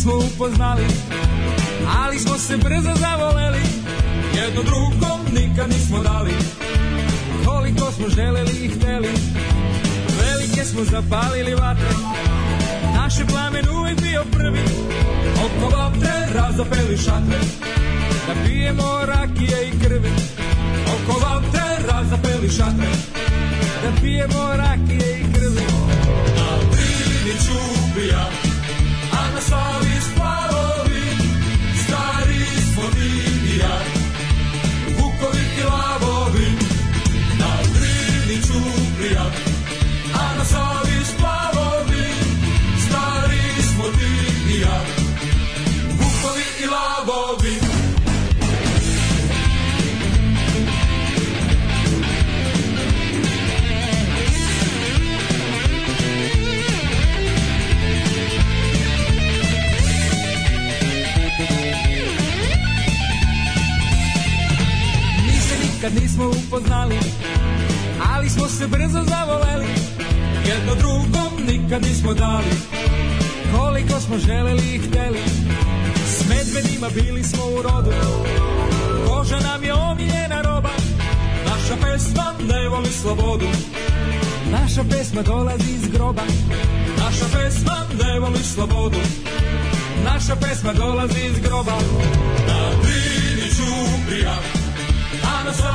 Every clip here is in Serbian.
nismo upoznali Ali smo se brzo zavoleli. Jedno drugom nikad nismo dali Koliko smo želeli i hteli. Velike smo zapalili vatre Naš je plamen uvek bio prvi. Oko vatre razapeli šatre Da pijemo rakije i krvi. Oko vatre razapeli šatre Da pijemo rakije i krvi. Na Drini čuprija A na Savi splavovi Stari smo nikad nismo upoznali Ali smo se brzo zavoleli. Jedno drugom nikad nismo dali Koliko smo želeli i hteli. S medvedima bili smo u rodu Koža nam je omiljena roba. Naša pesma ne voli slobodu Naša pesma dolazi iz groba. Naša pesma ne voli slobodu Naša pesma dolazi iz groba. Na Drini čuprija Ti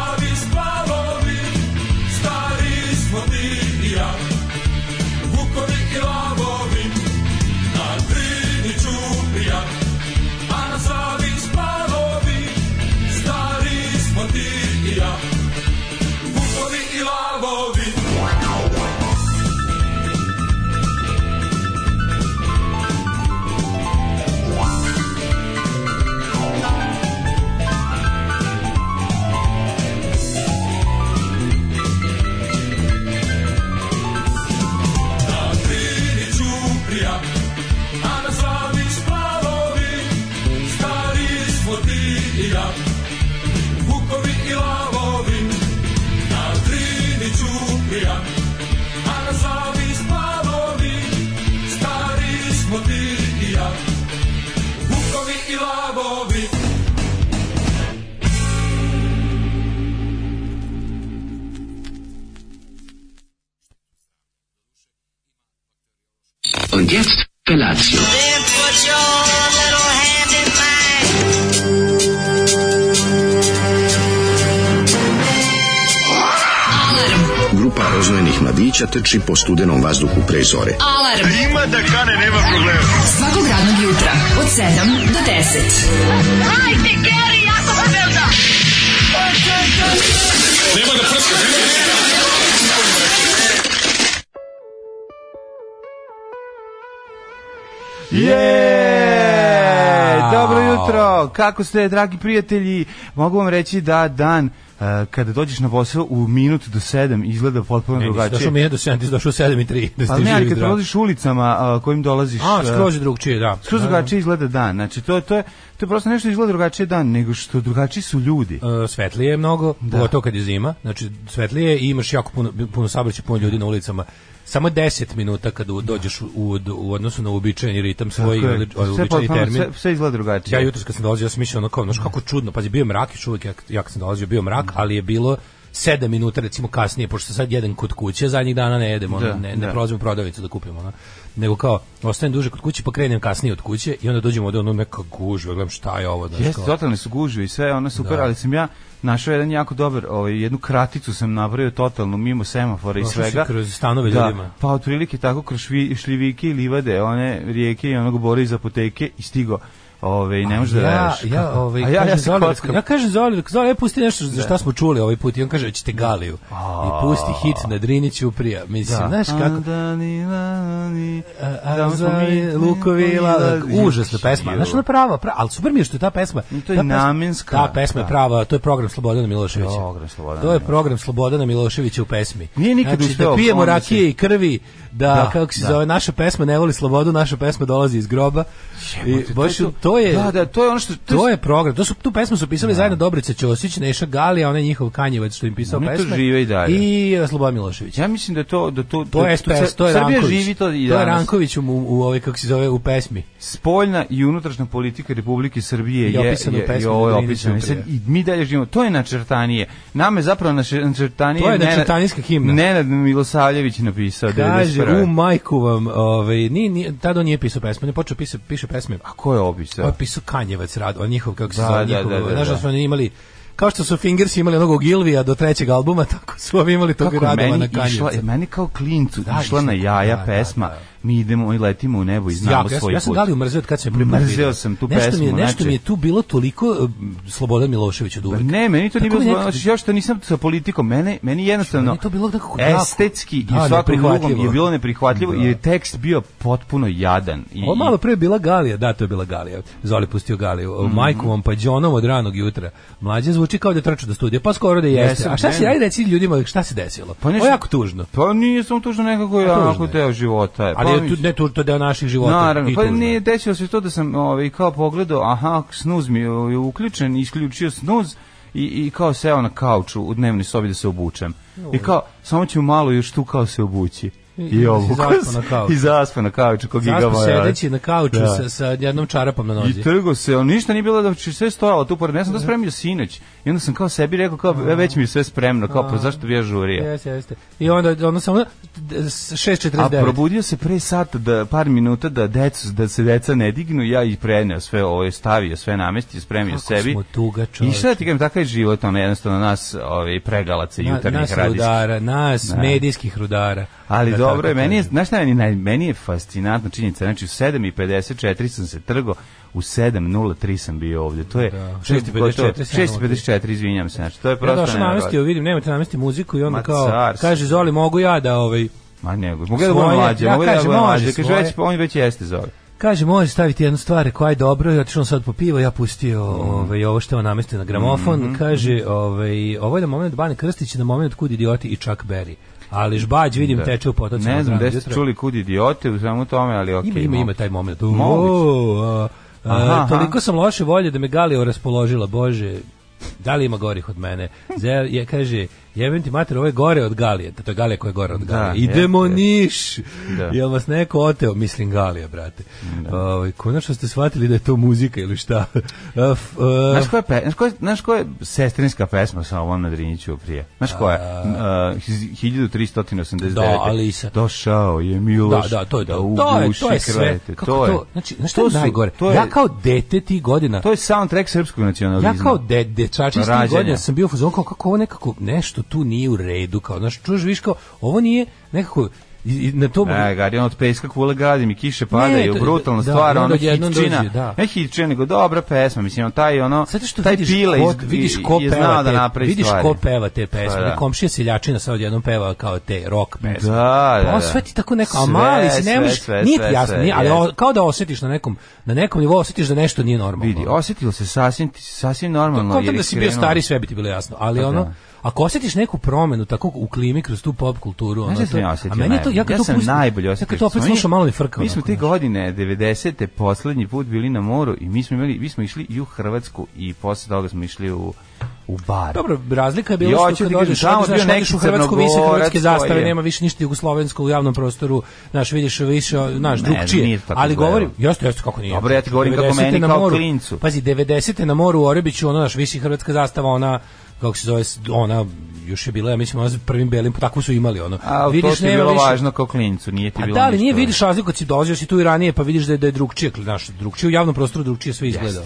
i ja mladića trči po studenom vazduhu pre zore. Alarm. Ima da kane, nema problema. Svakog radnog jutra, od 7 do 10. Hajde, Geri, jako se velda. Je! Dobro jutro! Kako ste, dragi prijatelji? Mogu vam reći da dan kada dođeš na posao u minut do sedam izgleda potpuno Ne, nisi drugačije. došao mi je do 7, ti došao u 7 i 3. Da Pa ste ne, ali kad prolaziš ulicama a, kojim dolaziš... A, e, skroz je drugčije, da. Skroz Da, drugačije izgleda dan. Znači, to, to, je, to je prosto nešto izgleda drugačije dan, nego što drugačiji su ljudi. E, svetlije je mnogo, Da. pogotovo kad je zima. Znači, svetlije je i imaš jako puno, puno saobraćaja, puno ljudi na ulicama. Samo 10 minuta kad dođeš u, u, u odnosu na uobičajeni ritam svoj ovaj uobičajeni termin. sve- sve izgleda drugačije. Ja jutros kad sam dolazio, ja sam mislio ono kao, znaš kako čudno, pazi, bio je mrak, još uvijek ja, ja kad sam dolazio bio mrak, ali je bilo 7 minuta recimo kasnije, pošto sad jedan kod kuće, zadnjih dana ne jedemo, Da, ne, ne da. prolazimo u prodavnicu da kupimo, ono. nego kao, ostanem duže kod kuće, pa krenem kasnije od kuće i onda dođemo od ono neka gužva, gledam šta je ovo, znaš, Jeste, totalne su gužve i sve, ono super, Da. ali sam ja našao jedan jako dobar, ovaj, jednu kraticu sam napravio totalno mimo semafora i svega. kroz stanove da, ljudima. Pa otprilike tako kroz švi, šljivike i livade, one rijeke i onog bora iz apoteke i stigo. Ove, ne može da ja, veruješ. ja, kako- ovaj, A ja, ja se Zoli, ja kažem Zoli, Zoli, ja pusti nešto za šta smo čuli ovaj put i on kaže, ćete Galiju. I pusti hit na Driniću prija. Mislim, Da. znaš kako... Da, A, da, a, za Lukovi, la- užasna pesma. Znaš, ona prava, prava, ali super mi je što je ta pesma. To je namenska. Ta pesma je Da. prava, to je program Slobodana Miloševića. To je program Slobodana Miloševića u pesmi. Nije nikad znači, da pijemo rakije i krvi, da, Da, kako se da. zove, naša pesma ne voli slobodu, naša pesma dolazi iz groba. I Jebote, baš to je to, to je Da, da, to je ono što... To je program. To su tu pesmu su pisali zajedno Dobrica Ćosić, Neša Gali, a onaj njihov Kanjevac što im pisao Oni to pesme. žive i dalje. I uh, Slobodan Milošević. Ja mislim da je to da to To da je SPS, to je Srbija Ranković. živi to i to je danas. Ranković u, u ovoj kako se zove u pesmi. Spoljna i unutrašnja politika Republike Srbije Je je u je, je ovo je opisano. I. I mi dalje živimo. To je načrtanije. Nama je zapravo načrtanije. To je načrtanijska himna. Nenad Milosavljević napisao Kaže, 91. u majku vam, ovaj, ni, ni, tada on nije pisao pesme, on je počeo pisa, piše pesme. A ko je On opisao? je pisao Kanjevac rad, on njihov, kako se Da, zove, da, njihov, da, da, znaš da da. su oni imali, kao što su Fingers imali onog Gilvija do trećeg albuma, tako su ovi imali tog Kako radova na meni išla, Kanjevca. meni kao klincu Da, išla na jaja da, da, pesma. da. Mi idemo i letimo u nebo i znamo Ja, ja, svoj ja sam put. Galiju mrzeo od kad sam je Mrzeo sam tu nešto Mi je, pesmu, nešto znači- mi je tu bilo toliko uh, Slobodan Milošević od uvek. Ne, meni to nije Tako bilo nekako- znači, još što nisam sa politikom, mene, meni jednostavno Meni to bilo jako- estetski Da, i svakom drugom je bilo neprihvatljivo Da. jer je tekst bio potpuno jadan. I, Ovo malo pre je bila Galija, da, to je bila Galija. Zoli pustio Galiju. Mhm. Majkovom pa Đonom od ranog jutra. Mlađe zvuči kao da trču do studija, pa skoro da jeste. Jesam, A šta si, ne. ajde reci ljudima šta se desilo? Pa nešto- jako tužno. Pa nije samo tužno nekako je. deo života. je. Ali pa, je tu, ne tu, to deo naših života. Naravno, i pa tužno je. nije desilo se to da sam ovaj, kao pogledao, aha, snuz mi je uključen, isključio snuz i, i kao seo na kauču u dnevnoj sobi da se obučem. I kao, samo ću malo još tu kao se obući. I- zaspao se. na kauču. I zaspao na kauču, kog Zaspo moja. sedeći na kauču Da. sa, sa jednom čarapom na nozi. I trgo se, on ništa nije bilo da će sve stojalo tu pored. Ja sam to spremio sinoć. I onda sam kao sebi rekao kao e, već mi je sve spremno, kao pa zašto bi ja žurio? Jeste, jeste. I onda, onda samo d- s- A 6.49. probudio se pre sata da par minuta da decu da se deca ne dignu, ja i preneo sve ovo, stavio sve namestio, spremio Kako sebi. smo tuga, I šta da ti kažem, takav je život, ono jednostavno nas, ove pregalaca Na- jutarnjih nas radijskih. rudara, nas Da. medijskih rudara. Ali Da dobro je, meni je, znaš šta meni, meni je fascinantna činjenica, znači u 7.54 sam se trgo, u 7.03 sam bio ovdje, to je, Da, to je 6:54, gotovo- 6.54, izvinjam se, znači to je Ja prosto došao namestio, vidim, nemojte namesti muziku i onda Ma kao, car si. kaže Zoli, mogu ja da, ovaj, Ma nego, mogu ja da budem mlađe, ja mogu da budem mlađe, kaže već, on već jeste zove. kaže, može staviti jednu stvar koja je dobro, ja otišao sad po pivo, ja pustio Mm. ovaj, ovo što je namestio na gramofon, Mm-hmm. kaže, ovaj, ovo je na moment Bane Krstić, na moment kud idioti i Chuck Berry. Ali žbađ, vidim, teče u potocima. Ne znam gde ste čuli kud idiote u svemu tome, ali okej. Ima, ima, mogu. ima taj moment. Moguće. O, a, toliko sam loše volje da me Galio raspoložila, Bože, da li ima gorih od mene? Zel je, kaže, jebem ti mater, ovo je gore od Galije, to je Galija koja je gore od Da, Galije. Idemo jeste. Niš! Da. Jel vas neko oteo? Mislim Galija, brate. Ovaj, konačno ste shvatili da je to muzika ili šta? A, Znaš koja je, pe, znaš koja, je- znaš koja je sestrinska pesma sa ovom na Driniću prije? Znaš koja je? Uh, 1389. Da, Alisa. Došao je Miloš. da, da, to je da To je, uguši to je sve. Kako to je. to? Znači, znaš šta to je najgore? to je- Ja kao dete tih godina To je soundtrack srpskog nacionalizma. Ja kao de, dečačin tih godina sam bio u fazonu kako ovo nekako nešto tu nije u redu kao znaš čuješ viš kao ovo nije nekako i, na to Ne, gari, on od peska kule gradim i kiše padaju, to- brutalna da, stvar, ono hitčina, dođe, da. ne hitčina, nego dobra pesma, mislim, on taj, ono, što taj vidiš pile ko, iz- vidiš i- ko je peva znao da napravi vidiš stvari. ko peva te pesme. Pa da. Da. Komšija seljačina sad odjednom peva kao te rock pesme. Da, da, Pa da. sve ti tako neko, a mali si, ne možeš, nije ti jasno, nije, ali o- kao da osjetiš na nekom, na nekom nivou osjetiš da nešto nije normalno. Vidi, osjetilo se sasvim, sasvim normalno. Kontam da si bio stari, sve bi ti bilo jasno, ali Pa ono, da. Ako osjetiš neku promenu tako u klimi kroz tu pop kulturu, ono, ja to- osjetio a meni je to, ja kad to sam pustim, najbolje ja osjetio. kad to opet slušam, malo mi frka. Mi smo te godine, 90. poslednji put bili na moru i mi smo imali, mi smo išli i u Hrvatsku i posle toga smo išli u, u bar. Dobro, razlika je I bila hoću što kad odeš, tamo bio neki u Hrvatsku, Crnogorac hrvatske zastave, je- nema više ništa jugoslovensko u javnom prostoru, znaš, vidiš više, znaš, Ne, drugčije. Ali govorim, jeste, jeste kako nije. Dobro, ja ti govorim kako 90-te meni na kao moru- klincu. Pazi, 90. na moru u Orebiću, ono, naš, visi hrvatska zastava, ona, kako se zove, ona, još je bila, ja mislim, ona prvim belim, pa tako su imali, ono. A ti je bilo više- važno kao klincu, nije ti A bilo da, ništa nije vidiš razliku kad si dolazio si tu i ranije, pa vidiš da je, da je drugčije, znaš, drugčije u javnom prostoru, drugčije sve izgleda.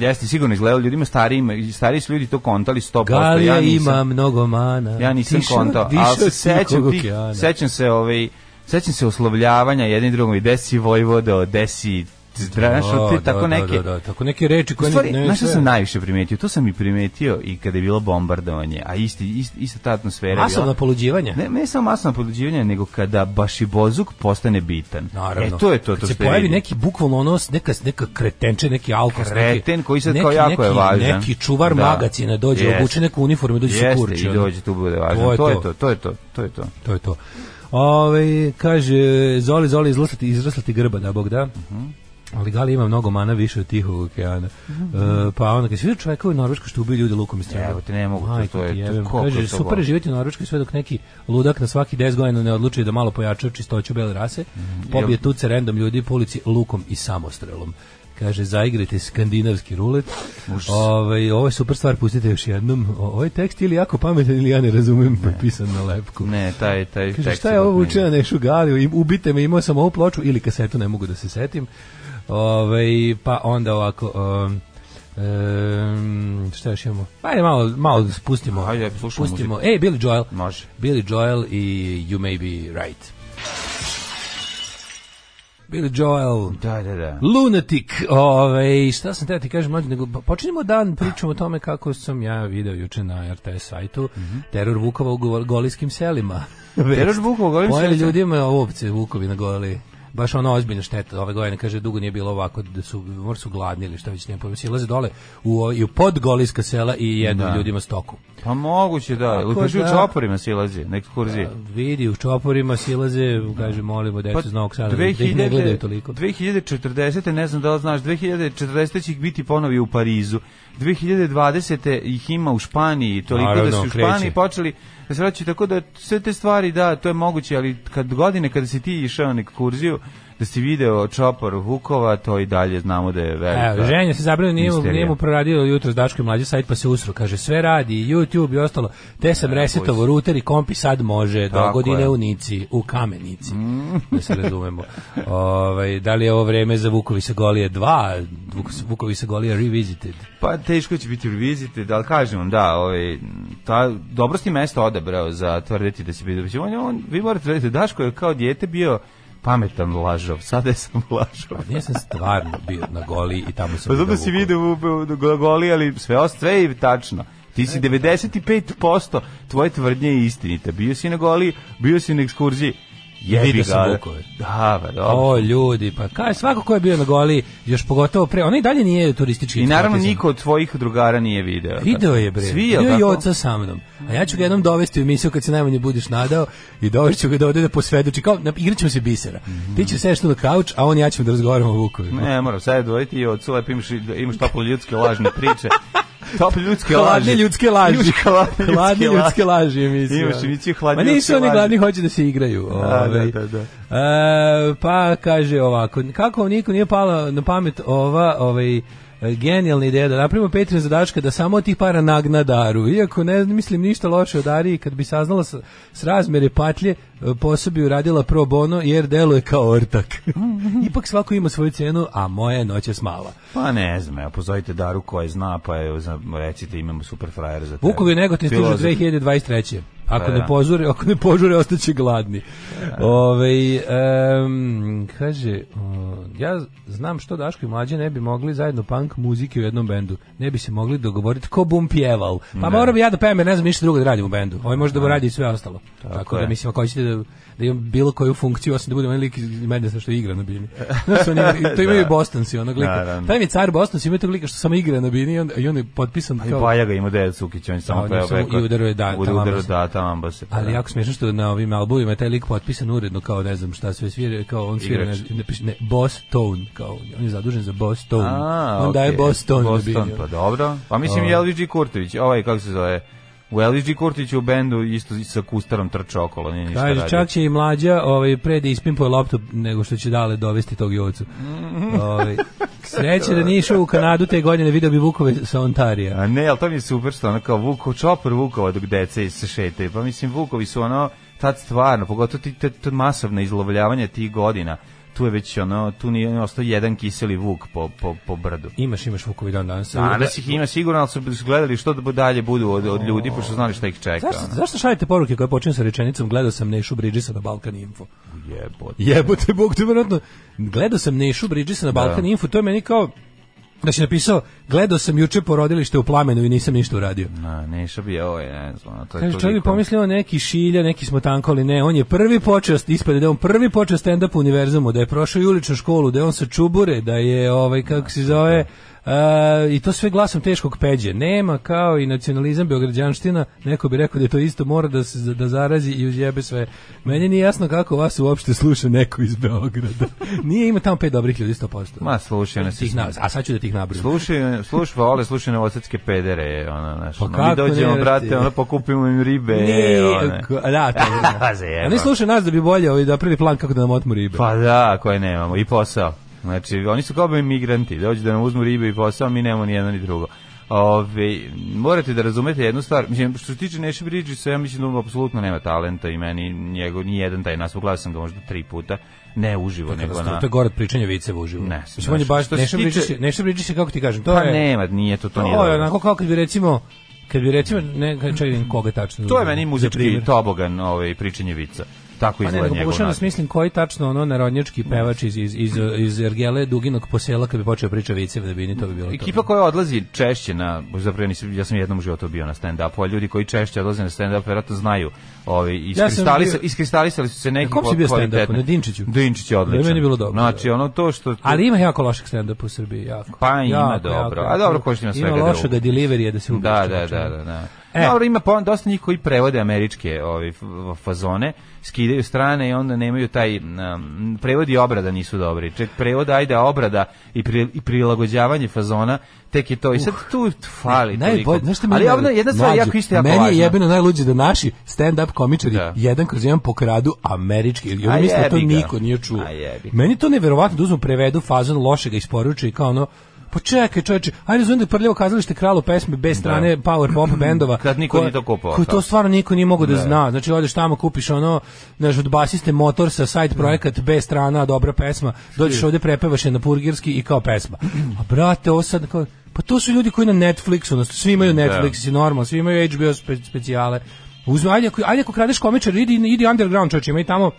Jeste, sigurno izgledalo ljudima starijima, stariji su ljudi to kontali 100%. Galija ja nisam, ima mnogo mana. Ja nisam Tiša, kontao, ali se sećam okeana. sećam se ovaj, sećam se oslovljavanja jedni drugom i desi Vojvodo, desi Znaš, Da, te da, tako da, neke... da, da, tako neke reči koje stvari, ne, znaš što sam najviše primetio? To sam i primetio i kada je bilo bombardovanje, a isti, isti, ista ta atmosfera je Masovno poluđivanje. Ne, ne samo masovno poluđivanje, nego kada Bašibozuk postane bitan. Naravno. E, to je to, to se je pojavi vidim. neki bukvalno ono neka neka kretenče, neki alkos, Kreten neki, koji sad kao jako je neki, važan. Neki čuvar Da. magacina dođe, Jeste. obuče neku uniformu dođe se Jeste, kurči. i dođe tu bude važno. To je To je to. to, je to, to je to. To je to. Ove, kaže, Zoli, Zoli, izrastati, izrastati grba, da Bog da. Ali Gali ima mnogo mana više od tihog okeana. E, pa onda kad se vidi čoveka u Norveškoj što ubiju ljude lukom i strelom. Evo te, ne mogu, to- Majko to je- ti to je jebem. koliko Kaže, to super je živjeti u Norveškoj sve dok neki ludak na svaki 10 godina ne odluči da malo pojača čistoću bele rase, pobije Jel- tuce random ljudi po ulici lukom i samostrelom. Kaže, zaigrajte skandinavski rulet. Ovaj, ovo je super stvar, pustite još jednom. O, ovaj tekst ili jako pametan ili ja ne razumem, potpisan na lepku. Ne, taj, taj Kaže, tekst šta je ovo ipak uče na Nešu Galiju? Im- Ubite me, imao sam ovu ploču ili kasetu, ne mogu da se setim. Ove, pa onda ovako... Um, um, šta još imamo? Ajde malo, malo spustimo. Ajde, slušamo pustimo. muziku. Ej, Billy Joel. Može. Billy Joel i You May Be Right. Billy Joel. Da, da, da. Lunatic, ovaj, šta sam teo ti kažem, mlađe, nego počinjemo dan, pričamo o tome kako sam ja video juče na RTS sajtu, teror Vukova u go- golijskim selima. Teror Vukova u golijskim Pojeli selima? ljudima ovce Vukovi na goli. Baš ono ozbiljna šteta ove godine, kaže, dugo nije bilo ovako, da su, možda su gladni ili šta već nije pojma, silaze dole u, i u podgolijska sela i jedu Da. ljudima stoku. Pa moguće da. Ili kaže u da- čoporima silazi, na ekskurziji. Vidi, u čoporima silaze, kaže, molimo decu iz Novog Sada, da ih ne gledaju toliko. 2040. ne znam da li znaš, 2040. će ih biti ponovi u Parizu. 2020. ih ima u Španiji, toliko da Naravno, su u kreće. Španiji počeli da se vraćaju, tako da sve te stvari, da, to je moguće, ali kad godine kada si ti išao na ekskurziju, da si video čopor Vukova, to i dalje znamo da je velika. Evo, ženja se zabranio, nije, nije mu proradio jutro s Daško i mlađe sajt, pa se usro. Kaže, sve radi, YouTube i ostalo. Te sam resetovo router i kompi sad može, do godine je. Mm. u Nici, u Kamenici. Da se razumemo. Ovaj, da li je ovo vreme za Vukovi sa Golije 2, Vuk- Vukovi sa Golije Revisited? Pa teško će biti revizite, da ali kažem vam, da, ovaj, ta, dobro si mesto odabrao za tvrditi da si bio. On, on, vi morate vedeti, Daško je kao dijete bio pametan lažov, sada je sam lažov. Pa sam stvarno bio na Goliji i tamo sam Pa zato si vidio u goli, ali sve, sve je tačno. Ti si 95% tvoje tvrdnje je istinite. Bio si na goli, bio si na ekskurziji. Jebi Vidio sam Vukove. Da, pa dobro. O, ljudi, pa kaj, svako ko je bio na Goliji, još pogotovo pre, on i dalje nije turistički I naravno eksploatisan. niko od tvojih drugara nije video. Video je bre. Svi, je i tako? oca sa mnom. A ja ću ga jednom dovesti u emisiju kad se najmanje budeš nadao i dovešću ga da ode da posvedoči. Kao, igrat ćemo se bisera. Ti ćeš sedeš tu na kauč, a on ja ćemo da razgovaramo o Vukovima. Ne, moram sad dvojiti i od imaš, imaš toplo ljudske lažne priče. Toplo ljudske Hladne laži. ljudske laži. Imaš hladne ljudske, Hladne laži. ljudske laži emisiju. Imaš emisiju hladne Ma nisu oni laži. gladni, hoće da se igraju. Da, ovaj. da, da, da. E, pa kaže ovako, kako niko nije pala na pamet ova, ovaj, genijalna ideja da napravimo Patreon zadačka da samo od tih para nagna daru. Iako ne mislim ništa loše od Dariji, kad bi saznala s, s razmere patlje, e, posao bi uradila pro bono jer deluje kao ortak. Ipak svako ima svoju cenu, a moja je noćas mala. Pa ne znam, evo, pozovite Daru koja zna, pa za- recite imamo super frajera za tebe. Vukovi je Negotin stižu Filozof. 2023. Ako Pa ne da. požure, ako ne požure ostaće gladni. Ovaj em, kaže, ja znam što Daško i mlađe ne bi mogli zajedno punk muzike u jednom bendu. Ne bi se mogli dogovoriti ko bum pjeval. Pa morao bi ja da pevam, ne znam ništa drugo da radim u bendu. Ovaj može da radi sve ostalo. Tako, da je. mislim ako hoćete da da imam bilo koju funkciju osim da budem onaj lik iz Medesa što igra na bini. Znaš, oni, to imaju i Bostonsi, onog lika. Naravno. Taj mi je car Bostonsi, ima tog lika što samo igra na bini i on, i on je potpisan kao... Baja ga ima Dejan Cukić, on je samo on je peo preko- i udaruje da, Udaruje tamamba se. da, tamamba se. Ali da. jako smiješno što na ovim albumima je taj lik potpisan uredno kao ne znam šta sve svira, kao on svira, ne, ne, ne, Boss Tone, kao on je zadužen za Boss Tone. A, on daje okej. Boss Tone. Boston, bini. pa dobro. Pa mislim O. i LVG Kurtović, ovaj, kako se zove, u LVG Kurtović u bendu isto sa kustarom trče okolo, nije ništa Kaže, čak će i mlađa ovaj, pre da ispimpuje loptu nego što će dale dovesti tog jocu. ovaj, sreće da nije išao u Kanadu te godine, video bi Vukove sa Ontarija. A ne, ali to mi je super što ono kao Vuko, čopor Vukova dok deca se šetaju. Pa mislim, Vukovi su ono, tad stvarno, pogotovo ti, te, masovne izlovljavanje tih godina, tu je već ono, tu nije ostao jedan kiseli Vuk po, po, po brdu. Imaš, imaš Vukovi dan danas. Danas ih ima sigurno, ali su gledali što da dalje budu od, od ljudi, pošto znali šta ih čeka. Zašto, zašto šaljete poruke koje počinju sa rečenicom gledao sam Nešu Bridgesa na Balkan Info? Jebote. Jebote, Bog, to je vjerojatno, gledao sam Nešu Bridgesa na Balkan Info, to je meni kao, da si napisao, gledao sam juče porodilište u plamenu i nisam ništa uradio. Na, Neša bi, ovo je, ne znam, to je Kaže, čovjek bi pomislio neki šilja, neki smo ali ne, on je prvi počeo, ispade da on prvi počeo stand-up univerzumu, da je prošao i uličnu školu, da je on sa čubure, da je, ovaj, kako se zove, E, I to sve glasom teškog peđe. Nema kao i nacionalizam beograđanština, neko bi rekao da je to isto mora da se da zarazi i uzjebe sve. Meni nije jasno kako vas uopšte sluša neko iz Beograda. nije ima tamo pet dobrih ljudi 100%. Ma slušaj, one se Tih na, a sad ću da tih nabrojim. Slušaj, slušaj, vole, slušaj novosadske pedere, ono, znaš, Pa ono, mi dođemo, ne, brate, ono, pokupimo im ribe, Nije, one. da, to je. Zajebao. Oni slušaju nas da bi bolje ovaj, da prvi plan kako da nam otmu ribe. Pa da, koje nemamo, i posao. Znači, oni su kao imigranti, dođu da nam uzmu ribe i posao, mi nemamo ni jedno ni drugo. Ove, morate da razumete jednu stvar, mislim, što se tiče Neše Bridgesa, ja mislim da apsolutno nema talenta i meni njegov, ni jedan taj nas, pogledao sam ga možda tri puta, ne uživo, nego na... To je gore od pričanja viceva uživo. Ne, Mislim, on je baš, što se Neša tiče- Bridges, Bridges kako ti kažem, to Pa je... nema, nije to, to nije To je onako kao kad bi recimo, kad bi recimo, ne, čekaj, koga tačno. To je meni muzički tobogan, ovaj, pričanje vica. Tako Pa ne, izgleda nego njegov pokušavam da smislim koji tačno ono narodnjački pevač iz, iz, iz, iz Ergele duginog posela kad bi počeo priča viceve da bi ni to bi bilo to. Ekipa koja odlazi češće na, zapravo nisam, ja sam jednom u životu bio na stand-upu, a ljudi koji češće odlaze na stand-up, verovatno znaju, ovi, iskristalisali, iskristalisali su se neki kom si bio stand-upu? Na Dinčiću? Dinčić je odličan. Da, meni bilo dobro. Znači, ono to što... Ali ima jako lošeg stand-upa u Srbiji, jako. Pa ima jako, dobro. jako, A dobro, ko što ima svega Ima lošega deliverija da se ubije. Da, da, da, da, da. E. Dobro, ima pa, dosta njih koji prevode američke f- fazone, skidaju strane i onda nemaju taj um, prevod i obrada nisu dobri. Ček, prevod, ajde, obrada i, pri, i prilagođavanje fazona, tek je to. I sad tu fali Najbolje, znaš šta Ali je ovdje jedna stvar jako isto jako Meni je jebeno najluđe da naši stand-up komičari Da. jedan kroz jedan pokradu američki. I A oni misle da to niko nije čuo. Meni to neverovatno da uzmu prevedu fazon lošega isporuče i kao ono Pa čekaj, čoveče, ajde razumem da prljavo kazalište kralo pesme bez strane power pop bendova. Kad niko nije to kupovao, Koje to. to stvarno niko nije mogao da, Da. zna. Znači odeš tamo, kupiš ono, znaš, od basiste motor sa side projekat, bez strana, dobra pesma, dođeš ovde, prepevaš je na purgirski i kao pesma. A brate, ovo sad, kao, pa to su ljudi koji na Netflixu, ono, svi imaju Netflix, i normalno, svi imaju HBO spe, specijale. Uzme, ajde, ajde ako kradeš komičar, idi, idi underground, čovječe, ima i tamo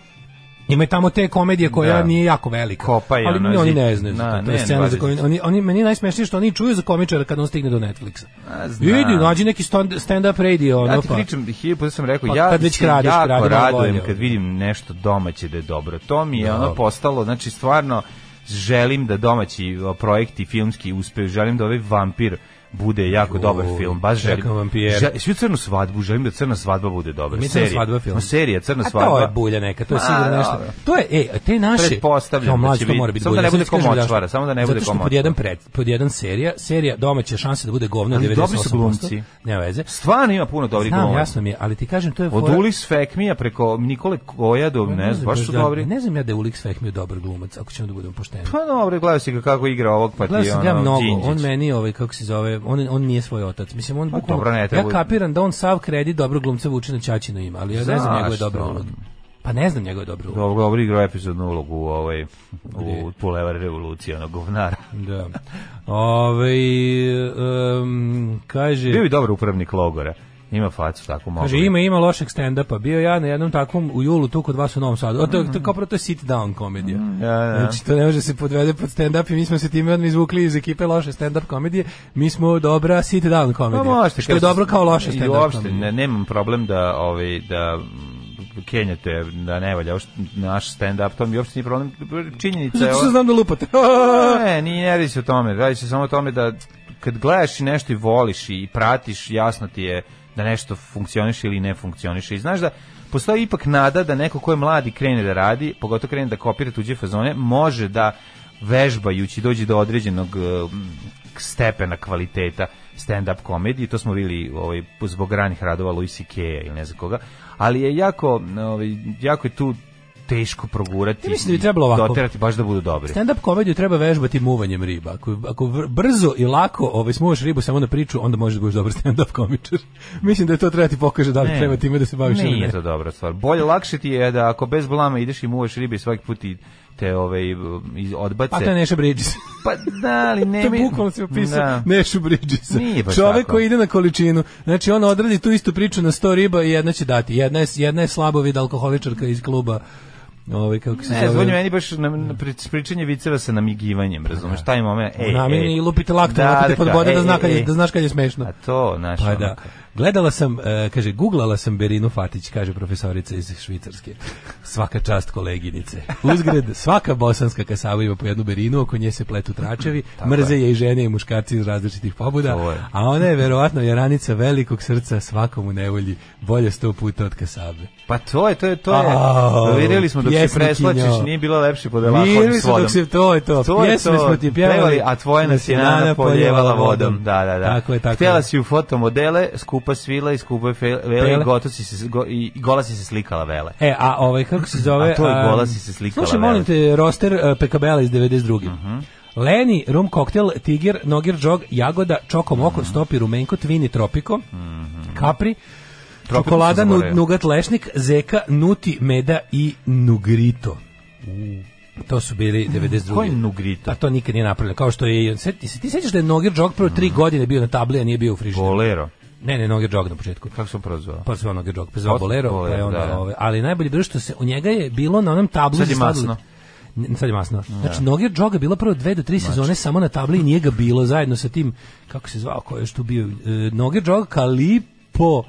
ima i tamo te komedije koja Da. nije jako velika. Kopaj, ali ono, oni ne znaju. Da, to. Je scena za koju oni, oni meni je najsmešnije što oni čuju za komičara kad on stigne do Netflixa. A, znam. Idi, nađi neki stand- stand-up radio, ono Ja ti pa. pričam, hilju puta sam rekao, Pa ja kad već kradeš, jako kradi malo radujem kad vidim nešto domaće da je dobro. To mi je Da. ono postalo, znači stvarno želim da domaći projekti filmski uspeju, želim da ovaj vampir bude jako dobar film, baš želim. čekam vampire. Žel, svi crnu svadbu, želim da crna svadba bude dobra. Mi serija. svadba film. Ma, serija, crna A svadba. to je bulja neka, to je sigurno nešto. dobro. To je, ej, te naše... Pretpostavljam da će biti. mora biti Samo da bulja. ne bude Sad ti kažem ko močvara, zašto. samo da ne bude Zato što ko pod jedan, pred, pod jedan serija, serija domaća šanse da bude govno Ali 98%. dobri su glumci. Nema veze. Stvarno ima puno dobrih Znam, glumaca. jasno mi je, ali ti kažem, to je... Od fora- Ulis Fekmija preko Nikole Koja do, ne znam, baš su da- dobri. Ne znam ja da je Ulix Fehmio dobar glumac, ako ćemo da budemo pošteni. Pa dobro, gledao si ga kako igra ovog, pa ti Gledao sam ga ono, mnogo, Đinđić. on meni ovaj kako se zove, on on nije svoj otac. Mislim on Pa bukvalno dobro, ne ja kapiram da on sav kredit dobro glumca vuče na ćaćino ima, ali ja ne znam njegove dobre uloge. Pa ne znam njegove dobre uloge. Dobro, dobro igrao epizodnu ulogu u ovaj u Pulevar revolucije, ono govnara. Da. Ovaj um, kaže Bio bi dobar upravnik logora. Ima facu tako mogu. Kaže, ima, ima lošeg stand-upa. Bio ja na jednom takvom u julu tu kod vas u Novom Sadu. O, to, to, kao prvo to sit down komedija. Da, da. Znači, to ne može se podvede pod stand-up i mi smo se time odmah izvukli iz ekipe loše stand-up komedije. Mi smo dobra sit down komedija. Pa možete. što je dobro kao loše i stand-up Uopšte, komedija. ne, nemam problem da, ovaj, da mm, kenjate da ne valja uopšte naš stand-up, to mi uopšte nije problem. Činjenica je... Što znam da lupate. Ne, nije, ne radi se o tome. Radi se samo o tome da kad gledaš i nešto i voliš i pratiš, jasno ti je da nešto funkcioniše ili ne funkcioniše. I znaš da postoji ipak nada da neko ko je mladi krene da radi, pogotovo krene da kopira tuđe fazone, može da vežbajući dođe do određenog eh, stepena kvaliteta stand-up komedije, to smo vidjeli ovaj, zbog ranih radova Louis C.K. ili ne znam koga, ali je jako, ovaj, jako je tu teško progurati Ja mislim da bi trebalo ovako. doterati baš da budu dobri. Stand-up komediju treba vežbati muvanjem riba. Ako, ako brzo i lako ovaj, smuvaš ribu samo na priču, onda možeš da budeš dobar stand-up komičar. mislim da je to treba ti pokaže da li Ne. treba time da se baviš ili Nije ne. to dobra stvar. Bolje, lakše ti je da ako bez blama ideš i muvaš ribe svaki put i te ove, iz- odbace. Pa to je Neša Bridges. Pa da, ali ne... to bukvalno se opisao Da. Nešu. Nije baš Čovek koji ide na količinu. Znači on odradi tu istu priču na 100 riba i jedna će dati. Jedna je, jedna je slabovid alkoholičarka iz kluba ovaj kako se Ne, zove. zvonje meni baš na, na pri- pričanje viceva sa namigivanjem, razumeš, taj moment, ej, ej. i lupite laktom, Da, da, da, pod vode da, ej. da znaš kad je smešno. A to, znaš, Pa ono da. kao- Gledala sam, e, kaže, googlala sam Berinu Fatić, kaže profesorica iz Švicarske. Svaka čast koleginice. Uzgred, svaka bosanska kasava ima po jednu Berinu, oko nje se pletu tračevi, mrze je i žene i muškarci iz različitih pobuda, a ona je verovatno jaranica velikog srca svakom u nevolji, bolje sto puta od kasabe. Pa to je, to je, to je. Vidjeli smo dok se preslačiš, nije bilo lepše pod lakom Vidjeli s smo vodom. dok se to je to. To je to. smo ti pjevali, a tvoja nas je nana poljevala vodom. Da, da, da. Tako je, tako Htjela je. si u fotomodele, skupa svila i skupa fe- vele, i gotovo si se, go, i, i gola si se slikala vele. E, a ovaj, kako se zove... A to je gola si se slikala, Slušaj, molim te, roster uh, Pekabela iz 92. Mhm. Leni, rum koktel, tiger, nogir džog, jagoda, čoko moko, Mhm. stopi, rumenko, tvini, tropiko, kapri, čokolada, sam nu, zaboravio. nugat lešnik, zeka, nuti, meda i nugrito. To su bili 92. Koji nugrito? A to nikad nije napravljeno. Kao što je... Se, ti, se- ti sećaš da je Nogir Džog prvo tri godine bio na tabli, a nije bio u frižideru? Bolero. Ne, ne, Nogir Džog na početku. Kako sam prozvao? Pa zvao Nogir Džog, pa zvao Od- Bolero, pa je onda, da, da. ove, ali najbolje bilo što se u njega je bilo na onom tablu Sad je masno. Ne, Sad je masno. Znači, Nogir Džog je bilo prvo dve do tri sezone samo na tabli i nije ga bilo zajedno sa tim, kako se zvao, ko je što bio, e, Nogir Džog, Kalipo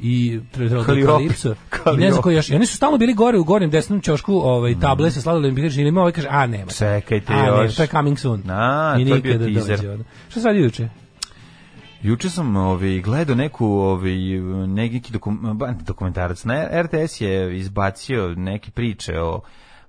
i. Kalipso. I ne znam koji još. I oni su stalno bili gore u gornjem desnom ćošku ovaj, table sa sladoledom i kaže, ili ima ovaj kaže, a nema. Čekajte a, još. Ne, to je coming soon. A, I to je bio nikada teaser. dođe. Šta se radi juče? Juče sam ovaj, gledao neku ovaj, neki dokum, dokumentarac. Na RTS je izbacio neke priče o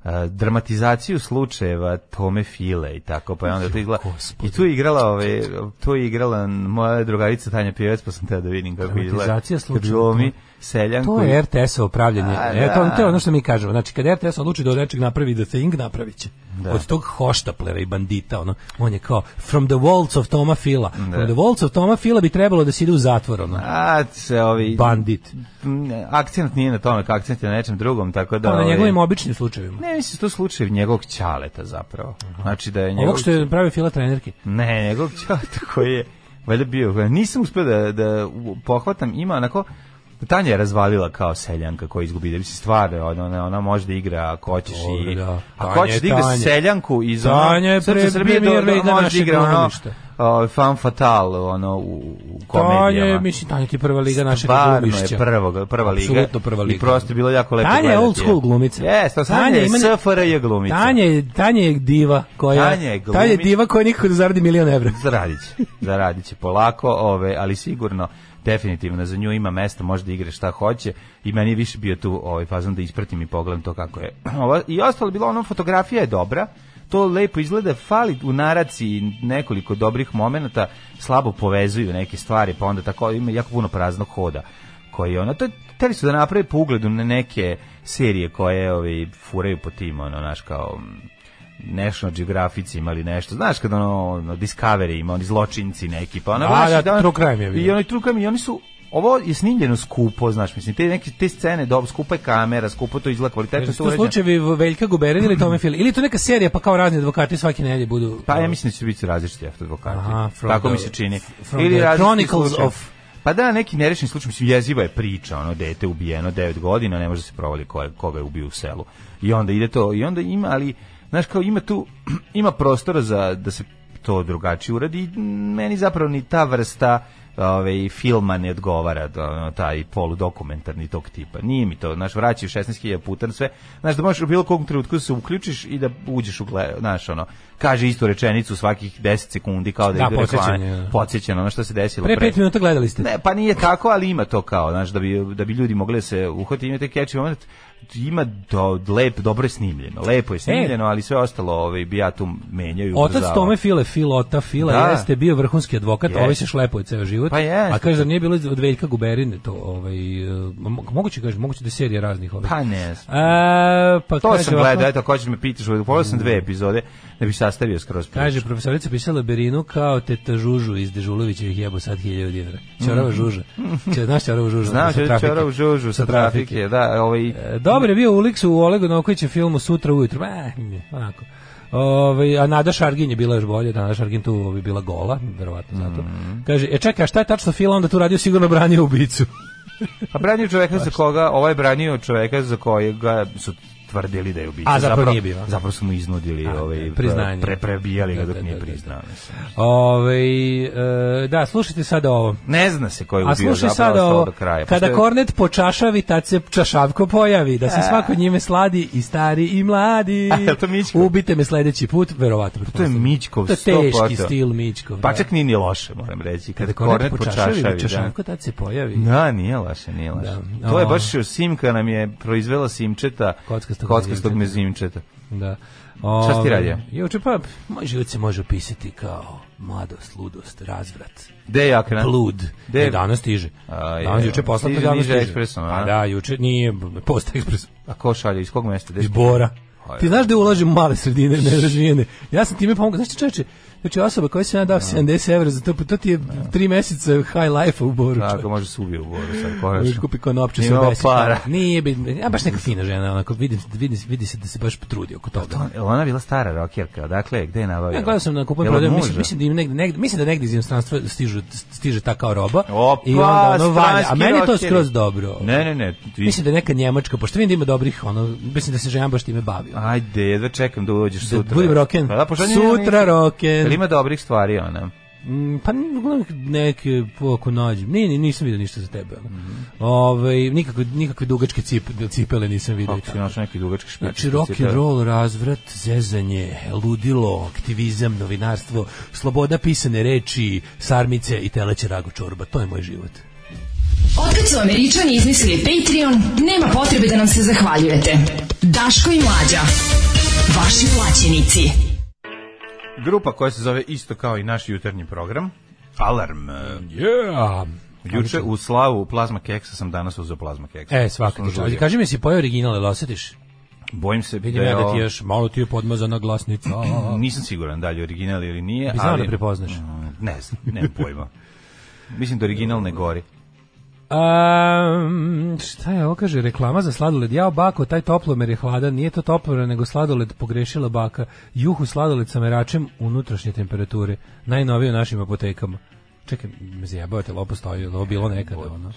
a, dramatizaciju slučajeva Tome File i tako pa je onda to izgleda i tu je igrala ovaj tu je igrala moja drugarica Tanja Pjevac pa sam teo da vidim kako izgleda Dramatizacija slučajeva seljanku To je RTS-ovo upravljanje. A, E, to, da. to je ono što mi kažemo. Znači, kad RTS odluči da od nečeg napravi the thing, napravit će. Od tog hoštaplera i bandita, ono, on je kao, from the walls of Toma Fila. From the walls of Toma Fila bi trebalo da se ide u zatvor, ono. a se ovi Bandit. akcent nije na tome, akcent je na nečem drugom, tako da Pa na njegovim običnim slučajevima. ne mislim to slučaj njegovog ćaleta zapravo. Znači da je njegov Ovog što je pravi Fila trenerki. Ne, njegov ćaleta koji je valjda bio, nisam uspio da, da pohvatam, ima onako, Tanja je razvalila kao seljanka koja izgubi, da bi se stvarno, ona, ona, ona može da igra ako hoćeš i... da. Ako hoćeš da igra seljanku iz pre- Srbije, do- do- može da igra ono, o, fan fatal, ono, u, u komedijama. Tanja je, mislim, Tanja ti prva liga našeg Stvarno glumišća. je prva, prva liga. Apsolutno prva liga. I prosto je bilo jako lepo Tanja je old school glumica. Jes, to Tanja je ne- SFRJ glumica. Tanja je, Tanja je diva koja... Tanja je Tanja je diva koja nikako da zaradi milion evra. Zaradit će, zaradit će polako, ove, ali sigurno definitivno za nju ima mesta, može da igra šta hoće i meni je više bio tu ovaj fazon da ispratim i pogledam to kako je. I ostalo je bilo ono, fotografija je dobra, to lepo izgleda, fali u naraciji nekoliko dobrih momenata, slabo povezuju neke stvari, pa onda tako ima jako puno praznog hoda koji ono, to je teli su da naprave po ugledu na neke serije koje ovaj, furaju po tim, ono, naš kao National Geographic imali nešto, znaš kad ono, ono Discovery ima, oni zločinci neki, pa ono, Da, znaš, da, True Crime je I bilo. oni True Crime, i oni su, ovo je snimljeno skupo, znaš, mislim, te neke te scene, dobro, skupa je kamera, skupo to izgleda kvalitetno, Jesu to slučajevi Veljka Guberin ili Tome Fila? Ili to neka serija pa kao razni advokati svake nedelje budu... Pa ja mislim da će biti različiti advokati. Aha, Tako mi the- se čini. Ili the Chronicles slučajevi. of- Pa da, neki nerešeni slučaj, mislim, jeziva je priča, ono, dete ubijeno 9 godina, ne može da se provali koga je ubio u selu. I onda ide to, i onda ima, ali, znaš, kao ima tu, ima prostora za, da se to drugačije uradi i meni zapravo ni ta vrsta ovaj filma ne odgovara da taj poludokumentarni tog tipa. Nije mi to, znaš, vraćaju 16.000 puta na sve. Znaš, da možeš u bilo kog trenutku da se uključiš i da uđeš u gled, znaš, ono, kaže istu rečenicu svakih 10 sekundi kao da, Da, idu reklame. podsjećanje, da. Ono što se desilo Pre pet minuta gledali ste. ne, pa nije tako, ali ima to kao, znaš, da bi, da bi ljudi mogli da se uhvati, ima taj catchy moment, ima do, lep, dobro je snimljeno, lepo je snimljeno, ali sve ostalo ovaj, bi ja tu E. Otac. Tome File, Filota Fila, Da. jeste bio vrhunski advokat, Jeste. ovaj se šlepuje ceo život. Pa jeste. A kaže da nije bilo od Veljka Guberine to, ovaj, e, mo- moguće kaže, moguće da je serija raznih ovih. Pa ne. A, pa To kaže sam gledao, eto, ako ćeš me pitaš, pogledao sam dve epizode, da bi sastavio skroz priču. Kaže, profesorica pisala Berinu kao teta Žužu iz Dežulovićevih jebo sad 1000 dinara. Ćorava Žuža. Če, znaš Ćoravu Žužu? Čora u žužu sa trafike, da, ovaj... E, Dobar je bio u Liksu u Olegu Novkovićem filmu Sutra ujutro. Eh, onako. Ove, a Nada Šargin je bila još bolje, Nada Šargin tu bi bila gola, verovatno zato. Mhm. Kaže, e čekaj, a šta je tačno Fila onda tu radio sigurno branio ubicu? Pa branio čoveka za koga, ovaj je branio čoveka za kojega su tvrdili da je ubica. A, zapravo nije bio. Zapravo su mu iznudili A, ovaj, priznanje. Pre, prebijali ga Da, dok da, nije da, da. priznao. Ove, e, da, slušajte sada ovo. Ne zna se ko je A ubio slušaj zapravo sada ovo, do kraja. kada je- kornet počašavi, tad se čašavko pojavi, da se svako njime sladi i stari i mladi. A, to Mićkov? Ubite me sledeći put, verovatno. To je Mićkov, To je teški 100%. stil Mićkov. Pa da. čak nije ni loše, moram reći. Kada Kornet kornet počašavi, počašavi, da. čašavko tad se pojavi. Da, nije loše, nije loše. Da. To je baš Simka nam je proizvela Simčeta, Kockastog kockastog mezimčeta. Da. Šta si ti radio? Juče pa, moj život se može opisati kao mladost, ludost, razvrat. Gde je akran? Blud. Gde je- danas stiže. A, je. danas juče poslato, Stiže danas stiže. ekspresom, a? A da, juče nije post ekspres. A ko šalje, iz kog mesta? Iz Bora. Ti znaš da ulažem male sredine, nerazvijene. Ja sam time pomogao. Znaš ti čoveče, znači osoba koja sam ja dao 70 evra za to, pa to ti je tri meseca high life u Boru. Tako, može se ubije u Boru sad, konačno. kupi konopče sa Imamo 10 para. Nije, bi- ja baš neka fina žena, onako, vidi, vidi, vidi se da se baš potrudi oko toga. To, je li ona bila stara rokjerka, dakle, gde je nabavila? Ja gledao sam na kupujem prodaju, mislim, mislim da im negde, negde, mislim da negde iz inostranstva stižu, stiže ta kao roba. Opa, I onda ono valja. A meni je to skroz dobro. Ne, ne, ne. ti- Mislim da je neka njemačka, pošto vidim da ima dobrih, ono, mislim da se žena baš time bavio. Ajde, jedva čekam da uđeš Da sutra. budem roken. Pa da, pošto Sutra roken. Jel ima dobrih stvari, ona? Mm, pa neke ako nađem. Ne, ne, nisam vidio ništa za tebe. Ono. Mhm. Ovaj, nikakve, nikakve dugačke cip, cipele nisam vidio. Kako si našao neki dugački špič? Znači rock and roll, razvrat, zezanje, ludilo, aktivizam, novinarstvo, sloboda pisane reči, sarmice i teleće rago čorba. To je moj život. Otkad su Američani izmislili Patreon, nema potrebe da nam se zahvaljujete. Daško i Mlađa. Vaši plaćenici. Grupa koja se zove isto kao i naš jutarnji program. Alarm. Yeah! Juče u slavu plazma keksa sam danas uzeo plazma keksa. E, svaka ti žurio. Kaži mi si pojao original, ili osjetiš? Bojim se Vidim da ja da ti još malo ti je podmazana glasnica. Nisam siguran da li je original ili nije. Bi znao ali, da prepoznaš. Mm, Ne znam, nemam pojma. Mislim da original ne gori. Um, šta je ovo kaže reklama za sladoled? Jao bako taj toplomer je hladan. Nije to toplomer nego sladoled pogrešila baka. Juhu sladoled sa meračem unutrašnje temperature. Najnovije u našim apotekama. Čekaj me zajebavate lopo stoji je li ovo bilo nekada ono?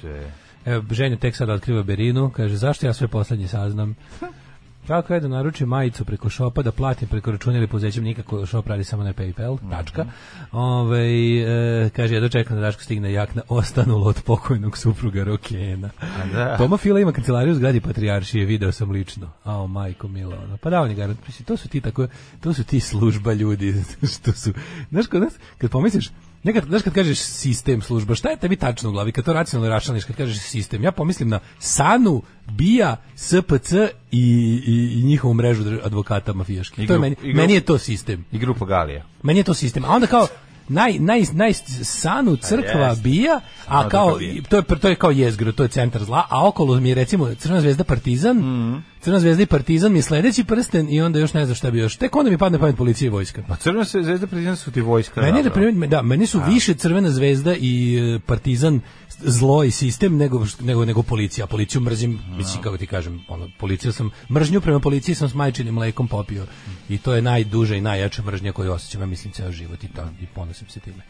Evo, ženja tek sada otkriva Berinu, kaže, zašto ja sve poslednje saznam? Kako je da naručim majicu preko šopa, da platim preko računa ili pozećem nikako, šop radi samo na Paypal, tačka. Ove, e, kaže, ja dočekam da Daško stigne jakna ostanulo od pokojnog supruga Rokena. da. Toma Fila ima kancelariju u zgradi Patrijaršije, video sam lično. Ao, majko milo. Pa da, on je to su ti tako, to su ti služba ljudi, što su, znaš, kod nas, kad pomisliš, Nekad, znaš kad kažeš sistem služba, šta je tebi tačno u glavi? Kad to racionalno raščlaniš, kad kažeš sistem, ja pomislim na SANU, BIA, SPC i, i, i njihovu mrežu advokata mafijaških. To je meni, i grup- meni je to sistem. I grupa Galija. Meni je to sistem. A onda kao naj naj naj sanu crkva jest. bija, a kao to je to je kao jezgro, to je centar zla, a okolo mi je recimo Crvena zvezda Partizan. Mhm. Crvena zvezda i Partizan mi je sledeći prsten i onda još ne znam šta bi još. Tek onda mi padne pamet policija i vojska. Ma crvena se zvezda predivna su ti vojska. Meni da primjer, da, meni su više Crvena zvezda i e, Partizan zlo i sistem nego nego nego policija. Policiju mrzim, mislim kako ti kažem, ono policiju sam mržnju prema policiji sam s majčinim mlekom popio. I to je najduža i najjača mržnja koju osjećam, ja mislim ceo život i to i ponosim se time.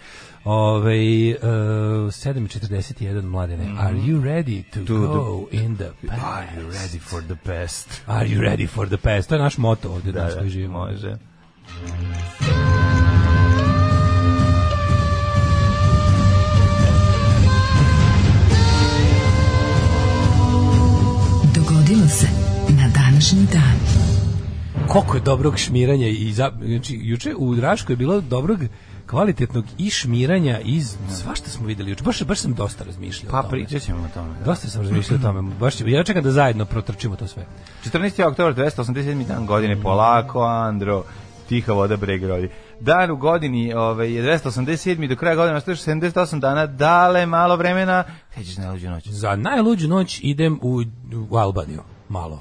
Ove, uh, 7.41 mladene. Are you ready to, go in the past? Are you ready for the best? Are you ready for the past? To je naš moto ovdje Da, da, koji živimo. može. Današnji dan. koliko je dobrog šmiranja i za, znači juče u Rašku je bilo dobrog kvalitetnog i šmiranja iz svašta smo videli juče baš baš sam dosta razmišljao Pa o tome. pričat ćemo o tome. da. dosta sam razmišljao o tome baš ćemo- ja čekam da zajedno protrčimo to sve 14. oktober 287. dan godine, polako, Andro, tiha voda breg rodi. Dan u godini ovaj, je 287. do kraja godine ostaje 78 dana, dale malo vremena, krećeš na luđu noć. za najluđu noć idem u, u Albaniju malo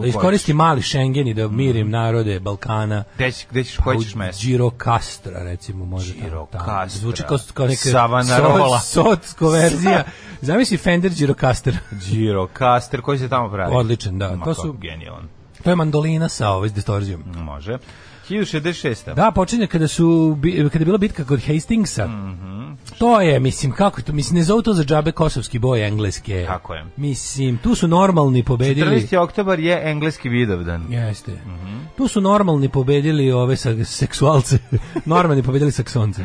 da iskoristim mali Schengen i da mirim narode Balkana Gde ćeš, gde ćeš, koji ćeš mesto? Girokastra recimo može tamo, Girokastra. tamo. zvuči kao, kao neka Savanarola. socko verzija zamisli Fender Girocaster Giro, Caster, koji se tamo pravi? Odličan, da. Ma, To su- Genijalan. to je mandolina sa ovaj s distorzijom Može. 1066. Da, počinje kada su kada je bila bitka kod Hastingsa. Mhm. To je, mislim, kako to? Mislim, ne zovu to za džabe kosovski boj engleske. Tako je. Mislim, tu su normalni pobedili. 14. oktobar je engleski vidovdan. Jeste. Mhm. Tu su normalni pobedili ove seksualce. normalni pobedili saksonce.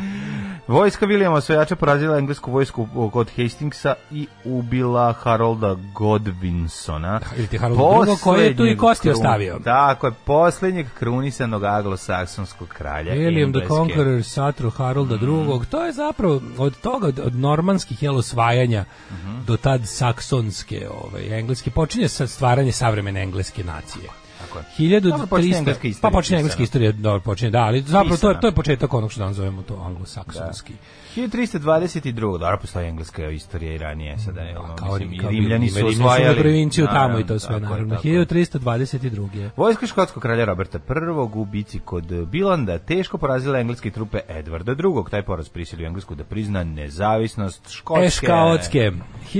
Vojska Vilijama osvajača porazila englesku vojsku kod Hastingsa i ubila Harolda Godwinsona. ili ti Harold II, koji je tu i kosti Poslednjeg ostavio. Tako je, posljednjeg krunisanog anglosaksonskog kralja William the Engleske. Conqueror, Satru Harolda II. To je zapravo od toga, od, normanskih jel, osvajanja Mhm. do tad saksonske, ovaj, engleske, počinje sa stvaranje savremene engleske nacije. Tako je. 1300 Dobro, počinje engleska istorija Pa počinje engleska pisana. istorija, dobro, počinje, da, ali zapravo to je, to je početak onog što danas zovemo to anglosaksonski. 1322. Dobro, postoji engleska istorija i ranije sada. Je, A ono, kao, mislim, i kao Rimljani Rimljani su su osvajali. provinciju tamo i Naravno, to sve, je, naravno. tako je. 1322. Vojska škotskog kralja Roberta I u bici kod Bilanda teško porazila engleske trupe Edvarda II. Taj poraz prisilio Englesku da prizna nezavisnost Škotske. Eškaotske.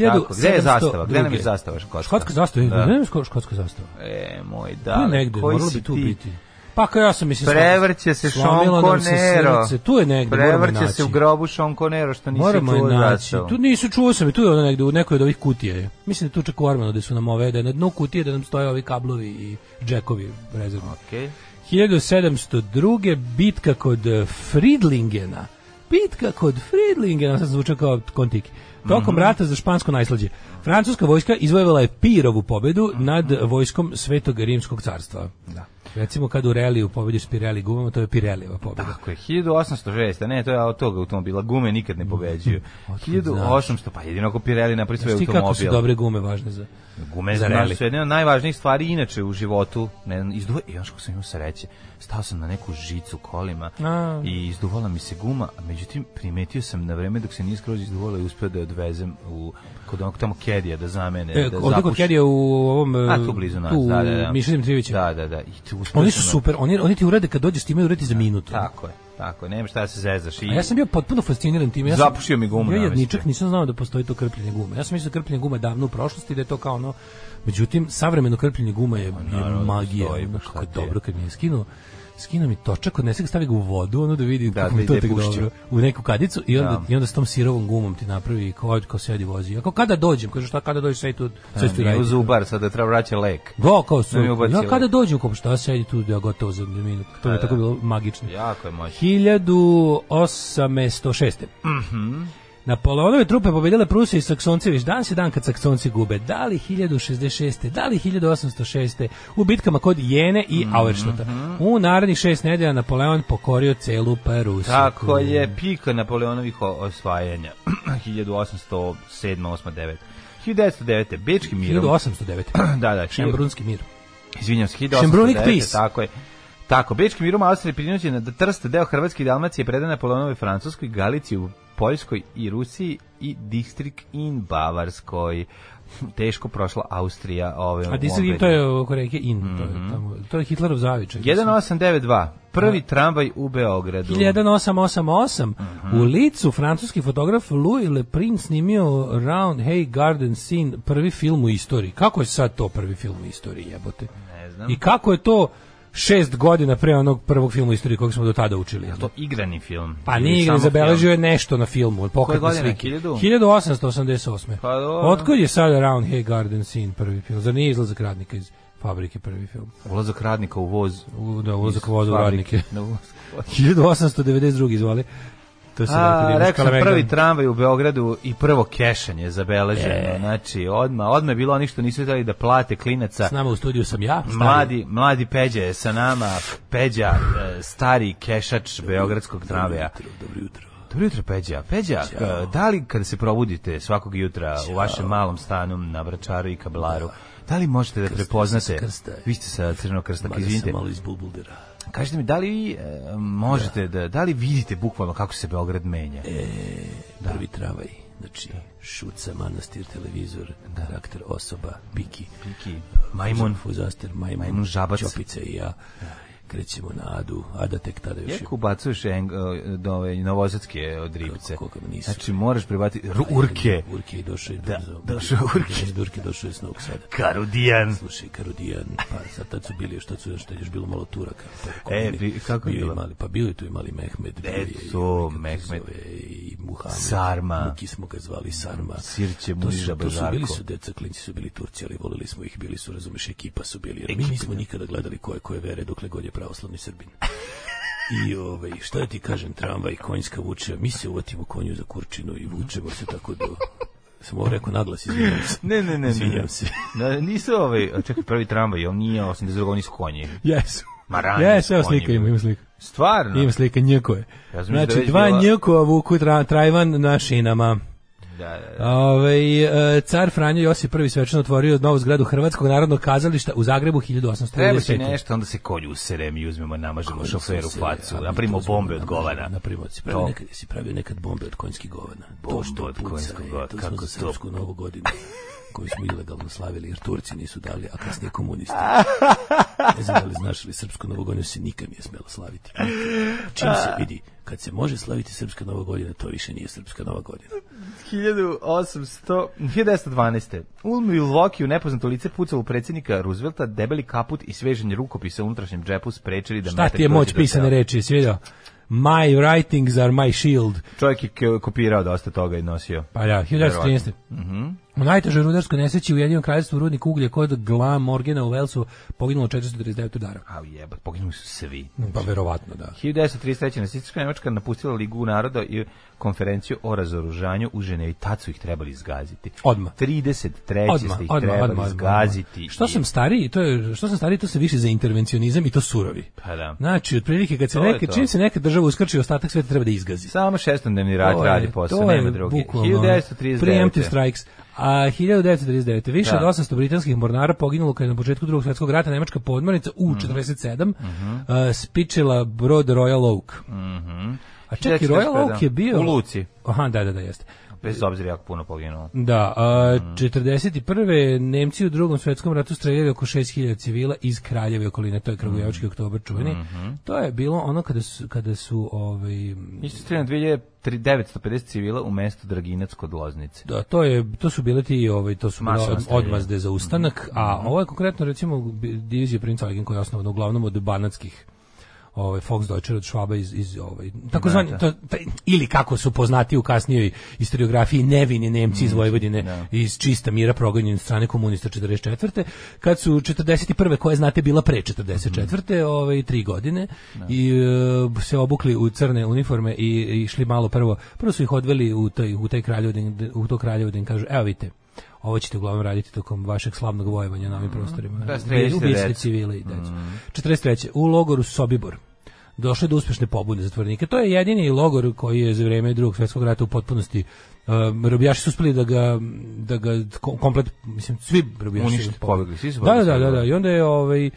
Tako, gde je zastava? Gde nam je 1702. zastava škotska? Škotska zastava, Da. da. ne znam ško- škotska zastava. E, moj Tu je da. negde, koji moralo bi tu ti? biti. Pa kao ja sam mislim Prevrće se srce. Tu je negde, Prevrće se u grobu Sean Conero što nisi Moramo čuo naći. Tu nisu čuo sam, i tu je ono negde u nekoj od ovih kutija. je. Mislim da tu čak u Armanu da su nam ove, da je na dnu kutije da nam stoje ovi kablovi i džekovi rezervni. Okej. 1702. bitka kod eh, Fridlingena. Bitka kod Fridlingena, sad zvuča kao kontiki. Tokom rata za špansko najslađe. Francuska vojska izvojevala je Pirovu pobedu nad vojskom Svetog Rimskog carstva. Da. Recimo kad u Reliju pobediš Pirelli gumama, to je Pirelijeva pobeda. Tako je, 1806, a ne, to je od toga automobila, gume nikad ne pobeđuju. 1800, pa jedino ako Pirelli napravi svoj Znaš ti kako su automobil. dobre gume važne za... Gume za reli? su jedna od najvažnijih stvari inače u životu. Ne, izduva, i još kako sam imao sreće, stao sam na neku žicu kolima A. i izduvala mi se guma, a međutim primetio sam na vreme dok se nije skroz izduvala i uspeo da je odvezem u, kod onog tamo Kedija da zamene. E, da ovdje kod Kedija u ovom... A, tu blizu nas, tu, da, da, da. Miša Dimitrijevića. Da, da, da. I tu Oni su na- super, oni, oni ti urade kad dođeš ti imaju uredi za minutu. Tako je, tako nema šta da se zezaš. I... A ja sam bio potpuno fasciniran tim. Ja sam, Zapušio mi gumu Ja jedničak nisam znao da postoji to krpljenje gume. Ja sam mislio da krpljenje gume davno u prošlosti, da je to kao ono... Međutim, savremeno krpljenje guma je, je magija. postoji, ono, pa kako je? dobro kad mi je skinuo skinuo mi točak, odnese ga stavi ga u vodu, ono da vidi Da, kako da mi to pušće. dobro. U neku kadicu i onda, Da. i onda s tom sirovom gumom ti napravi kao, kao sedi vozi. Ako kada dođem, kaže šta kada dođeš sve tu, sve tu raditi. zubar, sada treba vraća lek. Da, kao su. Da ubaci Ja kada dođem, kao šta sedi tu, ja gotovo za minut. To je Da, tako da. bilo magično. Jako je moćno. 1806. Mhm. Napoleonove trupe pobedile Prusije i Saksonci, već danas je dan kad Saksonci gube. Da li 1066. Da li 1806. U bitkama kod Jene i. Auerštata. U narednih šest nedelja Napoleon pokorio celu Prusiju. Tako je pika Napoleonovih osvajanja. 1807, 8, 9. 1909. Bečki mirom. 1809. da, da. Šembrunski mir. Izvinjam se, 1809. Šembrunik peace. Tako je. Tako, Bečki mirom Austrije prinuđena da Trst, deo Hrvatske i Dalmacije predan Napoleonovoj Francuskoj, Galiciji u Poljskoj i Rusiji i Distrikt in Bavarskoj. Teško prošla Austrija ove, A District to je oko reke In. To je, tamo, to je Hitlerov zavičaj. 1892. Prvi tramvaj u Beogradu. 1888. Mhm. U licu francuski fotograf Louis Le Prin snimio Round Hay Garden Scene, prvi film u istoriji. Kako je sad to prvi film u istoriji, jebote? Ne znam. I kako je to šest godina pre onog prvog filma u istoriji kojeg smo do tada učili? To igrani film. Pa nije ga zabeležio je nešto na filmu, pokretne godine? slike. 1000? 1888. Pa. Otkud je sad Round Hay Garden Scene prvi film? Zar nije izlazak radnika iz fabrike prvi film? Ulazak radnika u voz. U, da, ulazak voza u radnike. Na ulazak voza. 1892. izvoli. To se A, rekao sam prvi tramvaj u Beogradu i prvo kešanje zabeleženo. E. Znači, odma, odma je bilo oni što nisu htjeli da plate klinaca. S nama u studiju sam ja, stari. Mladi, mladi Peđa je sa nama, Peđa, e, stari kešač beogradskog tramvaja. Dobro jutro. Dobro jutro, Peđa. Peđa, e, da li kada se probudite svakog jutra u vašem malom stanu na Vračaru i Kablaru, da li možete da prepoznate, sa krsta. vi ste sa Crvenog krsta, izvinite, malo iz Bulbuldera. Kažite mi, da li e, možete da. da, li vidite bukvalno kako se Beograd menja? E, Prvi travaj, znači, šuca, manastir, televizor, karakter, osoba, piki, Piki, majmun, fuzaster, majmun, Majmun, žabac. čopice i ja. Krećemo na Adu, Ada tek tada još je Jak ubacuješ eng, do ove novosadske od ribce? Kako ga nisu. Znači, moraš pribati urke. Urke i došao Da, došao Urke. Iz Urke došao je s Novog Sada. Karudijan. Slušaj, Karudijan, pa sad tad su bili još, tad su još, tad još bilo malo Turaka. E, bi- kako je bilo? Mali, pa bio je tu i mali Mehmed. i to, kako Mehmed. I Muhammed. Sarma. Muki smo ga zvali Sarma. Sirće To Muniža su, to su bili su deca, klinci su bili Turci, ali volili smo ih, bili su, razumeš, ekipa su bili. Jer mi nismo nikada gledali ko je koje vere dokle god je pravoslavni Srbin. I ovaj, šta da ti kažem, tramvaj, konjska vuče, mi se uvatimo konju za kurčinu i vučemo se tako do... Sam ovo rekao naglas, izvinjam se. Ne, ne, ne. ne. Izvinjam se. Da, nisu ovaj, čekaj, prvi tramvaj, on nije 82, oni su konji. Jesu. Ma ranije Jes, su evo slika ima, ima slika. Stvarno? Ima slika njekove. Ja da Znači, već dva bila- njekova vuku tra, trajvan na šinama. Da, da, da. Ove, e, car Franjo Josip I svečano otvorio novu zgradu Hrvatskog narodnog kazališta u Zagrebu Treba se 1835. nešto, onda se konju userem i uzmemo, namažemo šoferu facu, napravimo bombe od govana. Napravimo, si pravio To. nekad, si pravio nekad bombe od konjskih govana. Bombe to što od konjskog govana, kako to? srpsku novu godinu koju smo ilegalno slavili, jer Turci nisu dali, a kasnije komunisti. Ne znam da li znaš ali srpsku novu godinu se nikad nije smjela slaviti. Čim se vidi, kad se može slaviti srpska nova godina, to više nije srpska nova godina. 1800, 1912. U Milwaukee nepoznato lice pucalo u predsjednika Roosevelta, debeli kaput i sveženje rukopisa u unutrašnjem džepu sprečili da Šta ti je moć pisane reči, jesi vidio? My writings are my shield. Čovjek je kopirao dosta toga i nosio. Pa da, 1913. Mhm. U najtežoj rudarskoj nesreći u Jedinom kraljevstvu rudnik uglja kod Glam Morgana u Velsu poginulo 439 udara. A jebat, poginuli su svi. Pa verovatno, da. 1933. nacistička Nemačka napustila Ligu naroda i konferenciju o razoružanju u Ženevi. Tad su ih trebali izgaziti. Odmah. 33. Odmah, ste ih odmah, trebali odmah. izgaziti. Što i- sam stariji, to je što sam stariji, to se više za intervencionizam i to surovi. Pa da. Znači, otprilike kad se To neka čim se neka država uskrči, ostatak sveta treba da izgazi. Samo šestodnevni rad radi posao, nema drugi. bukvalno 1939. Preemptive strikes. A 1939. Više Da. od 800 britanskih mornara poginulo kad je na početku drugog svjetskog rata nemačka podmornica Mhm. U-47 uh, spičila brod Royal Oak. A čekaj, 1945, Royal Oak da. je bio... U Luci. Aha, da, da, da, jeste. Bez obzira jako puno poginulo. Da, a, Mhm. 41. Nemci u drugom svjetskom ratu streljali oko 6000 civila iz Kraljeve okoline, to je. Kragujevački oktobar čuveni. To je bilo ono kada su, kada su ovaj, Isto streljeno 2950 civila u mestu Draginac kod Loznice. Da, to je to su bile ti ovaj to su bile odmazde za ustanak, a ovo je konkretno recimo divizija Princa Eugen koja je osnovana uglavnom od banatskih ovaj Volksdeutscher od Švaba iz iz ovaj takozvani to, taj- ili kako su poznati u kasnijoj historiografiji nevini Nemci iz Vojvodine iz čista mira progonjeni strane komunista 44. kad su 41. koje znate bila pre 44. ovaj tri godine i e, se obukli u crne uniforme i, i išli malo prvo prvo su ih odveli u taj u taj kraljevdin u to kraljevo da im kažu evo vidite ovo ćete uglavnom raditi tokom vašeg slavnog vojevanja na ovim prostorima. Streljite Ubijete decu. civile i decu. 43. U logoru Sobibor došlo je do uspešne pobune zatvorenika. To je jedini logor koji je za vreme drugog svjetskog rata u potpunosti um, robijaši su uspeli da ga da ga kom- komplet mislim svi robijaši su pobegli. svi su Da, da, da, da. I onda je ovaj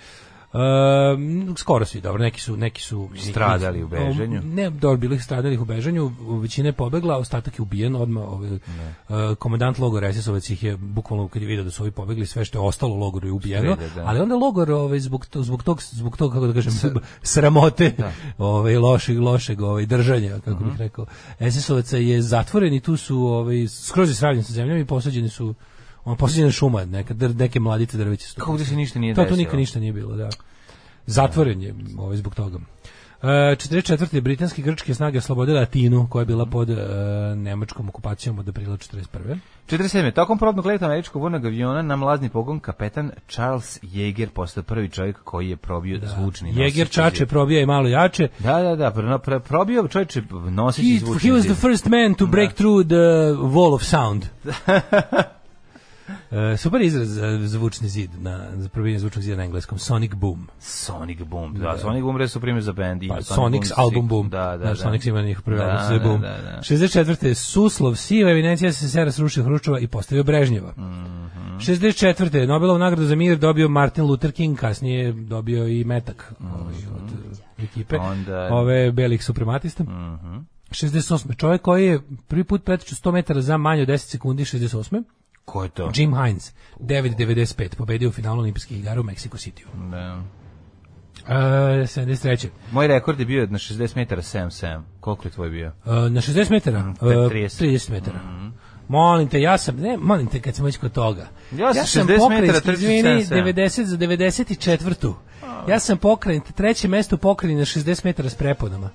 Um, skoro svi, dobro, neki su neki su Stradali u bežanju. Ne, dobro, bilo ih stradalih u bežanju, većina je pobegla, ostatak je ubijen odmah. Ovaj, uh, komandant logora SS-ovac ih je bukvalno kad je video da su ovi pobegli, sve što je ostalo logoru je ubijeno, Sve, da, da. ali onda logor ovaj zbog to, zbog tog zbog tog kako da kažem sramote ovaj lošeg lošeg ovaj držanja kako Mhm. bih rekao SS-ovaca je zatvoren i tu su ovaj skroz je sravnjen sa zemljom i posađeni su on posađena je šuma neka neke mladice drveće su Kako da se ništa nije to, to desilo? nikad ništa nije bilo, da. Zatvoren je ovaj, zbog toga. E, 44. britanski grčke snage oslobodile Atinu, koja je bila pod e, nemačkom okupacijom od aprila 41. 47. Tokom probnog leta američkog vojnog aviona na mlazni pogon kapetan Charles Jaeger postao prvi čovjek koji je probio zvučni nosič. Jeger čače probija i malo jače. Da, da, da, pro, pro, probio čovječe nosić He, zvučni he was the first man to break through the wall of sound. E, super izraz za zvučni zid na za probijanje zvučnog zida na engleskom Sonic Boom. Sonic Boom. Da, Sonic Boom su primjer za band. Pa, Ima Sonic's Boom, album Boom. Da, da, Znaš, da. Sonic ima njihov prvi Da, album, da, Boom. da, da. 64. Suslov, siva evidencija SSR srušio Hruščova i postavio Brežnjeva. Mhm. 64. Nobelov nagradu za mir dobio Martin Luther King, kasnije je dobio i metak ovaj, od uh, ekipe, Onda- ove belih suprematista. Mhm. 68. Čovjek koji je prvi put pretiču 100 metara za manje od 10 sekundi, 68. Ko je to? Jim Hines, 9.95, pobedio u finalu olimpijskih igara u Mexico City. Da. E, 73. Moj rekord je bio na 60 metara 7-7. Koliko je tvoj bio? E, na 60 metara? Mm, E, 30. 30 metara. Molim te, ja sam, ne, molim te kad sam već kod toga. Ja sam 60 pokrajinski, metara, izvini, 77. 90 za 94. Ja sam pokrajin, treće mesto pokrajini na 60 metara s preponama.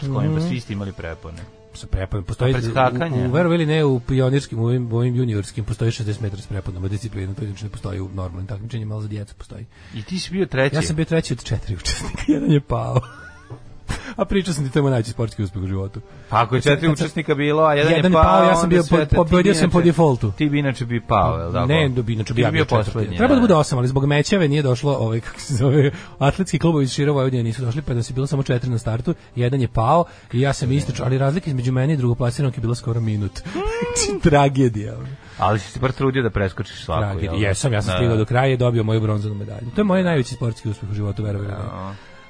S kojim pa svi ste imali prepone. Sa preponom postoji u, u verovali ne u pionirskim, u ovim, u ovim juniorskim postoji 60 metara s preponama disciplina, to inače ne postoji u normalnim takmičenjima, ali za djecu postoji. I ti si bio treći. Ja sam bio treći od četiri učesnika, jedan je pao. A pričao sam ti moj najveći sportski uspeh u životu. Pa ako je četiri Kad sam- učesnika bilo, a jedan, Jedan je pao, ja sam bio pobedio sam po defaultu. Ti bi inače bi pao, je li tako? Ne, bi inače bi ja bi bio poslednji. Treba da bude osam, ali zbog mećave nije došlo, ovaj kako se zove, atletski klubovi iz Širova Vojvodine nisu došli, pa da se bilo samo četiri na startu, jedan je pao i ja sam isto, ali razlika između mene i drugoplasiranog je bila skoro minut. Znači, Tragedija. Ali si se bar trudio da preskočiš svaku, Tragedija. jel? Jesam, ja sam Da. stigao do kraja i dobio moju bronzanu medalju. To je moj najveći sportski uspeh u životu, verujem.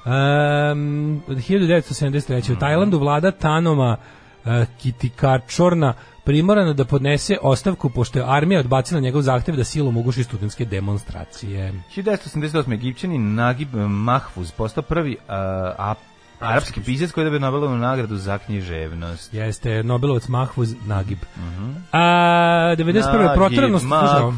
Um, od 1973. U Tajlandu vlada Tanoma uh, Kitikačorna primorana da podnese ostavku pošto je armija odbacila njegov zahtev da silom uguši studentske demonstracije. 1988. Egipćanin Nagib Mahfuz postao prvi uh, arapski pisac koji je dobio Nobelovu nagradu za književnost. Jeste Nobelovac Mahfuz Nagib. A 91. proterano Nagib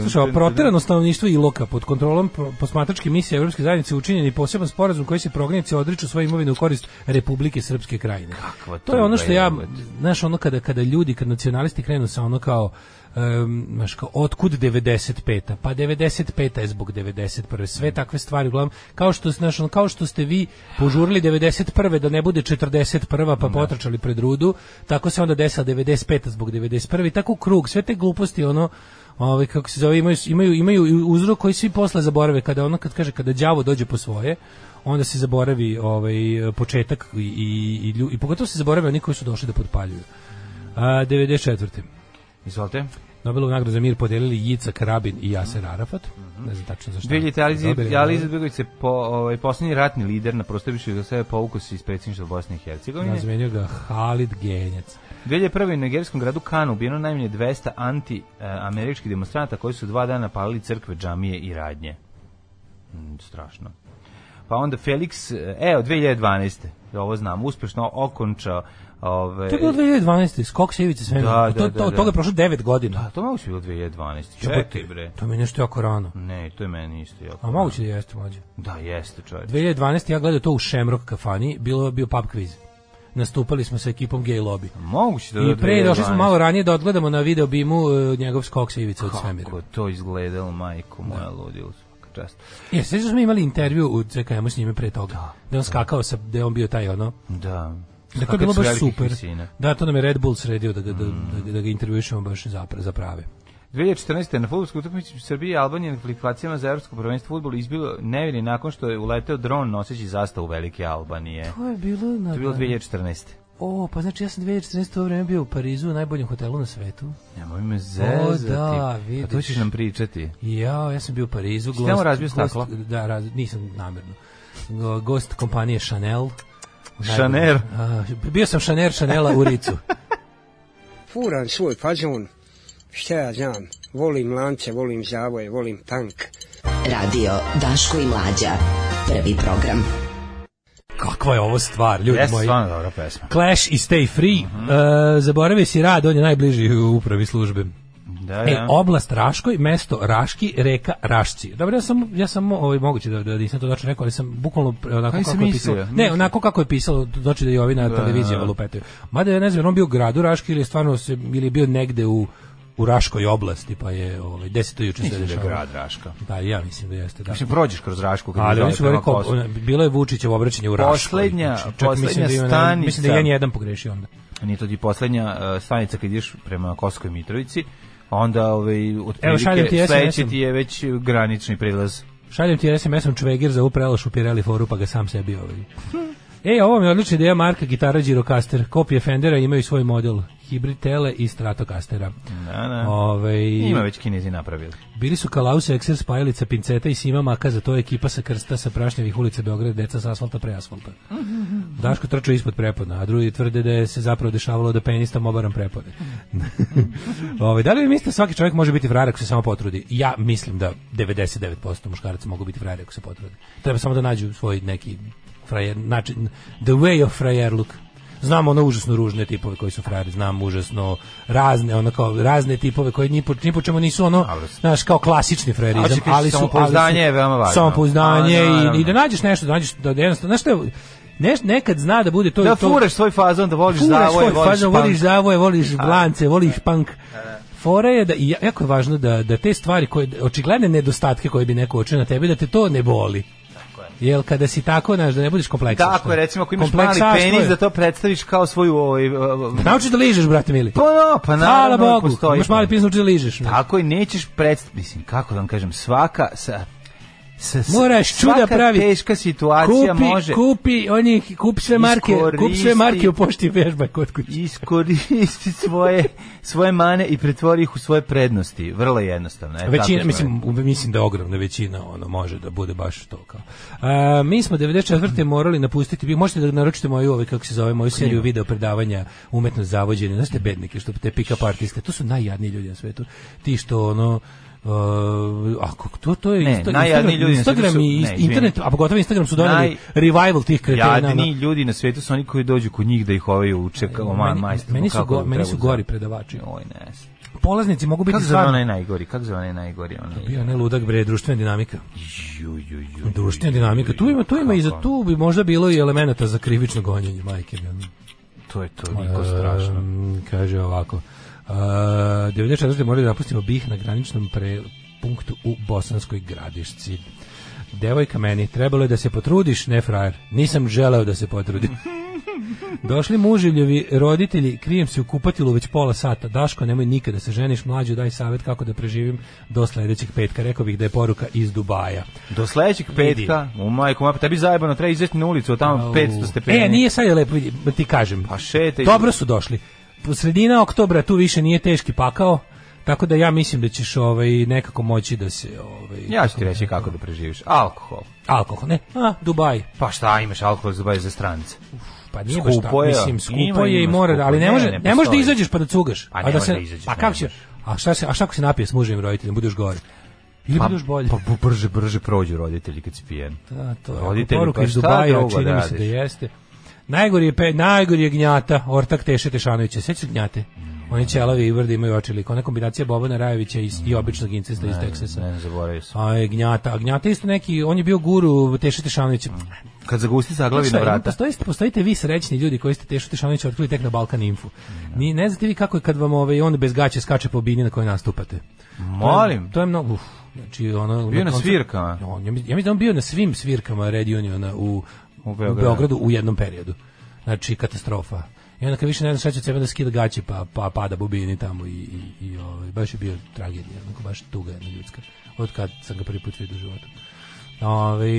slušao. Proterano stanovništvo Iloka pod kontrolom posmatračke misije Evropske zajednice učinjen je poseban sporazum koji se prognanici odriču svoje imovine u korist Republike Srpske krajine. Kakva To je ono što ja, znaš, ono kada, kada ljudi, kad nacionalisti krenu sa ono kao, um, znaš, kao, otkud 95. Pa 95. je zbog 91. Sve takve stvari, uglavnom, kao što, znaš, ono, kao što ste vi požurili 91. da ne bude 41. pa potrčali pred rudu, tako se onda desila 95. zbog 91. I tako krug, sve te gluposti, ono, ovaj kako se zove imaju imaju imaju uzrok koji svi posle zaborave kada ono kad kaže kada đavo dođe po svoje onda se zaboravi ovaj početak i i i, i pogotovo se zaborave oni koji su došli da potpaljuju. A 94. Izvolite. Nobelovu nagradu za mir podelili Jica Karabin i Jaser Arafat. Ne znam tačno zašto. 2000. Ali Izetbegović se po, ovaj, posljednji ratni lider na prostoru bivšeg Jugoslavije povukao se iz predsjedništva Bosne i Hercegovine. Nazvenio ga Halid Genjac. 2001. u nigerijskom gradu Kanu ubijeno najmanje 200 anti-američkih demonstranata koji su dva dana palili crkve, džamije i radnje. Mm, strašno. Pa onda Felix, e, evo, 2012. Ovo znam, uspešno okončao ove, To je bilo 2012. Skok se ivice svemira. Da, A to, da, to, da, toga da. je prošlo 9 godina. Da, to moguće bilo 2012. Jebote, Čekaj bre. To mi je nešto jako rano. Ne, to je meni isto jako. A moguće da jeste mlađe. Da, jeste čovječ. 2012. ja gledao to u Shamrock kafani, bilo bio pub quiz. Nastupali smo sa ekipom Gay Lobby. Moguće da I je pre došli smo 2012. malo ranije da odgledamo na video bimu uh, njegov skok sa ivice od svemira. Kako to izgledalo, majko moja ludilo svaka čast. Je, sve smo imali intervju u CKM-u s njime pre toga. Da, je on skakao sa, da je on bio taj ono, Da. Da to je bilo baš super. visina. Da, to nam je Red Bull sredio da ga, da, da, da ga intervjušemo baš za, za prave. 2014. na fudbalskoj utakmici Srbije i Albanije na kvalifikacijama za evropsko prvenstvo fudbala izbilo nevini nakon što je uleteo dron noseći zastavu Velike Albanije. To je bilo na... To je bilo 2014. O, pa znači ja sam 2014. to vreme bio u Parizu, u najboljem hotelu na svetu. Nemoj me zezati. da, A to vidiš. ćeš nam pričati. Ja, ja sam bio u Parizu. Tamo razbio staklo? Da, raz, nisam namjerno. Go- Gost kompanije Chanel. Chanel. A, bio sam Chanel Chanela u Ricu. furam svoj fazon, šta ja znam, volim lance, volim zavoje, volim tank. Radio Daško i Mlađa. Prvi program. Kakva je ovo stvar, ljudi Jeste moji. stvarno dobra pesma. Clash i Stay Free. Mhm. E, zaboravi si rad, on je najbliži u upravi službe. Da, E, da. oblast Raškoj, mesto Raški, reka Rašci. Dobro, ja sam, ja sam ovaj, moguće da, da nisam to tačno rekao, ali sam bukvalno onako Kaj kako je mislio? pisalo. Ne, onako kako je pisalo, doći da i ovi na Da, televiziji da. lupetaju. Mada ja ne znam, je on bio u gradu Raški ili je stvarno se, ili je bio negde u u Raškoj oblasti, pa je ovaj, deset to juče se Mislim da je grad Raška. Da, ja mislim da jeste. Da. Mislim, prođeš kroz Rašku. kad Ali oni su prema govorili kao, Kosovu. ona- bilo je Vučićevo obraćanje u Raškoj. Poslednja- Znači, čak mislim poslednja da stanica. Mislim da je jedan pogrešio onda. Nije to ti poslednja uh, stanica kad ideš prema Koskoj Mitrovici, onda ovaj, otprilike sledeći ti je već granični prilaz. Šaljem ti SMS-om Čvegir za uprelašu Pirelli foru, pa ga sam sebi ovaj. E, ovo mi je odlična ideja marka gitara Girocaster. Kopije Fendera imaju svoj model. Hibrid Tele i Stratocastera. Da, da. Ove, Ima već kinezi napravili. Bili su Kalaus, Ekser, Spajalica, Pinceta i Sima Maka, za to je ekipa sa krsta sa prašnjevih ulica Beograda, deca sa asfalta pre asfalta. Daško trčao ispod prepodna, a drugi tvrde da je se zapravo dešavalo da penistam obaram prepode. Ove, da li vi mislite da svaki čovjek može biti frajer ako se samo potrudi? Ja mislim da 99% muškaraca mogu biti frajeri ako se potrudi. Treba samo da nađu svoj neki frajer, način, the way of frajer look. Znam ono užasno ružne tipove koji su frajeri, znam užasno razne, ono kao razne tipove koji ni po, ni po čemu nisu ono, znaš, kao klasični frajerizam, ali su samopouzdanje je veoma važno. Samopouzdanje i, i da nađeš nešto, da nađeš da jednostavno, znaš što neš, nekad zna da bude to Da to, furaš svoj fazon, da voliš zavoje, voliš fazon, punk. voliš zavoje, voliš blance, voliš punk. Fora je da, i ja- jako je važno da, da te stvari, koje, očigledne nedostatke koje bi neko očio na tebi, da te to ne boli. Jel kada si tako, znaš, da ne budeš kompleksan. Tako je, recimo, ako imaš mali penis, da to predstaviš kao svoju... Ovaj, Naučiš da ližeš, brate mili. pa no, pa Hvala naravno Bogu, postoji. imaš mali penis, naučiš da ližeš. Tako i nećeš predstaviti, mislim, kako da vam kažem, svaka... Sa, Moraš čuda pravi. teška situacija kupi, može... kupi, oni, kupi sve marke, kupi sve marke u pošti vežbaj kod kuće. iskoristi svoje, svoje mane i pretvori ih u svoje prednosti. Vrlo jednostavno. E, Većina, tako mislim, mislim da ogromna većina ono može da bude baš to kao. A, mi smo 94. morali napustiti, vi možete da naručite moju ovaj kako se zove moju seriju video predavanja umetnost zavođenja, znaš te bednike što te pika partijske, to su najjadniji ljudi na svetu. Ti što ono Uh, ako to to je Ne, Insta- najjadniji Instagram- ljudi Instagram su- i ne, internet, a pogotovo Instagram su doneli Naj- revival tih kretena. Jadni ljudi na svetu su oni koji dođu kod njih da ih ovaj uče kao ma, meni, majstor. meni su, go, meni su gori predavači. Oj, ne. Polaznici mogu biti stvarno onaj najgori? Kako zove onaj najgori? Onaj... bio ne ludak bre, društvena dinamika. Ju, ju, ju, Društvena dinamika. Tu ima, tu ima i za tu bi možda bilo i elemenata za krivično gonjenje, majke. mi. To je toliko strašno. Um, kaže ovako. Uh, 94. morali da napustimo bih na graničnom pre punktu u Bosanskoj gradišci. Devojka meni, trebalo je da se potrudiš, ne frajer. Nisam želeo da se potrudim. Došli mužiljevi roditelji, krijem se u kupatilu već pola sata. Daško, nemoj nikada se ženiš, mlađu daj savjet kako da preživim do sledećeg petka. Rekao bih da je poruka iz Dubaja. Do sledećeg petka, u majku, ma, pa tebi zajebano, treba izaći na ulicu, tamo 500 stepeni. E, nije sad je lepo, vidi, ti kažem. Pa šetaj. Dobro su došli. Sredina oktobra tu više nije teški pakao, tako da ja mislim da ćeš ovaj nekako moći da se ovaj Ja ću ti reći kako da preživiš. Alkohol. alkohol, ne? A, Dubaj. Pa šta imaš alkohol za Dubaj za strance? Pa nije baš Skupo tako, je. mislim, skupo Ima, je i mora, skupo. ali ne Ne, može, ne ne, može da izađeš pa da cugaš. A ne da se, da izađeš, a ne kako će? možeš. A šta se, a šta ako se napije s muževim roditeljem, budeš gore? Ili budeš bolje? Pa brže, brže prođu roditelji kad si pijen. Da, to je Roditelji, poruka pa iz šta Dubaja, čini da mi se da jeste. Najgori je, pe, najgori je gnjata, ortak Teše Tešanovića. Sećaš gnjate? Oni ćelavi i vrdi imaju oči lik. Ona kombinacija Bobana Rajevića i, i običnog incesta iz Teksasa. Ne, ne zaboravio sam. A je gnjata. A gnjata je isto neki, on je bio guru Teše Tešanovića. Kad zagusti zaglavi na je, vrata. Postoji, postojite vi srećni ljudi koji ste Tešu Tešanovića otkrili tek na Balkan Info. Ni, ne znate vi kako je kad vam ovaj, on bez gaće skače po bini na kojoj nastupate. Molim. To je mnogo, uf, znači ono... Bio na koncert- svirkama? On, ja mislim da on bio na svim svirkama Red Uniona u, U u Beogradu. Beogradu u jednom periodu. Znači, katastrofa. I onda kad više ne znaš šta će od sebe da skida gaće, pa, pa pada bubini tamo i, i, i ovaj, baš je bio tragedija, onako baš tuga jedna ljudska. Od kad sam ga prvi put vidio u životu. Ove,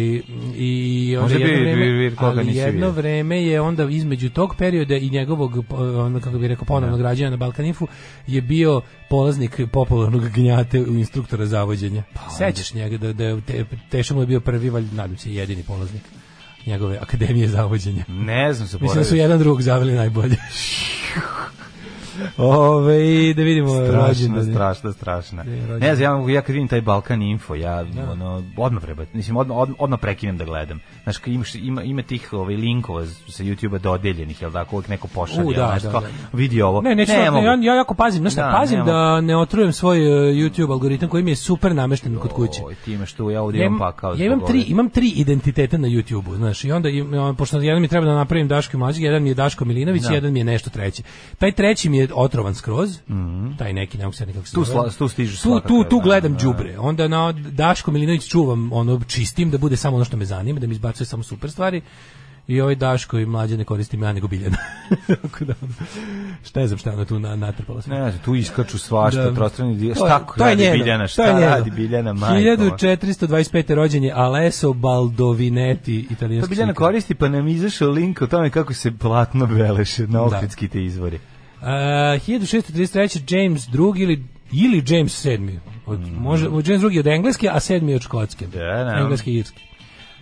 i onda jedno bi- vreme, bi- bi- koga ali jedno vreme je onda između tog perioda i njegovog ono kako bih rekao ponovnog rađanja na Balkanifu je bio polaznik popularnog gnjate u instruktora zavođenja. Pa Sećaš njega da da te, Teša mu je bio prvi valj nadam se jedini polaznik njegove akademije zavođenja. Ne znam, Mislim da su jedan drugog zaveli najbolje. Ove, da vidimo rođendane. strašno, strašno. Ne, rođendan. Ne znam, ja, ja kad vidim taj Balkan Info, ja ono, odmah prebacim, mislim, odmah, odmah, odmah prekinem da gledam. Znaš, imaš, ima, ima tih ovaj, linkova sa YouTube-a dodeljenih, jel tako, uvijek neko pošalje, da, znaš, da, kao, da. vidi ovo. Ne, neću, ne, ne, ja, ja jako pazim, znaš Da, pazim ne da ne otrujem svoj uh, YouTube algoritam koji mi je super namešten kod kuće. Oj, ti imaš tu, ja ovdje Ja imam pakao. ja imam tri, imam tri identiteta na YouTubeu, znaš, i onda, im- pošto jedan mi treba da napravim Daško i Mlađe, jedan mi je Daško Milinović, Da. jedan mi je nešto treće. Taj treći mi je otrovan skroz, taj neki, ne se nikako se Tu sla- tu stižu tu, tu, tu da, gledam da. đubre. Onda na Daško Milinović čuvam, ono, čistim, da bude samo ono što me zanima, da mi izbacuje samo super stvari. I ovaj Daško i mlađe ne koristim ja nego Biljana. Tako da, šta je znam šta je ona tu na, natrpala se. Ne znam, tu iskaču svašta, Da. trostrani dio. To je- Šta to je radi njeno, Biljana? to Šta je njeno. radi Biljana, majko? 1425. rođen je Alesso Baldovinetti, To italijanski Biljana slikar. koristi, pa nam izašao link o tome kako se platno beleše na okritski te izvori. Uh, 1633. James II ili, ili James VII. Od, može, od James II od engleske, a sedmi od škotske. Mm. Da, da. Engleske i irske.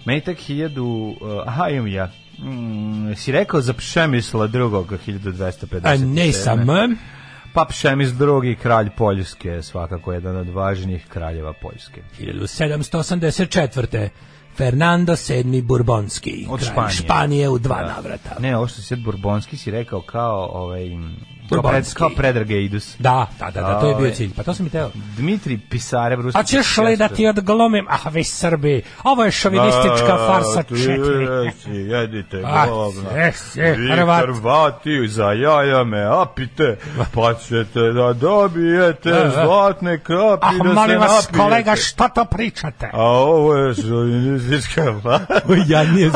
Meni tak hiljadu... Uh, aha, imam ja. Mm, si rekao za Pšemisla drugog 1250. A ne sam. Pa Pšemis drugi kralj Poljske, svakako jedan od važnijih kraljeva Poljske. 1784. Fernando VII Burbonski. Od Španije. Španije u dva Da. navrata. Ne, ovo što si sad Burbonski si rekao kao ovaj kao, pred, kao Predrag Eidus. Da, da, da, da, to je bio Ovaj, cilj. Pa to sam i teo. Dmitri Pisarev, ruski A ćeš li da ti odglumim? Ah, vi Srbi, ovo je šovinistička farsa četiri. Jedite Ah, govna. Vi Hrvat. Hrvati za jaja me apite, pa ćete da dobijete Da, da. zlatne kapi Ah, da se molim vas, kolega, što to pričate? A ovo je šovinistička farsa. Jadnije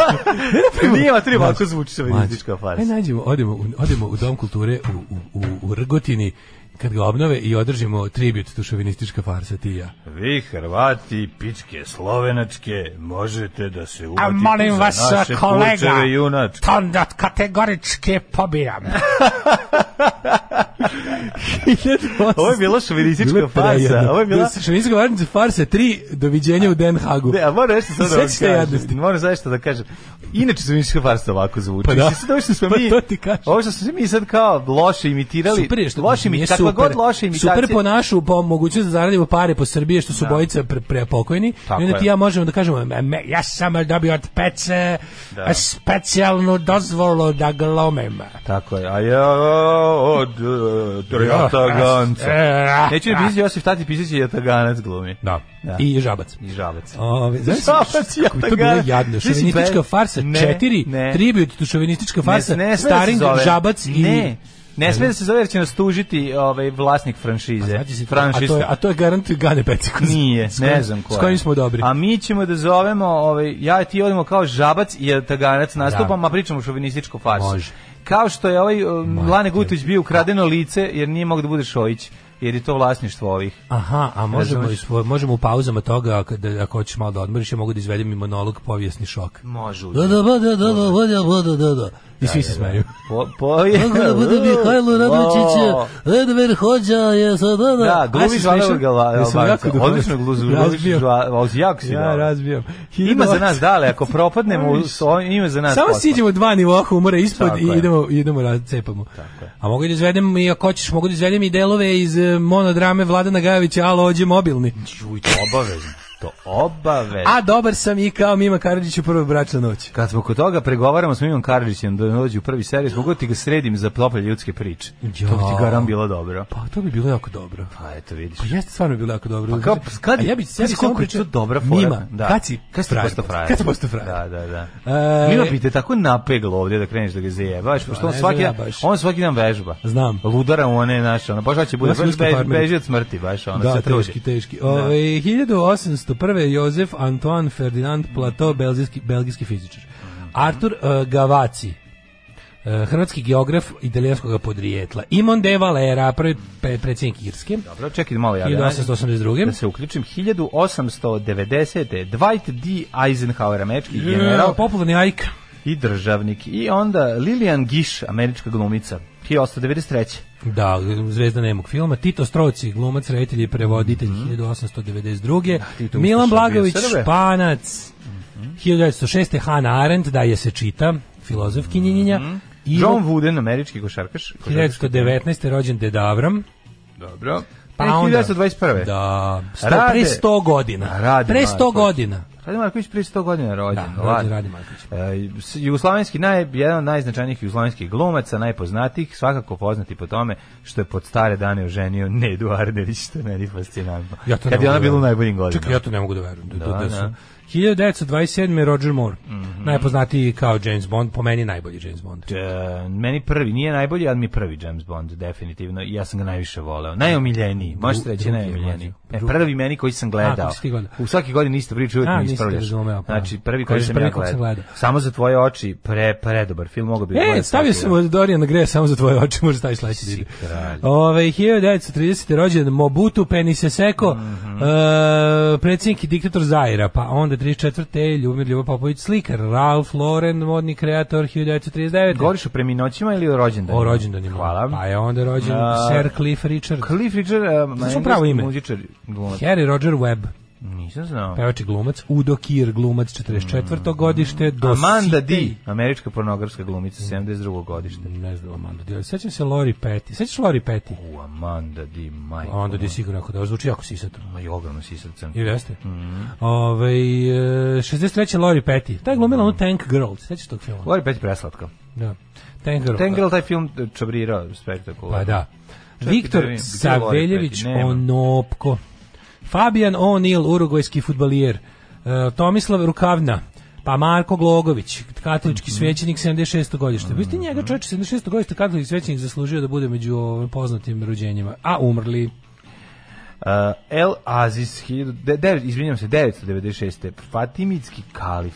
Nije, ma tri ovako zvuči šovinistička farsa. nađemo, odemo, odemo u Dom kulture u, u, u, Rgotini, kad ga obnove i održimo tribut tu šovinistička farsa ti i ja. Vi Hrvati, pičke slovenačke, možete da se A uvatite molim za vas, naše kolega, junačke. to kategorički pobijam. Ovo je bila šovinistička farsa. Ovo je bila... Šovinistička farsa, farsa 3, doviđenja u Den Hagu. Ne, a moram nešto sad da vam kažem. Moram zaista da kažem. Inače miška farsa ovako zvuči. Pa da. Ovo što smo Pa mi, to ti kažem. ovo što smo mi sad kao loše imitirali, Super je što loše imi, kakva god loša imitacija. Super po našu po mogućnost da zaradimo pare po Srbije što su Da. bojice pre, prepokojni. I onda ti ja možemo da kažemo "Me- me- ja sam dobio od pece Da. specijalnu dozvolu da glomem. Tako je. A ja od Jataganca. E, Neću ne pisati Josif Tati, pisat će Jataganac glumi. Da. Da. I žabac. I žabac. Ove, znaš, Žabac, je to bilo Jataganac. jadno. Šovinistička farsa ne, 4, ne. tribut šovinistička farsa, da staring, žabac i... Ne, ne sme da se zove jer će nas tužiti ovaj, vlasnik franšize. Znači se to- a, to je, a to je garant Gane Pecikoz. Nije, kojim- ne znam ko S je. kojim smo dobri. A mi ćemo da zovemo, ovaj, ja i ti odemo kao žabac i taganac nastupam, Da. a pričamo šovinističku farsu. Može. Kao što je ovaj um, Lane Gutović bio ukradeno lice jer nije mogu da bude Šojić, jer je to vlasništvo ovih. Aha, a možemo, Razumeš? i svo- možemo u pauzama toga, ako, da, ako hoćeš malo da odmoriš, ja mogu da izvedem i monolog povijesni šok. Može. Da, da, da, da, da, da, da, da, da, da. I svi se smeju. Po, po, je, Kako da bude Mihajlo Radovićić, O, Edver Hođa je sada, da. Da, Aj, glumi jako dobro. odlično gluzu, Razbio. jako si Ja razbijam. Ima za nas dale, ako propadnemo, ima za nas Samo siđemo dva nivoa humora ispod i idemo, idemo je. A mogu da izvedem, i ako hoćeš, mogu da izvedem i delove iz eh, monodrame Vladana Gajovića, alo, ođe mobilni. Čuj, to obavezno. To obavezno. A dobar sam i kao Mima Karadžić u prvoj bračna noć. Kad smo kod toga pregovaramo s Mimom Karadžićem da dođe u prvi servis, mogu da ti ga sredim za tople ljudske priče. Ja. To bi ti garam bilo dobro. Pa to bi bilo jako dobro. Pa eto vidiš. Pa jeste stvarno bilo jako dobro. Pa kao, kad, A ja bi znaš sebi samo koliko je pričao to dobra fora? Mima, da. kad si, kad si postao frajer? Kad si postao frajer? Da, da, da. E, Mima bi te tako napeglo ovdje da kreneš da ga zajebaš, pošto on svaki, dan, on svaki dan vežba. Znam. Ludara one naše, ono, baš hoće bude, beži, od smrti, baš ono, Da, se trudi. teški, teški. Ove, 1801. Josef Antoine Ferdinand Plateau, belgijski, belgijski fizičar. Artur uh, Gavaci, uh, hrvatski geograf italijanskog podrijetla. Imon de Valera, prvi pe, predsjednik Irske, Dobro, čekaj malo ja. 1882. Da se uključim, 1890. Dwight D. Eisenhower, američki general popularni Ajk. i državnik. I onda Lilian Gish, američka glumica, 1893. Da, zvezda nemog filma. Tito Stroci, glumac, reditelj i prevoditelj 1892. Mhm. Tito Milan ustaša Blagović, bio Srbe. Španac. 1906. Hannah Arendt, da je se čita, filozof kinjenja. Ivo, John Wooden, američki košarkaš. košarkaški 1919. rođen Deda Avram. Dobro. Pa Pa onda- 1921. Da, sto, Rade- pre 100 godina. Rade pre 100 Marković. godina. Radi Marković prije 100 godina rođen. Da, rođen Rade Marković. E, Jugoslovenski naj, jedan od najznačajnijih jugoslovenskih glumaca, najpoznatijih, svakako poznati po tome što je pod stare dane oženio Nedu Arderić, što je meni fascinantno. Ja to Kad je ona da bila u najboljim godinama. Čekaj, ja to ne mogu da verujem. Da, Da, da, da da. su. 1927. Roger Moore. Mhm. Najpoznatiji kao James Bond, po meni najbolji James Bond. E, meni prvi, nije najbolji, ali mi prvi James Bond, definitivno. Ja sam ga najviše voleo. Najomiljeniji, možete reći najomiljeniji. E, prvi meni koji sam A, gledao. gledao? U svaki godin isto priču, uvijek A, mi ispravljaš. razumeo, pa. Znači, prvi koji sam prvi ja sam gledao. gledao. Samo za tvoje oči, pre, predobar film, mogu bi E, stavio sam Doriana Greja samo za tvoje oči, može staviš sledeći. Ove, 1930. rođen Mobutu Penise Seko, Mhm. e, predsjednik i diktator Zaira, pa onda 34. Ljubomir Ljubo Popović slikar, Ralph Lauren, modni kreator 1939. Govoriš o preminoćima ili o rođendanima? o rođendanima. Hvala. Pa je onda rođen A, Sir Cliff Richard. Cliff Richard, mu pravo ime? muzičar. Harry Roger Webb, Nisam znao. pevač i glumac, Udo Kier, glumac 44. godište, do Amanda City. D, američka pornografska glumica, 72. godište. Ne znam Amanda D. Sećam se Lori Petty. Sećaš Lori Petty? U, Amanda D, majko. Onda D sigurno ako da zvuči jako sisato. Ma i ogromno sisavcem. Ili jeste? Mhm. Ovaj, e, 63. Lori Petty. Ta je glumila onu Tank Girl. Sećaš tog filma? Lori Peti preslatka. Da. Tank Girl. Tengel taj film čabrirao spektakularno. Pa da. Viktor da Saveljević Petty? Onopko. Fabian O'Neill, urugvajski futbalijer. E, Tomislav Rukavna. Pa Marko Glogović, katolički Mhm. svećenik 76. godište. Vi ste njega čovječe 76. godište katolički svećenik zaslužio da bude među ovim poznatim rođenjima. A umrli. Uh, El Aziz, 1000 de- devet- izvinjam se, 996. Fatimitski kalif.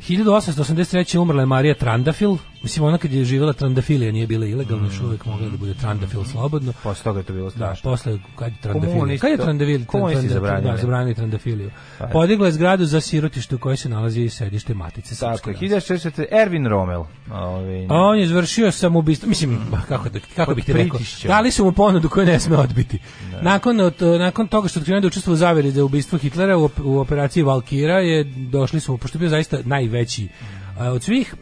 1883. umrla je Marija Trandafil. Mislim, ona kad je živjela Trandafilija nije bila ilegalna, još uvijek mogla da bude Trandafil slobodno. Posle toga je to bilo Da, strašno. posle kad je Trandafilija. Kad je to- Trandafil? komunisti zabranili. Da, zabranili Trandafiliju. Pa je. Podigla je zgradu za sirotište u kojoj se nalazi sedište Matice Tako Srpske. je, 1600. Ervin Rommel. Ovaj, A on je izvršio samoubistvo, mislim, kako, da, kako bih ti rekao, dali su mu ponudu koju ne sme odbiti. Nakon, od, nakon toga što je otkrio da je učestvovao u zaveri za ubistvo Hitlera u, u operaciji Valkira, je došli su, mu, pošto je bio zaista najveći a, od svih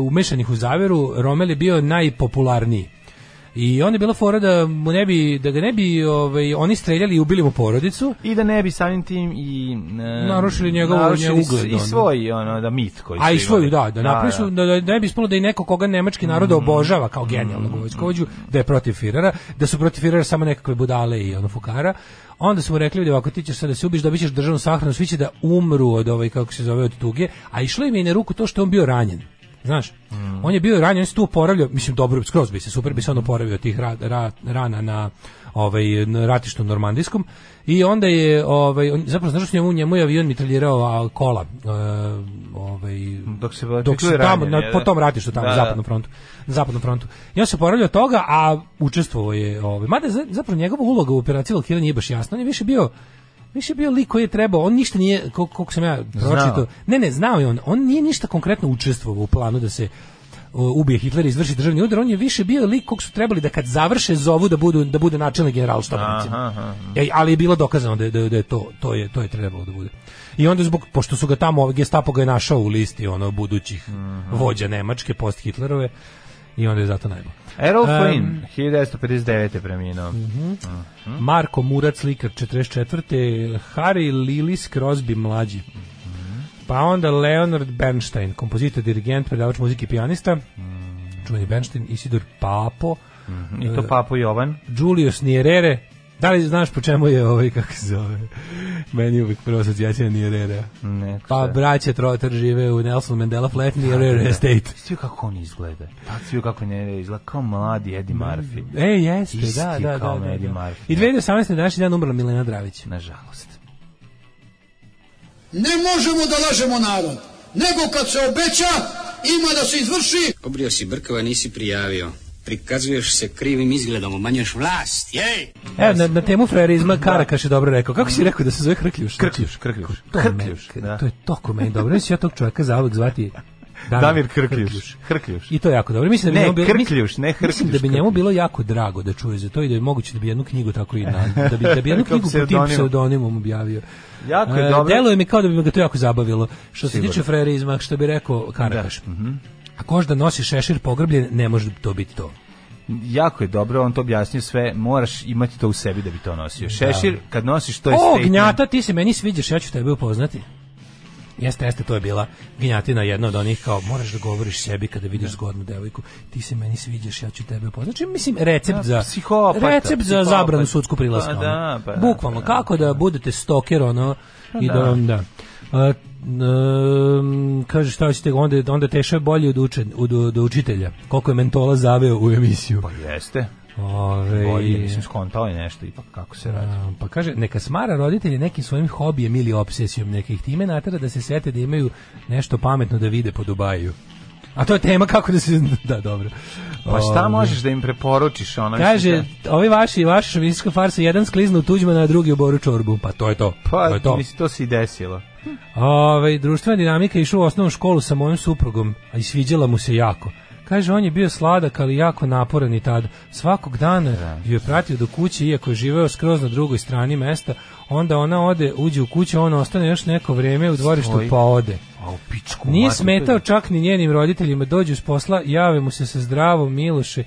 umešanih u zaveru, Rommel je bio najpopularniji. I onda je bila fora da mu ne bi da ga ne bi ovaj oni streljali i ubili mu porodicu. I da ne bi samim tim i e, Narušili njegov- narušili ugled, i svoj ono da mit koji A i svoju, imali. da, da napravi su, da, da ne bi ispalo da i neko koga nemački narod obožava kao genijalnog vojskovođu, da je protiv Firera, da su protiv Firera samo nekakve budale i ono fukara. Onda su mu rekli da ako ti ćeš sad da se ubiš, dobit ćeš državnu sahranu, svi će da umru od ovaj, kako se zove, od tuge, a išlo im je i na ruku to što je on bio ranjen. Znaš, on je bio ranjen, on se tu oporavljao, mislim, dobro, skroz bi se, super bi se on oporavio od tih ra, ra- rana na ovaj na ratištu normandijskom i onda je ovaj on, zapravo znaš što njemu njemu je avion mitraljirao kola e, ovaj Dok se dok su tamo na, po tom ratištu tamo Da, na da. zapadnom frontu na zapadnom frontu i on se oporavljao od toga a učestvovao je ovaj mada za- zapravo njegova uloga u operaciji Valkyrie nije baš jasna on je više bio više bio lik koji je trebao, on ništa nije, kol- koliko sam ja pročitao, ne, ne, znao je on, on nije ništa konkretno učestvovao u planu da se ubije Hitler i izvrši državni udar, on je više bio lik kog su trebali da kad završe zovu da budu da bude načelnik generalštaba. Aha, aha. Ali je bilo dokazano da da da je to to je to je trebalo da bude. I onda zbog pošto su ga tamo Gestapo ga je našao u listi ono budućih vođa Nemačke post Hitlerove i onda je zato najbolje. Errol Flynn, 1959. preminuo. Marko Murat slikar 44. Harry Lilis Crosby mlađi. Pa onda Leonard Bernstein, kompozitor, dirigent, predavač muzike i pijanista. Čuveni Bernstein, Isidor Papo, I to Papo Jovan. Julius Nyerere. Da li znaš po čemu je ovaj, kako se zove? Meni je uvijek prva asocijacija Nyerere. Ne, Pa braće Trotter žive u Nelson Mandela Flat Nyerere Estate. Svi kako on izgleda. Tad svi kako ne izgleda kao mladi Eddie Murphy. E, jeste, Isti da, da, kao da, da, Eddie da. Murphy, I 2018. današnji dan umrla Milena Dravić. Nažalost. Ne možemo da lažemo narod, nego kad se obeća, ima da se izvrši. Obrio si brkova, nisi prijavio. Prikazuješ se krivim izgledom, umanjuješ vlast, jej! Evo, na, na temu frajerizma Karakaš je dobro rekao. Kako si rekao da se zove Hrkljuš? Krkljuš, krkljuš. To, je Krkljuš, meni- da. to je toko meni dobro. Mislim ja tog čovjeka zauvek zvati Damir Krkljuš. Krkljuš. I to je jako dobro. Mislim da bi Ne, njemu bilo, Krkljuš, ne Mislim da bi Hrkljuš, njemu bilo jako drago da čuje za to i da je moguće da bi jednu knjigu tako i na, da bi da bi jednu knjigu pod tim pseudonimom. objavio. Jako je E, dobro. Deluje mi kao da bi me ga to jako zabavilo. Što se tiče frajerizma, što bi rekao Karakaš. Mhm. Ako možda nosi šešir pogrbljen, ne može to biti to. Jako je dobro, on to objasnio sve, moraš imati to u sebi da bi to nosio. Šešir, kad nosiš, to je O, gnjata, ti se meni sviđaš, ja ću tebe upoznati. Jeste, jeste, to je bila gnjatina jedna od onih kao moraš da govoriš sebi kada vidiš zgodnu devojku. Ti se meni sviđaš, ja ću tebe upoznati. Znači, mislim, recept Da, za psihopata, recept za psihopata. zabranu sudsku prilaska. Pa da, pa da, Bukvalno, pa da, kako da budete stoker, ono, i da da. Da. Um, kaže šta hoćete onda onda teša je bolje od, uče, od, od učitelja koliko je mentola zaveo u emisiju Pa jeste. Ove, Bolje, mislim, skontao je nešto ipak kako se radi. A, Pa kaže, neka smara roditelje nekim svojim hobijem ili obsesijom, neka ih time natera da se sete da imaju nešto pametno da vide po Dubaju. A to je tema kako da se... Da, dobro. Pa šta možeš da im preporučiš? Ono, Kaže, mislim, ovi vaši, vaša šovinska farsa, jedan skliznu Tuđmana, a drugi u Boru Čorbu. Pa to je to. Pa, to je to. mislim, to se i desilo. Ove, društvena dinamika išao u osnovnu školu sa mojim suprugom, a i sviđala mu se jako. Kaže, on je bio sladak, ali jako naporan i tad. Svakog dana ju je pratio do kuće, iako je živeo skroz na drugoj strani mesta. Onda ona ode, uđe u kuću, on ostane još neko vreme u dvorištu, Stoji. pa ode. A u pičku. Nije smetao čak ni njenim roditeljima, dođu s posla, jave mu se sa zdravom Miloše,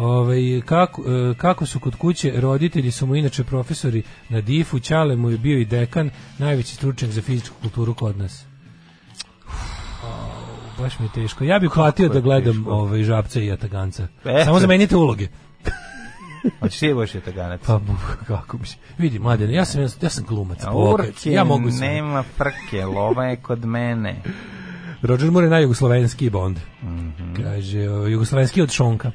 Ovaj, kako, e, kako su kod kuće, roditelji su mu inače profesori na DIF-u, Ćale mu je bio i dekan, najveći stručnjak za fizičku kulturu kod nas. Au, Baš mi je teško. Ja bih hvatio je da gledam teško. ovaj, žabca i jataganca. Eto. Samo zamenite uloge. Hoćeš ti boš je taganac? Pa kako bi. Vidi, mladen, ja sam, ja sam glumac. A pokaj. Urke, ja mogu sve. nema frke, lova je kod mene. Roger Moore je najjugoslovenski Bond. Mhm. Kaže, o, jugoslovenski od Šonka.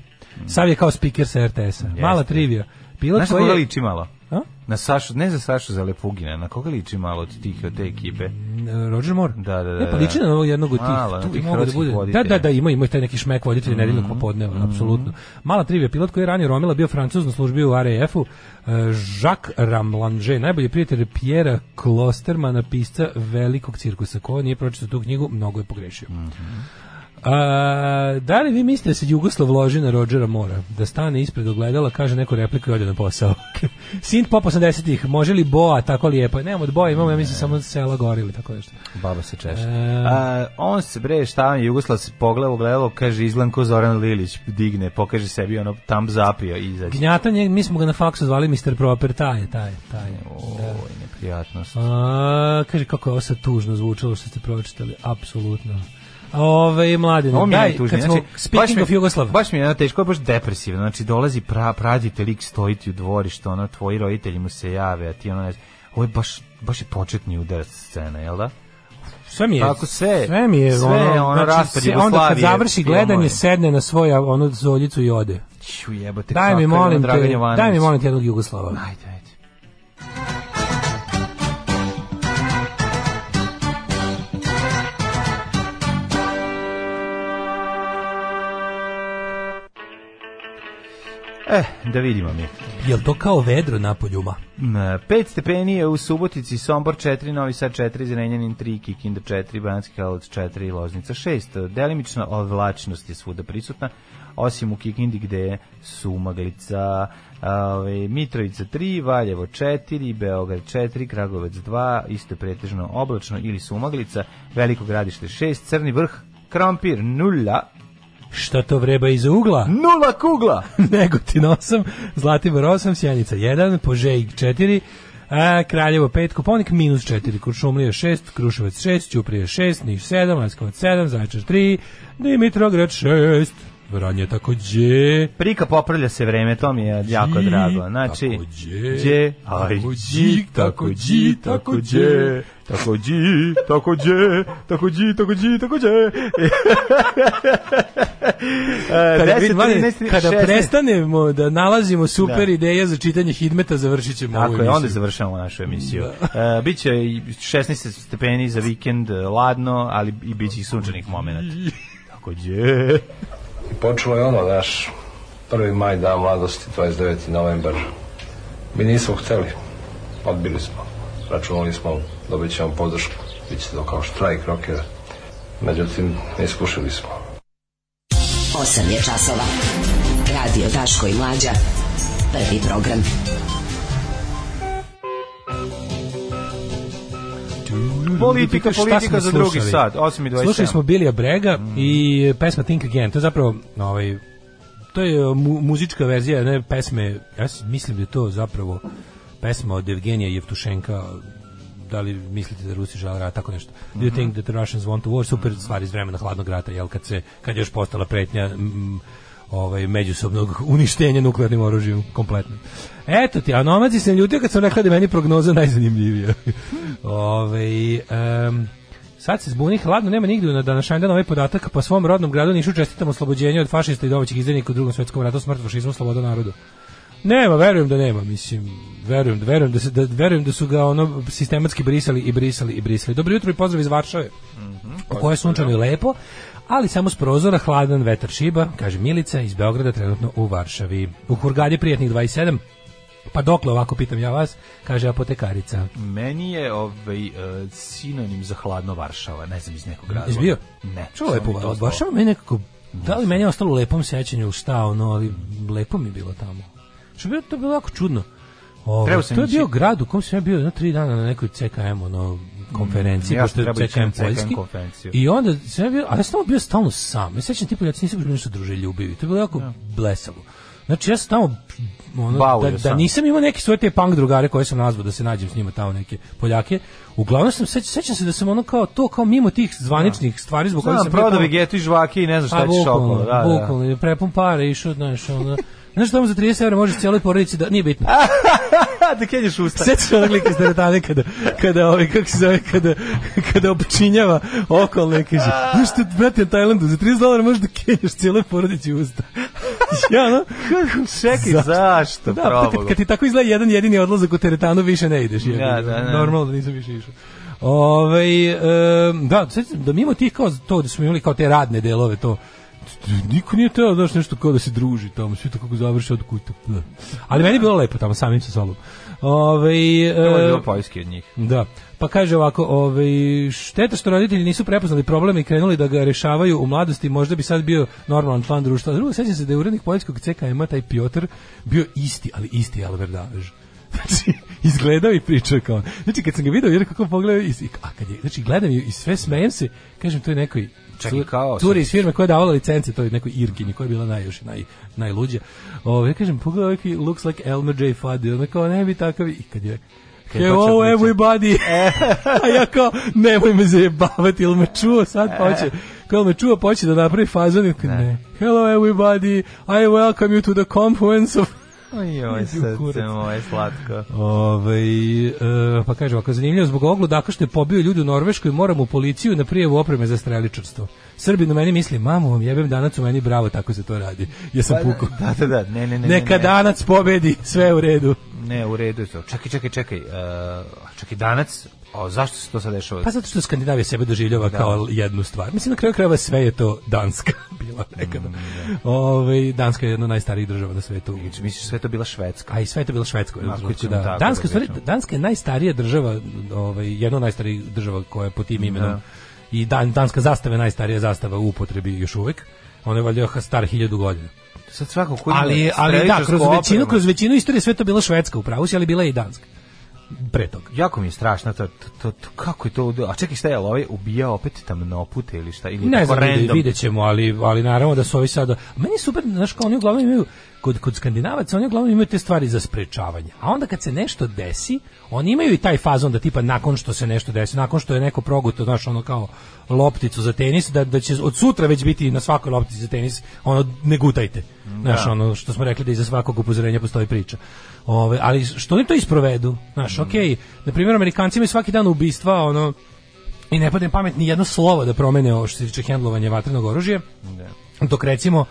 Sav je kao speaker sa RTS-a. Mala trivija. Pilot Znaš na koji koga je... liči malo? A? Na Sašu, ne za Sašu za Lepugina, na koga liči malo od tih, od te ekipe? Roger Moore? Da, da, da. Ne, pa liči na ovog jednog od tih. Malo, tu da bude. Da, voditelja. Mhm. da, da, ima, ima taj neki šmek voditelj nedeljnog popodneva, apsolutno. Mala trivija, pilot koji je ranije Romila bio francuz na službi u RAF-u, eh, Jacques Ramlanger, najbolji prijatelj Pjera Klostermana, pisca velikog cirkusa. Ko nije pročitao tu knjigu, mnogo je pogrešio. Mhm. A, da li vi mislite da se Jugoslav loži na Rodgera Mora? Da stane ispred ogledala, kaže neku repliku i ode na posao. Sint pop 80-ih, može li boa tako lijepo? Nemamo od boja, imamo, ja mislim, samo sela gori ili tako nešto. Baba se češe. E. A, on se bre, šta vam je, Jugoslav se pogleda u gledalo, kaže izgledam ko Zoran Lilić, digne, pokaže sebi ono tam zapio i izađe. Gnjatanje, mi smo ga na faksu zvali Mr. Proper, taj je, taj je, taj je. Oj, neprijatnost. A, kaže kako je ovo sad tužno zvučalo što ste pročitali, apsolutno. Ove, mladine, Ovo mi je daj, najtužnije. kad smo, Znači, baš speaking mi- of Jugoslav, Baš mi je teško, baš depresivno. Znači, dolazi pra, pradite lik stojiti u dvorištu, ono, tvoji roditelji mu se jave, a ti ono ne znaš. Ovo je baš, baš je početni udarac scena, jel da? sve mi je, Tako sve. sve mi je, Sve, ono, ono, znači, onda kad završi gledanje, sedne na svoja ono zoljicu i ode. Ću jebote, Daj mi, molim te, daj mi, molim te jednog Jugoslava. Ajde, Eh, da vidimo mi. Jel to kao vedro na poljuma? 5 stepeni je u Subotici, Sombor 4, Novi Sad 4, Zrenjanin 3, Kikinda 4, Banatski Karlovac 4, Loznica 6. Delimična ovlačnost je svuda prisutna, osim u Kikindi gde su Maglica, ove, Mitrovica 3, Valjevo 4, Beograd 4, Kragovec 2, isto je pretežno oblačno ili sumaglica, Veliko gradište 6, Crni vrh, Krompir 0, Šta to vreba iza ugla? nula kugla. Negotin 8, Zlatibor 8, Sjenica 1, Požejg 4, a, Kraljevo 5, Koponik minus 4, Kuršumlija 6, Kruševac 6, Ćuprije 6, Niš 7, Leskovac 7, Zaječar 3, Dimitrograd 6, Vranje takođe. Prika popravlja se vreme, to mi je jako Dži, drago. Znači, takođe, dje, aj, dži, tako dži, tako dje, tako dži, tako dje, tako dži, tako dži, tako dje. E, Kada, 10, vid- mladine, 13, kada 16. prestanemo da nalazimo super Da. ideje za čitanje hidmeta, završit ćemo ovu Tako je, onda emisiju. završavamo našu emisiju. E, biće i 16 stepeni za vikend, e, ladno, ali i biće i sunčanih momenata. Tako dje. I počelo je ono, naš prvi maj, dan mladosti, 29. novembar. Mi nismo hteli, odbili smo. Računali smo, dobit ćemo podršku, bit će to kao štrajk rokera. Međutim, iskušili smo. 8 je časova. Radio Daško i Mlađa. Prvi program. Politika, Šta politika smo za drugi slušali? sat, 8.27. Slušali smo Bilija Brega i pesma Think Again. To je zapravo ovaj, to je mu, muzička verzija ne pesme, ja mislim da je to zapravo pesma od Evgenija Jevtušenka da li mislite da Rusi žele rat, tako nešto. Do you think that the Russians want to war? Super stvar iz vremena hladnog rata, jel, kad se, kad je još postala pretnja mm, ovaj, međusobnog uništenja nuklearnim oružjem, kompletno. Eto ti, a nomaci se ljutio kad sam rekla da meni prognoza najzanimljivija. ovaj em, Sad se zbuni hladno, nema nigde na današnji dan ovaj podatak, po svom rodnom gradu Nišu čestitam oslobođenje od fašista i domaćih izdajnika u drugom svetskom ratu, smrt fašizmu, sloboda narodu. Nema, verujem da nema, mislim, verujem, verujem da se da verujem da su ga ono sistematski brisali i brisali i brisali. Dobro jutro i pozdrav iz Varšave. u kojoj je sunčano i lepo, ali samo s prozora hladan vetar šiba, kaže Milica iz Beograda trenutno u Varšavi. U Hurgadi prijatnih 27. Pa dokle ovako pitam ja vas, kaže apotekarica. Meni je ovaj, uh, sinonim za hladno Varšava, ne znam iz nekog razloga. Jesi bio? Ne. Čo lepo, od. Varšava meni nekako, da li meni je ostalo u lepom sećanju, šta ono, ali lepo mi je bilo tamo. Što bilo, to bilo jako čudno. Ovo, sam to je bio grad u kom sam ja bio jedno tri dana na nekoj CKM ono, konferenciji, Mm, ja pošto CKM poljski. I onda sam ja bio, ali ja sam bio stalno sam. Ja se sećam ti poljaci nisu bili nešto druželjubivi. To je bilo jako blesavo. Znači ja sam tamo ono, Baudio da, da sam. nisam imao neke svoje te punk drugare koje sam nazvao da se nađem s njima tamo neke Poljake. Uglavnom sam sećam, sećam se da sam ono kao to kao mimo tih zvaničnih stvari zbog kojih sam bio prodao vegetu i žvake i ne znam šta a ćeš okolo. Da, da. bukvalno, prepun pare išao, znaš, ono, znaš tamo za 30 evra možeš cijeloj porodici da, nije bitno. da kenješ usta. Sjećaš onog lika iz teretane kada, kada ovaj, kako se zove, kada, kada opčinjava okolne, kaže, znaš što, brate, na Tajlandu, za 30 dolara možeš da kenjaš cijeloj porodici usta. ja, no, Čekaj, zašto? Da, pa kad, kad ti tako izgleda jedan jedini odlazak u teretanu, više ne ideš. jebi Da, ga. da, da. Normalno da nisam više išao. Ove, um, da, da mimo tih kao to da smo imali kao te radne delove, to niko nije teo daš nešto kao da se druži tamo, svi to kako završi od kuta. Da. Ali meni je bilo lepo tamo samim sa sobom. Ove, je e, bilo poljski od njih. da. Pa kaže ovako, ovaj šteta što roditelji nisu prepoznali problem i krenuli da ga rešavaju u mladosti, možda bi sad bio normalan član društva. Drugo, sećam se da je urednik poljskog CKM, taj Piotr, bio isti, ali isti Albert Davež. Znači, izgledao i pričao kao. Znači, kad sam ga video, jer kako pogledao, i, a kad je, znači, gledam i sve smejem se, kažem, to je nekoj Čekaj, kao- curi iz firme koja je davala licence, to je nekoj Irkinji, koja je bila najjoš, naj, najluđa. Ove, kažem, pogledaj, ovaj looks like Elmer J. Fudd, ono kao, ne bi takav, i kad je, Hello pričati. everybody. A ja kao, nemoj me zajebavati, ili me čuo sad pa hoće. Kao me čuo, pa hoće da napravi fazon, ne. Hello everybody, I welcome you to the confluence of... U srce moje slatko. Ove, e, pa kaže ovako, zanimljivo, zbog ovog ludaka što je pobio ljudi u Norveškoj, moram u policiju na prijevu opreme za streličarstvo. Srbin u meni misli, mamu vam jebem danac u meni, bravo, tako se to radi. Ja sam pukao. Da, da, da, ne, ne, ne. Neka ne, ne. danac pobedi, sve je u redu. Ne, u redu je to. Čekaj, čekaj, čekaj. Uh, čekaj, danac, o, zašto se to sad dešava? Pa zato što Skandinavija sebe doživljava Da. kao jednu stvar. Mislim, na kraju krajeva sve je to Danska bila nekada. Ove, Danska je jedna od najstarijih država na svetu. Misliš sve to bila Švedska? A i sve je to bila Švedska. ćemo da. tako Danska, da u stvari. Danska je najstarija država, ovaj, jedna od najstarijih država koja je po tim imenom. Da. I dan, danska zastava je najstarija zastava u upotrebi još uvek. Ona je valjda star hiljadu godina. Sad svako ko Ali, ali da, kroz većinu, kroz većinu istorije sve to bila Švedska u pravu, ali bila je i Danska. Pre toga. Jako mi je strašno to, to, to, kako je to, a čekaj šta je, ali ovaj ubija opet tamnopute ili šta, ili Ne znam, random? vidjet ćemo, ali, ali naravno da su ovi sada... Meni je super, znaš, kao oni uglavnom imaju, kod, kod skandinavaca, oni uglavnom imaju te stvari za sprečavanje. A onda kad se nešto desi, oni imaju i taj fazon da tipa nakon što se nešto desi, nakon što je neko proguto, znaš, ono kao lopticu za tenis, da, da će od sutra već biti na svakoj loptici za tenis, ono, ne gutajte. Znaš, Da. ono što smo rekli da iza svakog upozorenja postoji priča. Ove, ali što oni to isprovedu? Znaš, okej, na primjer, Amerikanci imaju svaki dan ubistva, ono, i ne padne pamet ni jedno slovo da promene ovo što se tiče hendlovanja vatrenog oružja. Dok recimo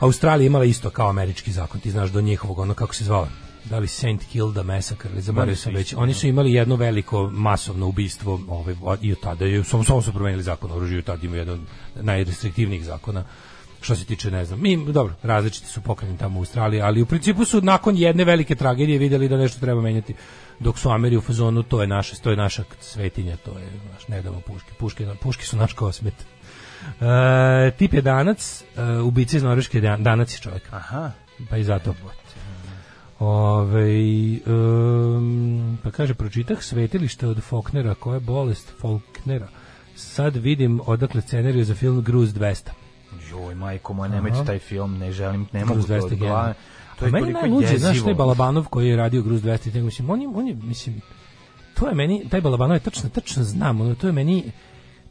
Australija imala isto kao američki zakon, ti znaš do njihovog, ono kako se zvao, da li Saint Kilda Massacre, ili zaboravio sam već. Oni su imali jedno veliko masovno ubistvo, ovaj, i od tada je, samo, samo su promenili zakon o oružju, i tada ima jedan od najrestriktivnijih zakona što se tiče, ne znam, mi, dobro, različiti su pokreni tamo u Australiji, ali u principu su nakon jedne velike tragedije vidjeli da nešto treba menjati, dok su Ameri u fazonu, to je naše, to je naša svetinja, to je, naš, ne damo puške, puške, puške su naš kosmet. E, tip je danac, e, ubica iz Norveške, dan- danac je čovjek. Aha. Pa i zato. Ove, um, pa kaže, pročitah svetilište od Faulknera, koja je bolest Faulknera. Sad vidim odakle scenariju za film Gruz 200. Joj, majko moja, nemojte taj film, ne želim, ne mogu to 200 od gena. glave. To A je meni najluđe, znaš, taj Balabanov koji je radio Gruz 200, i tako, mislim, on je, on je, mislim, to je meni, taj Balabanov je tačno, tačno znam, ono, to je meni,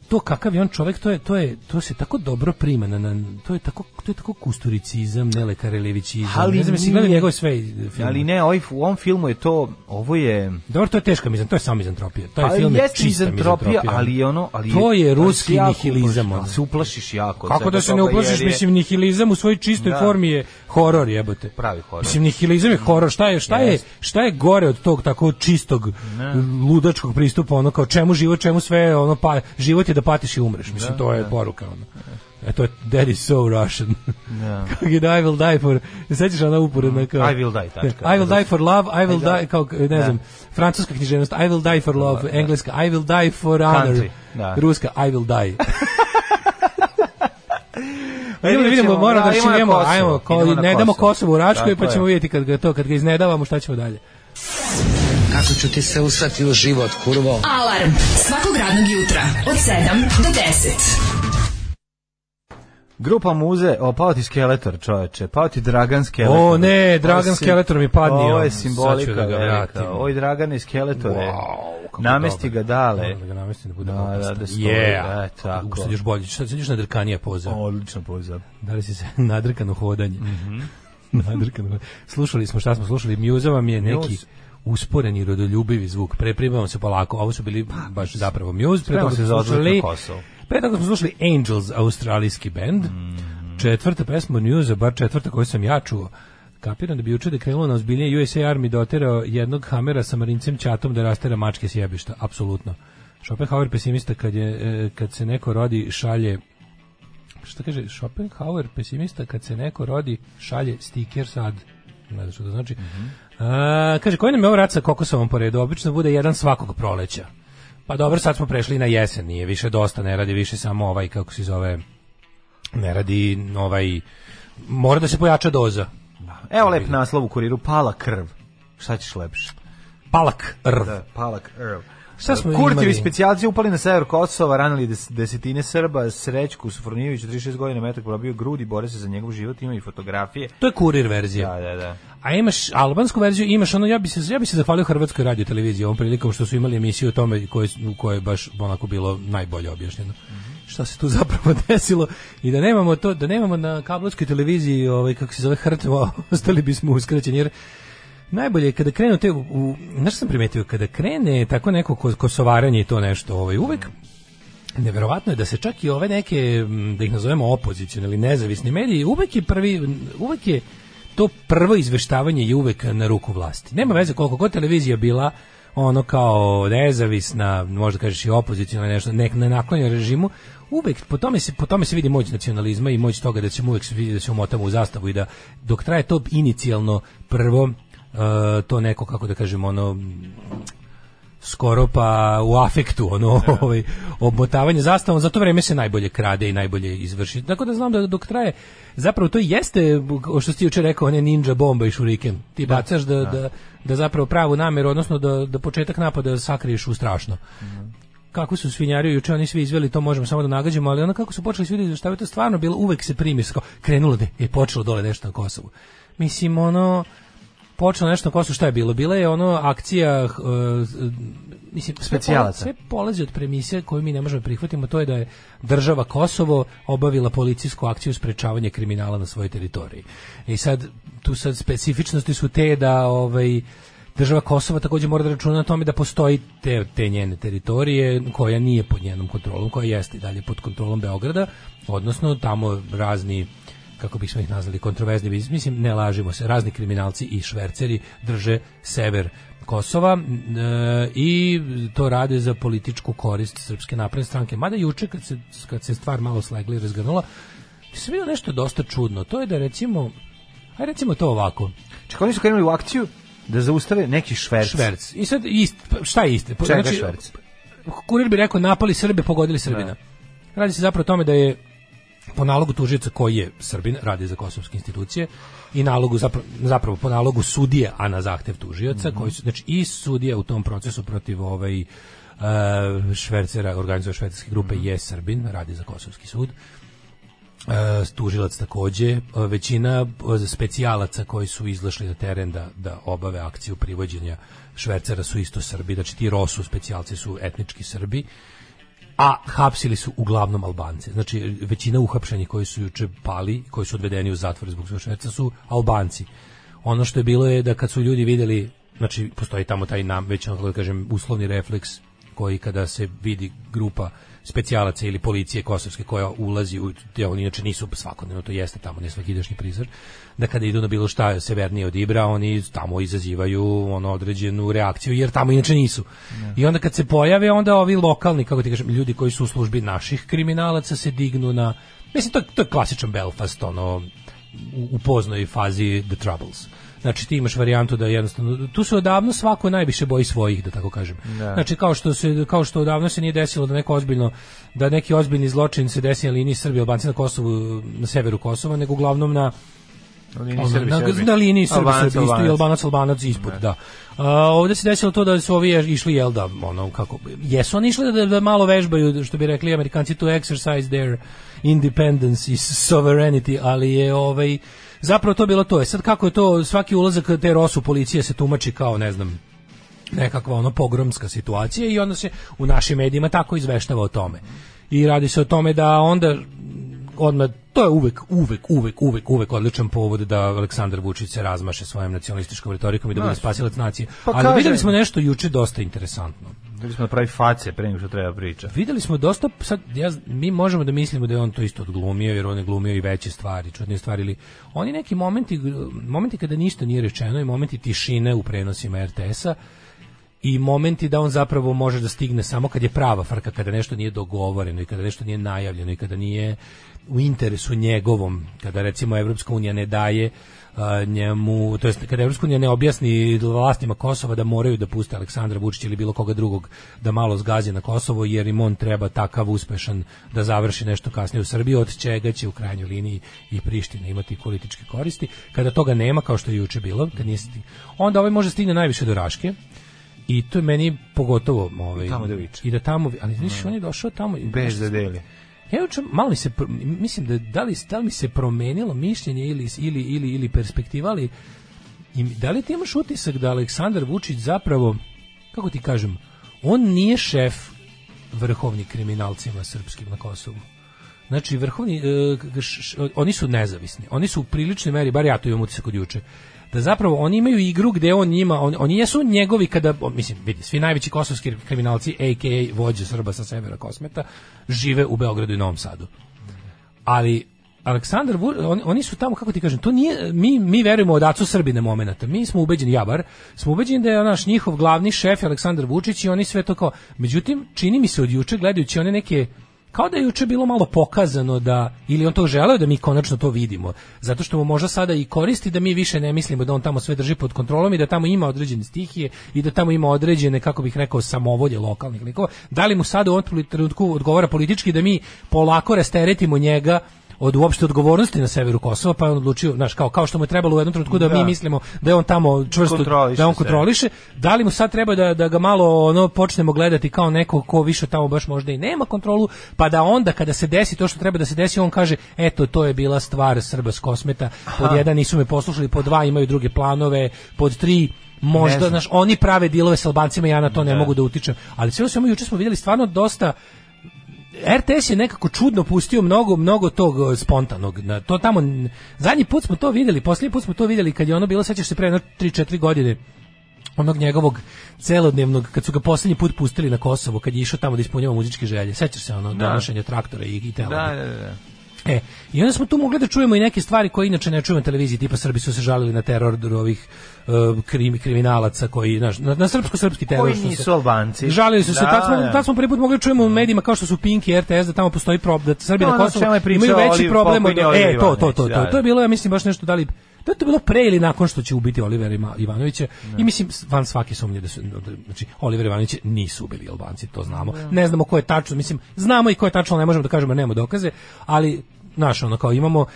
to kakav je on čovjek, to je to je to se tako dobro prima na, na to je tako to je tako kusturicizam, nelekarevićizam. Ali ne znam nije- gledao njegove sve filmove. Ali ne, ovaj, u ovom filmu je to, ovo je... Dobro, to je teška mizan, to je samo mizantropija. To je Ali film je mizantropija, ali je ono... Ali to je ali ruski nihilizam. ali se uplašiš jako. Kako da se ne uplašiš, je- mislim nihilizam u svojoj čistoj Da. formi je horor jebote. Pravi horor. Mislim nihilizam je horor, šta je šta je šta je gore od tog tako čistog ludačkog pristupa, ono kao čemu život, čemu sve, ono pa život je da patiš i umreš. Mislim Da, to je da. poruka ono. E to je that is so Russian. Da. Kako je da I will die for, sećaš ona uporedna kao I will die, tačka. I will die for love, I will Da. die, kao, ne Da. znam, francuska književnost, I will die for love, Da. engleska, I will die for honor, Country, da. ruska, I will die. Idemo da vidimo, moramo da da, Kosovo, ajmo, ne damo Kosovo. U Račkoj, pa ćemo je. vidjeti kad ga to, kad ga iznedavamo, šta ćemo dalje. Kako ću ti se usrati u život, kurvo? Alarm svakog radnog jutra od 7 do 10. Grupa Muze, o, pao ti Skeletor, čoveče, pao ti Dragan Skeletor. O, ne, Dragan je Skeletor mi padnio. Ovo je simbolika da ga velika. vratim. Oj, Dragane Skeletore, Wow, namesti dobar. ga dale. Da ga namestim da bude Da, da, opasno. da stoji, Yeah. e, tako. Sad još bolje, sad još nadrkanija poza. Odlična poza. Da li si se nadrkano hodanje? Mhm. nadrkano hodanje. Slušali smo šta smo slušali. Mjuza vam je neki Muse. usporeni, rodoljubivi zvuk. Prepribamo se polako. Ovo su bili baš zapravo Muse. Pre toga smo slušali-. Pre toga smo slušali Angels, australijski bend. Mhm. Četvrta pesma Muse, bar četvrta koju sam ja čuo. Kapiram da bi juče da krenulo na ozbiljnije USA Army doterao jednog hamera sa marincem Ćatom da rastera mačke s jebišta. Apsolutno. Schopenhauer pesimista kad, je, e, kad se neko rodi šalje šta kaže Schopenhauer pesimista kad se neko rodi šalje stiker sad ne znam što to znači A, kaže koji nam je ovo rat sa kokosovom po redu obično bude jedan svakog proleća pa dobro sad smo prešli na jesen nije više dosta ne radi više samo ovaj kako se zove ne radi ovaj mora da se pojača doza Evo lep naslov u kuriru, pala krv. Šta ćeš lepše? palak rv Da, pala krv. Šta smo Kurtijevi imali? specijalci upali na sever Kosova, ranili des, desetine Srba, Srećku Sufronijević, 36 godina metak probio grudi, bore se za njegov život, ima i fotografije. to je kurir verzija Da, da, da. A imaš albansku verziju, imaš ono, ja bi se, ja bi se zahvalio Hrvatskoj radio televiziji ovom prilikom što su imali emisiju o tome koje, u kojoj je baš onako bilo najbolje objašnjeno. Šta se tu zapravo desilo i da nemamo to, da nemamo na kablovskoj televiziji ovaj, kako se zove hrtvo, ostali bismo uskraćeni jer najbolje je kada krenu te, u, u, znaš sam primetio, kada krene tako neko ko- kosovaranje i to nešto, ovaj, uvek Neverovatno je da se čak i ove neke, da ih nazovemo opozicione ili nezavisni mediji, uvek je prvi, uvek je to prvo izveštavanje je uvek na ruku vlasti. Nema veze koliko god televizija bila ono kao nezavisna, možda kažeš i opoziciona nešto, nek ne naklonja režimu, uvek po tome se po tome se vidi moć nacionalizma i moć toga da ćemo uvek vidi da se umotamo u zastavu i da dok traje to inicijalno prvo to neko kako da kažemo ono skoro pa u afektu ono ovaj obmotavanje zastavom. Za to vreme se najbolje krade i najbolje izvrši. Tako da znam da dok traje zapravo to jeste što si juče rekao one ninja bomba i šuriken ti bacaš da, da, da zapravo pravu nameru odnosno da, da početak napada sakriješ u strašno. Kako su svinjari juče oni svi izveli to možemo samo da nagađamo ali ono kako su počeli svi da izveštavaju to stvarno bilo uvek se primi kao krenulo da je počelo dole nešto na Kosovu. Mislim ono počelo nešto na Kosovu, šta je bilo? Bila je ono akcija, uh, mislim, Specijalaca. sve polazi od premise koju mi ne možemo da prihvatimo, to je da je država Kosovo obavila policijsku akciju sprečavanja kriminala na svojoj teritoriji. I sad, tu sad specifičnosti su te da ovaj, država Kosova takođe mora da računa na tome da postoji te, te njene teritorije koja nije pod njenom kontrolom, koja jeste i dalje pod kontrolom Beograda, odnosno tamo razni kako bismo ih nazvali kontroverzni biznis, mislim ne lažimo se, razni kriminalci i šverceri drže sever Kosova e, i to rade za političku korist Srpske napredne stranke. Mada juče kad se, kad se stvar malo slegla i razgrnula, sam vidio nešto dosta čudno. To je da recimo, aj recimo to ovako, Čekaj, oni su krenuli u akciju da zaustave neki šverc. šverc. I sad ist, šta je isto? Čega šverc? kurir bi rekao napali Srbe, pogodili Srbina. Radi se zapravo o tome da je po nalogu tužioca koji je Srbin, radi za kosovske institucije i nalogu zapravo, zapravo po nalogu sudije, a na zahtev tužioca, koji su, znači i sudija u tom procesu protiv ovaj uh, švercera, organizuje švercerske grupe je Srbin, radi za kosovski sud. E, tužilac takođe, e, većina specijalaca koji su izlašli na teren da, da obave akciju privođenja švercera su isto Srbi, znači ti Rosu specijalci su etnički Srbi a hapsili su uglavnom Albance. Znači, većina uhapšenih koji su juče pali, koji su odvedeni u zatvor zbog svog šverca su Albanci. Ono što je bilo je da kad su ljudi videli, znači, postoji tamo taj nam, već, ono, da kažem, uslovni refleks koji kada se vidi grupa specijalaca ili policije kosovske koja ulazi u ja, oni inače nisu svakodnevno to jeste tamo ne svakidašnji prizor da kada idu na bilo šta severnije od Ibra oni tamo izazivaju ono određenu reakciju jer tamo inače nisu. I onda kad se pojave onda ovi lokalni kako ti kažem ljudi koji su u službi naših kriminalaca se dignu na mislim to, to je klasičan Belfast ono u, u poznoj fazi The Troubles Znači ti imaš varijantu da jednostavno tu se odavno svako najviše boji svojih da tako kažem. Da. Znači kao što se kao što odavno se nije desilo da neko ozbiljno da neki ozbiljni zločin se desi na liniji Srbije Albanci na Kosovu na severu Kosova nego uglavnom na liniji Srbi, na, Srbi. na liniji Srbi, Albanac, Srbi, isto i Albanac. Albanac, ispod, da. A, ovde se desilo to da su ovi išli, jel da, ono, kako, jesu oni išli da, da malo vežbaju, što bi rekli amerikanci, to exercise their independence i sovereignty, ali je ovaj, zapravo to bilo to. Je sad kako je to, svaki ulazak te rosu policije se tumači kao, ne znam, nekakva ono pogromska situacija i onda se u našim medijima tako izveštava o tome. I radi se o tome da onda odmah, to je uvek, uvek, uvek, uvek, uvek odličan povod da Aleksandar Vučić se razmaše svojom nacionalističkom retorikom i da bude spasilac nacije. Pa Ali kaže- videli smo nešto juče dosta interesantno. Videli smo da pravi face pre nego što treba priča. Videli smo dosta, sad, ja, mi možemo da mislimo da je on to isto odglumio, jer on je glumio i veće stvari, čudne stvari, ili oni neki momenti, momenti kada ništa nije rečeno i momenti tišine u prenosima RTS-a, i momenti da on zapravo može da stigne samo kad je prava frka, kada nešto nije dogovoreno i kada nešto nije najavljeno i kada nije u interesu njegovom, kada recimo Evropska unija ne daje njemu, to jest kada Evropska unija ne objasni vlastima Kosova da moraju da puste Aleksandra Vučića ili bilo koga drugog da malo zgazi na Kosovo jer im on treba takav uspešan da završi nešto kasnije u Srbiji od čega će u krajnjoj liniji i Priština imati političke koristi. Kada toga nema kao što je juče bilo, kad nije sti- onda ovaj može stigne najviše do Raške i to je meni pogotovo ovaj, I tamo da viče. i da tamo, ali viš, on je došao tamo Bez da deli. Ja juče malo mi se mislim da da li, da li mi se promenilo mišljenje ili ili ili ili perspektiva ali i da li ti imaš utisak da Aleksandar Vučić zapravo kako ti kažem on nije šef vrhovni kriminalcima srpskim na Kosovu Znači, vrhovni, e, š- š- oni su nezavisni. Oni su u priličnoj meri, bar ja to imam utisak od juče, da zapravo oni imaju igru gde on njima, on, oni jesu njegovi kada, mislim, vidi, svi najveći kosovski kriminalci, a.k.a. vođe Srba sa severa Kosmeta, žive u Beogradu i Novom Sadu. Ali Aleksandar Vu, oni, su tamo kako ti kažem, to nije mi mi verujemo od Acu Srbine momenata. Mi smo ubeđeni ja bar, smo ubeđeni da je naš njihov glavni šef Aleksandar Vučić i oni sve to kao. Međutim, čini mi se od juče gledajući one neke kao da je juče bilo malo pokazano da ili on to želeo da mi konačno to vidimo zato što mu možda sada i koristi da mi više ne mislimo da on tamo sve drži pod kontrolom i da tamo ima određene stihije i da tamo ima određene kako bih rekao samovolje lokalnih likova. Da li mu sada u ovom trenutku odgovara politički da mi polako rasteretimo njega od uopšte odgovornosti na severu Kosova, pa je on odlučio, znaš, kao, kao što mu je trebalo u jednom trenutku da, Da. mi mislimo da je on tamo čvrsto, Kontroliše da on kontroliše, da li mu sad treba da, da ga malo ono počnemo gledati kao neko ko više tamo baš možda i nema kontrolu, pa da onda kada se desi to što treba da se desi, on kaže, eto, to je bila stvar Srba s Kosmeta, pod Aha. jedan nisu me poslušali, pod dva imaju druge planove, pod tri možda, znaš, oni prave dilove s Albancima, ja na to ne Da. mogu da utičem, ali sve u svemu juče smo vidjeli stvarno dosta RTS je nekako čudno pustio mnogo mnogo tog e, spontanog. Na to tamo zadnji put smo to vidjeli, posljednji put smo to vidjeli kad je ono bilo sećaš se pre jedno 3-4 godine onog njegovog celodnevnog kad su ga posljednji put pustili na Kosovo kad je išao tamo da ispunjava muzičke želje. Sećaš se ono Da. donošenje traktora i, i Da, televizije? da, da. E, i onda smo tu mogli da čujemo i neke stvari koje inače ne čujemo na televiziji, tipa Srbi su se žalili na teror ovih krim, kriminalaca koji, znaš, na, na srpsko-srpski teror. Koji nisu Albanci. Žalili su se, Da, tad smo, da. tad smo prvi put mogli da čujemo u medijima kao što su Pink i RTS, da tamo postoji problem, da Srbi To na Kosovu imaju veći Oliv- problem od... E, to, to, to, to, da, da. to je bilo, ja mislim, baš nešto da li... Da je to bilo pre ili nakon što će ubiti Olivera Ivanovića i mislim van svake sumnje da su da- znači Oliver Ivanović nisu ubili Albanci, to znamo. Ne znamo ko je tačno, mislim znamo i ko je tačno, ne možemo da kažemo nemamo dokaze, ali naš ono kao imamo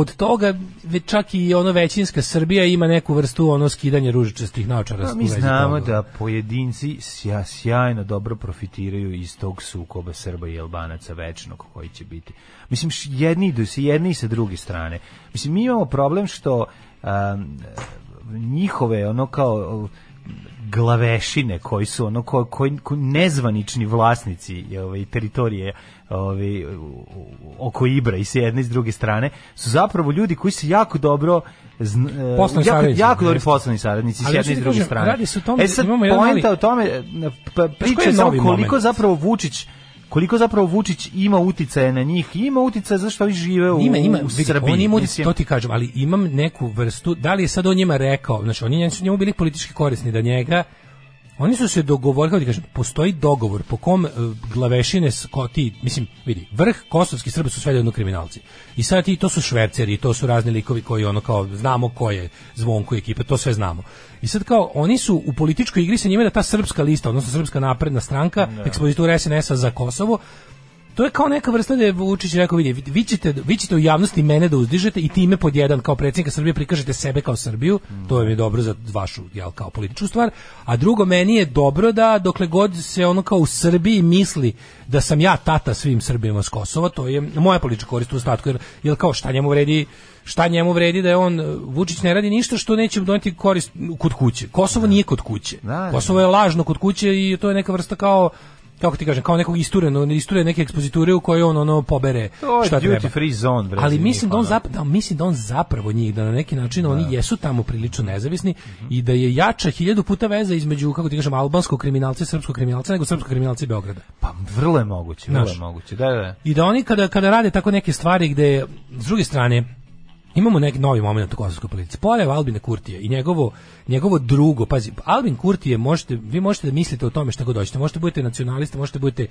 od toga već čak i ono većinska Srbija ima neku vrstu ono skidanje ružičastih naočara. U mi znamo toga. da pojedinci sja, sjajno dobro profitiraju iz tog sukoba Srba i Albanaca večnog koji će biti. Mislim, jedni idu se jedni i sa druge strane. Mislim, mi imamo problem što um, njihove, ono kao, glavešine koji su ono ko, koji, koji nezvanični vlasnici ovaj teritorije ovaj oko Ibra i s jedne i s druge strane su zapravo ljudi koji se jako dobro zn, e, jako, saradnici, jako dobri poslovni saradnici s jedne i s druge strane. radi se o tome e sad poenta o tome pa, koji priča samo koliko moment? zapravo Vučić koliko zapravo Vučić ima uticaja na njih ima uticaja zašto oni žive u, ima, ima, u Srbiji. on ima mislim. to ti kažem, ali imam neku vrstu, da li je sad on njima rekao, znači oni su njemu bili politički korisni da njega Oni su se dogovorili, kako ti kažem, postoji dogovor po kom e, glavešine ti, mislim, vidi, vrh kosovski Srbi su svejedno kriminalci. I sad ti, to su šverceri, to su razni likovi koji ono kao, znamo ko je zvonko ekipa, to sve znamo. I sad kao, oni su u političkoj igri sa njima da ta srpska lista, odnosno srpska napredna stranka, ekspozitura SNS-a za Kosovo, to je kao neka vrsta da je Vučić rekao, vidi, vi- ćete, vi ćete u javnosti mene da uzdižete i time pod jedan kao predsjednika Srbije prikažete sebe kao Srbiju, to je mi dobro za vašu, jel, kao političku stvar, a drugo, meni je dobro da dokle god se ono kao u Srbiji misli da sam ja tata svim Srbima s Kosova, to je moja politička korist u ostatku, jer, jer kao šta njemu vredi šta njemu vredi da je on Vučić ne radi ništa što neće doneti korist kod kuće. Kosovo nije kod kuće. Da, Kosovo je lažno kod kuće i to je neka vrsta kao kako ti kažem, kao nekog istureno, isture neke ekspoziture u kojoj on ono pobere To šta duty treba. free zone, bre, Ali mislim da on zapravo, da, mislim da on zapravo njih, da na neki način oni jesu tamo prilično nezavisni i da je jača hiljadu puta veza između, kako ti kažem, albanskog kriminalca i srpskog kriminalca nego srpskog kriminalca i Beograda. Pa vrlo je moguće, vrlo je moguće. Da, da. I da oni kada, kada rade tako neke stvari gde, s druge strane, imamo neki novi moment u kosovskoj politici. Pojav Albina Kurtija i njegovo, njegovo drugo, pazi, Albin Kurtije, možete, vi možete da mislite o tome šta god hoćete, možete budete nacionalisti, možete budete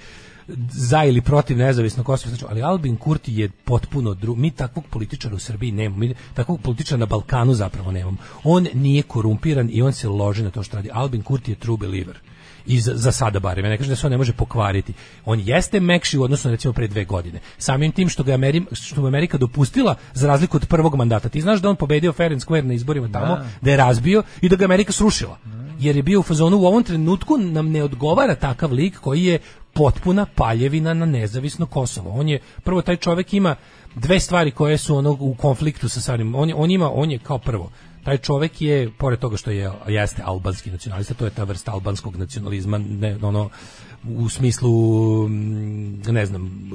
za ili protiv nezavisno Kosovo, znači, ali Albin Kurti je potpuno drugo, mi takvog političara u Srbiji nemamo, mi takvog političara na Balkanu zapravo nemamo. On nije korumpiran i on se loži na to što radi. Albin Kurti je true believer i za, za sada barem. Ja ne kažem da se on ne može pokvariti. On jeste mekši u odnosu na recimo pre dve godine. Samim tim što ga Ameri, što mu Amerika dopustila za razliku od prvog mandata. Ti znaš da on pobedio fair and square na izborima tamo, Da. da je razbio i da ga Amerika srušila. Jer je bio u fazonu u ovom trenutku nam ne odgovara takav lik koji je potpuna paljevina na nezavisno Kosovo. On je prvo taj čovjek ima dve stvari koje su ono u konfliktu sa samim. On, on ima on je kao prvo taj čovjek je pored toga što je jeste albanski nacionalista, to je ta vrsta albanskog nacionalizma, ne ono u smislu mm, ne znam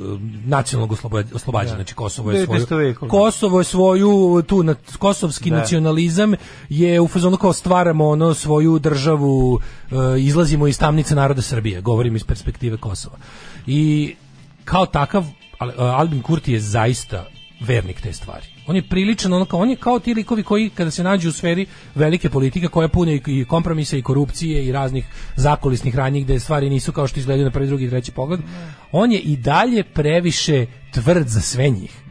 nacionalnog oslobađanja znači Kosovo je 19. svoju vekovno. Kosovo je svoju tu na, kosovski Da. nacionalizam je u fazonu kao stvaramo ono svoju državu e, izlazimo iz tamnice naroda Srbije govorim iz perspektive Kosova i kao takav Al- Albin Kurti je zaista vernik te stvari. On je priličan, ono kao, on je kao ti likovi koji kada se nađu u sferi velike politike koja pune i, kompromisa i korupcije i raznih zakulisnih radnji gde stvari nisu kao što izgledaju na prvi, drugi i treći pogled, on je i dalje previše tvrd za sve njih.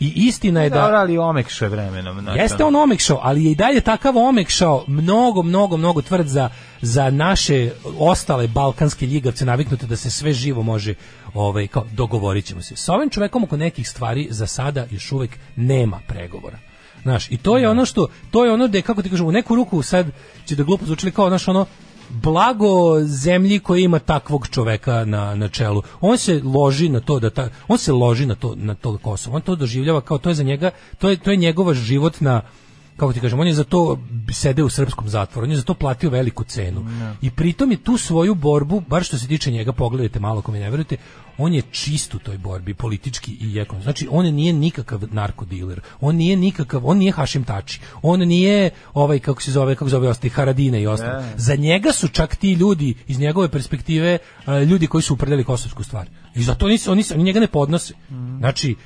I istina je da... Dobro, ali omekšao je vremenom. znači, Jeste on omekšao, ali je i dalje takav omekšao mnogo, mnogo, mnogo tvrd za, za naše ostale balkanske ljigavce naviknute da se sve živo može ovaj, kao, dogovorit ćemo se. Sa ovim čovekom oko nekih stvari za sada još uvek nema pregovora. Znaš, i to je ono što, to je ono da je, kako ti kažem, u neku ruku sad će da glupo zvučili kao, znaš, ono, blago zemlji koja ima takvog čoveka na, na čelu. On se loži na to da ta, on se loži na to na to Kosovo. On to doživljava kao to je za njega, to je to je njegova životna kako ti kažem, on je za to sede u srpskom zatvoru, on je za to platio veliku cenu. I pritom je tu svoju borbu, bar što se tiče njega, pogledajte malo ako mi ne verujete, on je čist u toj borbi, politički i ekonomski. Znači, on nije nikakav narkodiler, on nije nikakav, on nije Hašim Tači, on nije ovaj, kako se zove, kako zove ostali, Haradine i ostalo. Za njega su čak ti ljudi, iz njegove perspektive, a, ljudi koji su upredeli kosovsku stvar. I zato oni, se- oni, oni njega ne podnose. Znači,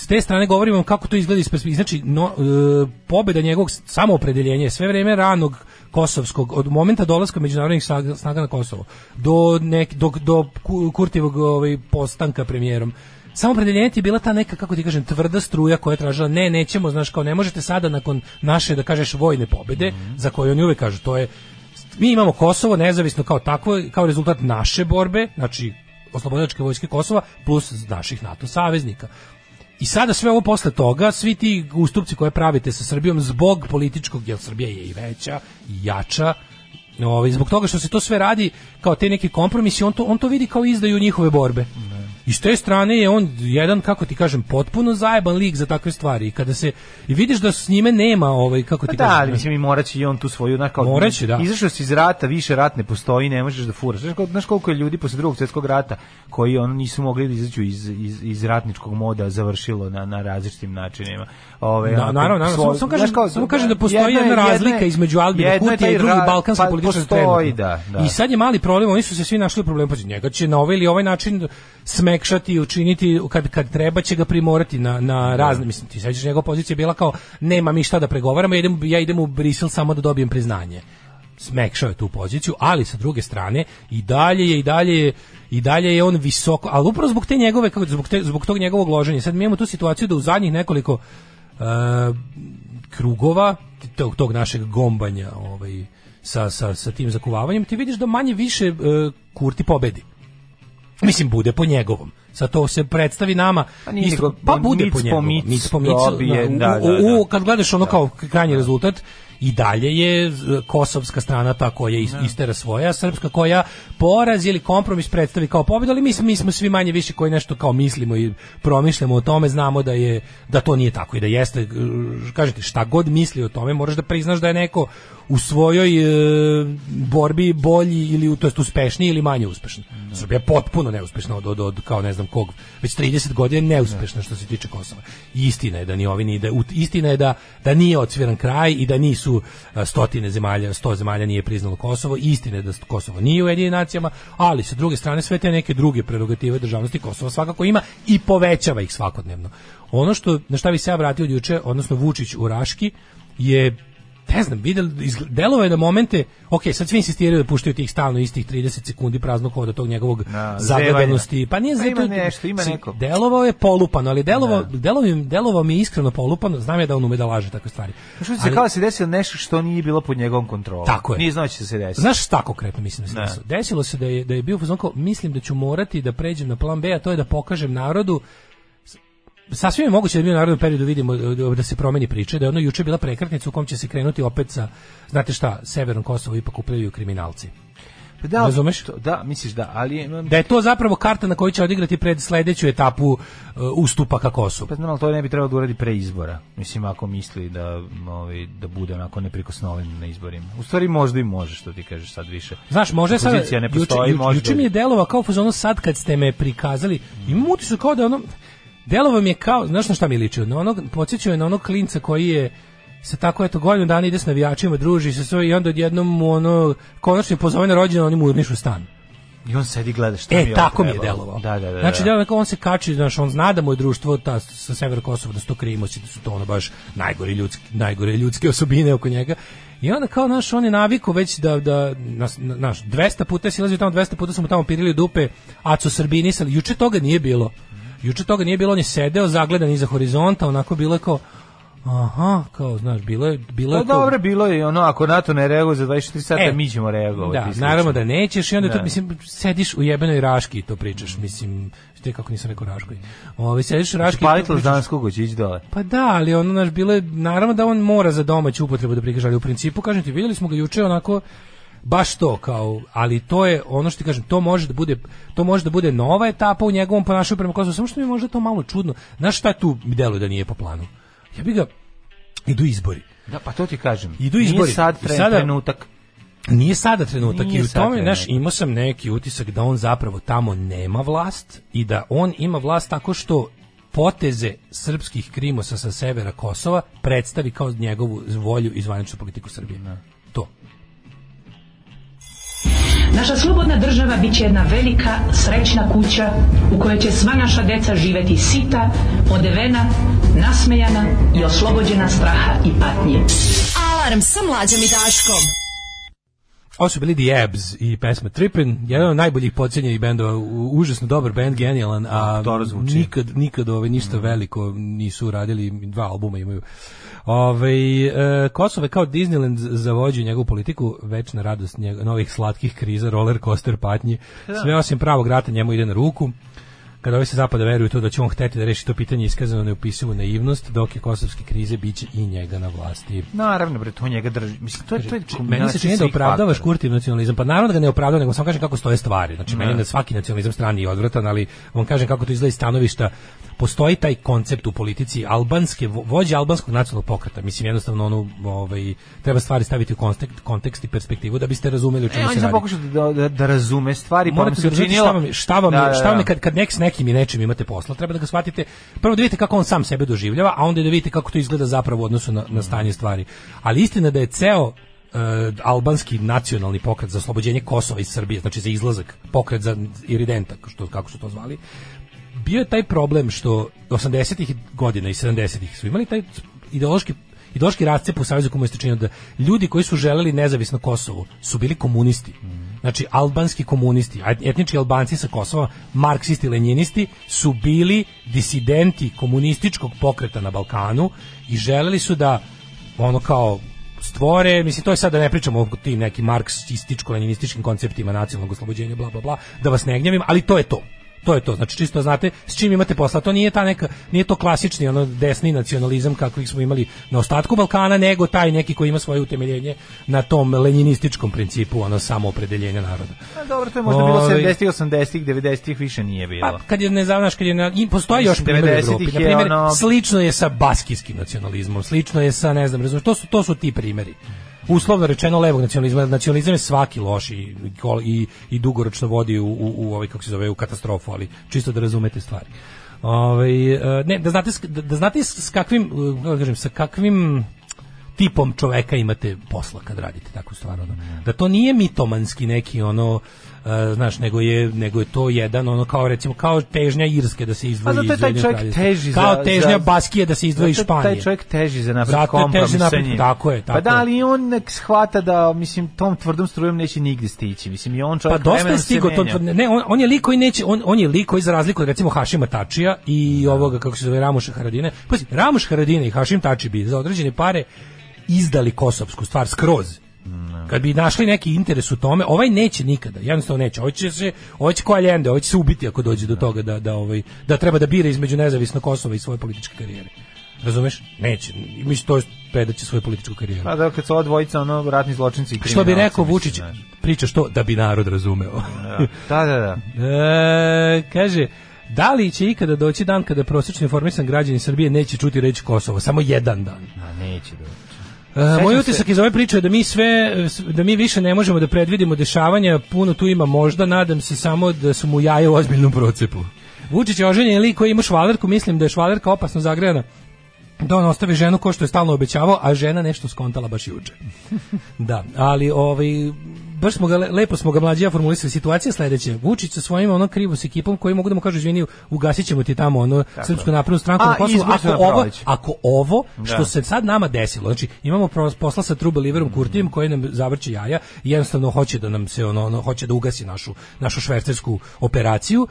s te strane govorimo vam kako to izgleda iz perspektive. Znači, no, e, pobjeda njegovog samoopredeljenja je sve vreme ranog kosovskog, od momenta dolaska međunarodnih snaga, na Kosovo, do, nek, do, do Ku- Kurtijevog ovaj, postanka premijerom, Samoopredeljenje ti je bila ta neka, kako ti kažem, tvrda struja koja je tražila, ne, nećemo, znaš, kao ne možete sada nakon naše, da kažeš, vojne pobede, za koje oni uvek kažu, to je, mi imamo Kosovo nezavisno kao takvo, kao rezultat naše borbe, znači oslobodilačke vojske Kosova, plus naših NATO saveznika. I sada sve ovo posle toga, svi ti ustupci koje pravite sa Srbijom zbog političkog, jer Srbija je i veća, i jača, ovaj, zbog toga što se to sve radi kao te neki kompromisi, on to, on to vidi kao izdaju njihove borbe. I s te strane je on jedan, kako ti kažem, potpuno zajeban lik za takve stvari. I kada se, i vidiš da s njime nema, ovaj, kako Pa ti da, kažem, ali mislim i moraće i on tu svoju, znaš, kao, Moraće, da. Izašao si iz rata, više rat ne postoji, ne možeš da furaš. Znaš, znaš koliko je ljudi posle drugog svjetskog rata koji ono nisu mogli da izađu iz, iz, iz ratničkog moda završilo na, na različitim načinima. Ove, Da, onako, naravno, naravno. Samo- kažem- kao- samo kažem da postoji jedna jedno je- razlika između Albina Kurtija i taj drugih ra- balkanskih pa trenutno. da, da. I sad je mali problem, oni su se svi našli u problemu, pa njega će na ovaj ili ovaj način smekšati, učiniti, kad, kad treba će ga primorati na, na razne, mislim, ti sećaš njegova pozicija je bila kao, nema mi šta da pregovaramo, ja idem, ja idem u Brisel samo da dobijem priznanje smekšao je tu poziciju, ali sa druge strane i dalje je i dalje je i dalje je on visoko, ali upravo zbog te njegove kako zbog te, zbog tog njegovog loženja. Sad mi imamo tu situaciju da u zadnjih nekoliko e, krugova tog, tog našeg gombanja ovaj sa, sa, sa tim zakuvavanjem ti vidiš da manje više e, Kurti pobedi. Mislim, bude po njegovom. Sad to se predstavi nama. Pa nije isto- nego- pa bude po njegovom. mic po mic, dobije, u- da, u- da, da. u- kad gledaš ono kao krajnji rezultat, i dalje je e, kosovska strana ta koja is, istera svoja, a srpska koja poraz ili kompromis predstavi kao pobedu, ali mi, mi smo svi manje više koji nešto kao mislimo i promišljamo o tome, znamo da je da to nije tako i da jeste, e, kažete, šta god misli o tome, moraš da priznaš da je neko u svojoj e, borbi bolji ili to jest uspešniji ili manje uspešan. Srbija je potpuno neuspešna od, od, od kao ne znam kog, već 30 godina je neuspešna što se tiče Kosova. I istina je da ni ovi ni da istina je da da nije odsviran kraj i da nisu a, stotine zemalja, sto zemalja nije priznalo Kosovo. Istina da Kosovo nije u Ujedinjenim nacijama, ali sa druge strane sve te neke druge prerogative državnosti Kosova svakako ima i povećava ih svakodnevno. Ono što na šta bi se ja vratio juče, odnosno Vučić u Raški je ne znam, videl, delovo je da momente, ok, sad svi insistiraju da puštaju tih stalno istih 30 sekundi praznog hoda tog njegovog Na, zagledanosti. Pa nije Pa ima zato- nešto, ima neko. Delovao je polupano, ali delovao, delovao, mi- delovao mi je iskreno polupano, znam ja da on ume da laže takve stvari. Što se kao da se desilo nešto što nije bilo pod njegovom kontrolom. Tako je. Nije znao da će se desiti. Znaš šta konkretno mislim da se desilo? Desilo se da je, da je bio mislim da ću morati da pređem na plan B, a to je da pokažem narodu sasvim je moguće da mi u narodnom periodu vidimo da se promeni priča, da je ono juče bila prekretnica u kom će se krenuti opet sa, znate šta, severnom Kosovo ipak upravljaju kriminalci. Pa da, Razumeš? to- Da, misliš da, ali Da je to zapravo karta na kojoj će odigrati pred sledeću etapu e, ustupa ka Kosovu. Pa znam, ali to ne bi trebalo da uradi pre izbora. Mislim, ako misli da, ovaj, da bude onako neprikosnoven na izborima. U stvari možda i može, što ti kažeš sad više. Znaš, može sad ne juče, postoji, juče, može juče mi je delova kao fazonu sad kad ste me prikazali. Imam utisak kao da ono delova mi je kao, znaš na šta mi liči? Na onog podsjećao je na onog klinca koji je se tako eto godinu dana ide s navijačima, druži se sve i onda odjednom mu ono konačno pozove na rođendan, oni mu urnišu stan. I on sedi gleda šta E, mi je tako mi je trebalo. delovao. Da, da, da. znači, da. delo on se kači, znaš, on zna da mu je društvo ta, sa severa Kosova, da su to krimoći, da su to ono baš najgore ljudske, najgore ljudske osobine oko njega. I onda kao, naš, on je naviku već da, da nas, naš, 200 puta je silazio tamo, 200 puta su mu tamo pirili dupe, Aco Srbinisali, juče toga nije bilo. Juče toga nije bilo, on je sedeo, zagledan iza horizonta, onako bilo kao, aha, kao, znaš, bilo je, bilo je Pa kao- dobro, bilo je ono, ako NATO ne reaguje za 24 sata, E, mi ćemo reagovati. Da, slično. naravno da nećeš i onda Da. to mislim sediš u jebenoj Raški i to pričaš, mislim, što kako nisam rekao Raškoj. Ovaj sediš u Raški. to s pričaš. Danskog će ići dole. Pa da, ali ono naš bilo je naravno da on mora za domaću upotrebu da prikaže, ali u principu kažem ti, vidjeli smo ga juče onako baš to kao, ali to je ono što ti kažem, to može da bude to može da bude nova etapa u njegovom ponašanju prema Kosovu, samo što mi je možda to malo čudno. Znaš šta tu mi deluje da nije po planu? Ja bi ga idu izbori. Da, pa to ti kažem. Idu Nije izbori. sad I tre- sada- trenutak. Nije sada trenutak Nije i u sad tome, znaš, imao sam neki utisak da on zapravo tamo nema vlast i da on ima vlast tako što poteze srpskih krimosa sa severa Kosova predstavi kao njegovu volju i zvaničnu politiku Srbije. To. Naša slobodna država bit će jedna velika, srećna kuća u kojoj će sva naša deca živeti sita, odevena, nasmejana i oslobođena straha i patnje. Alarm sa mlađom i Daškom. Ovo su bili The Abs i pesma Trippin, jedan od najboljih pocenjenih bendova, užasno dobar bend, genijalan, a nikad, nikad ove, ništa veliko nisu radili, dva albuma imaju. Ove, e, Kosovo je kao Disneyland za vođu njegovu politiku, večna radost njeg, novih slatkih kriza, roller coaster patnji, sve osim pravog rata njemu ide na ruku. Kada ovi sa zapada veruju to da će on hteti da reši to pitanje iskazano neopisivu naivnost, dok je kosovske krize biće i njega na vlasti. Naravno, bre, to njega drži. Mislim, to je, to je Meni se čini da opravdavaš kurtiv nacionalizam, pa naravno da ga ne opravdava, nego samo kažem kako stoje stvari. Znači, meni je na svaki nacionalizam strani je odvratan, ali vam kažem kako to izgleda iz stanovišta postoji taj koncept u politici albanske vo- vođe albanskog nacionalnog pokreta. Mislim jednostavno ono ovaj treba stvari staviti u kontekst, kontekst i perspektivu da biste razumeli o E, čemu on se radi. pokušao da, da, da razume stvari, pa se da učinilo... šta vam šta vam Da, da, šta vam da. kad, kad nek s nekim i nečim imate posla, treba da ga shvatite, prvo da vidite kako on sam sebe doživljava, a onda da vidite kako to izgleda zapravo u odnosu na, na stanje stvari. Ali istina da je ceo e, albanski nacionalni pokret za oslobođenje Kosova iz Srbije, znači za izlazak, pokret za iridenta, što, kako su to zvali, bio je taj problem što 80-ih godina i 70-ih su imali taj ideološki ideološki rascep u Savjezu komunista činio da ljudi koji su želeli nezavisno Kosovo su bili komunisti. Znači, albanski komunisti, etnički albanci sa Kosova, marksisti, lenjinisti, su bili disidenti komunističkog pokreta na Balkanu i želeli su da ono kao stvore, mislim to je sad da ne pričamo o tim nekim marksističko-lenjinističkim konceptima nacionalnog oslobođenja, bla bla bla, da vas ne gnjavim, ali to je to. To je to. Znači čisto znate s čim imate posla. To nije ta neka nije to klasični ono desni nacionalizam kakvih smo imali na ostatku Balkana, nego taj neki koji ima svoje utemeljenje na tom lenjinističkom principu ono samoopredeljenja naroda. A dobro, to je možda bilo Ovaj, 70-ih, 80-ih, 90-ih više nije bilo. Pa kad je ne znaš kad je na, i postoji još primjer u 90-ih Evropi. Na je primjer, ono- slično je sa baskijskim nacionalizmom, slično je sa ne znam, razumeš, to su to su ti primjeri. Uslovno rečeno levog nacionalizma, nacionalizam je svaki loš i, i, i dugoročno vodi u, u, u ovaj kako se zove u katastrofu, ali čisto da razumete stvari. Ovaj e, ne, da znate da, da znate s kakvim e, kako da kažem, sa kakvim tipom čoveka imate posla kad radite takvu stvar ono. Da to nije mitomanski neki ono e, znaš, nego je, nego je to jedan ono kao recimo kao težnja Irske da se Pa izdvoji iz taj čovjek teži za... kao težnja za- Baskije da se izdvoji iz zato je Španije. taj čovjek teži za napred Zato je teži kompromis sa napred, njim. tako je, tako Pa da, ali i on nek shvata da, mislim, tom tvrdom strujom neće nigde stići. Mislim, i on Pa čovjek dosta je stigo to ne on, on je lik koji neće on, on je lik koji za razliku od recimo Hašima Tačija i ovoga kako se zove Ramuša Haradine. Pa Ramuš Haradine i Hašim Tači bi za određene pare izdali kosovsku stvar skroz. Kad bi našli neki interes u tome, ovaj neće nikada, jednostavno neće. Ovaj će se, ovaj će koja ljende, ovaj će se ubiti ako dođe do toga da, da, ovaj, da treba da bira između nezavisno Kosova i svoje političke karijere. Razumeš? Neće. Mislim, to je predaće svoju političku karijeru. Pa da, kad su dvojica, ono, ratni zločinci i Što bi kriminalci, rekao Vučić, znaš. priča što da bi narod razumeo. Da, da, da. E, kaže, da li će ikada doći dan kada prosječno informisan građani Srbije neće čuti reći Kosovo? Samo jedan dan. A, neće da. E, moj utisak iz ove priče je da mi sve, da mi više ne možemo da predvidimo dešavanja, puno tu ima možda, nadam se samo da su mu jaje u ozbiljnom procepu. Vučić je oženjen lik koji ima švalerku, mislim da je švalerka opasno zagrejana da on ostavi ženu ko što je stalno obećavao, a žena nešto skontala baš juče. da, ali ovaj baš smo ga le- lepo smo ga mlađija formulisali situacija sledeća. Vučić sa svojim ono krivo s ekipom koji mogu da mu kažu izvini, ugasićemo ti tamo ono srpsku naprednu stranku A, na Kosovu. Ako ovo, ako ovo Da. što se sad nama desilo, znači imamo posla sa True Believerom Kurtijem koji nam zavrće jaja i jednostavno hoće da nam se ono, ono hoće da ugasi našu našu švercersku operaciju.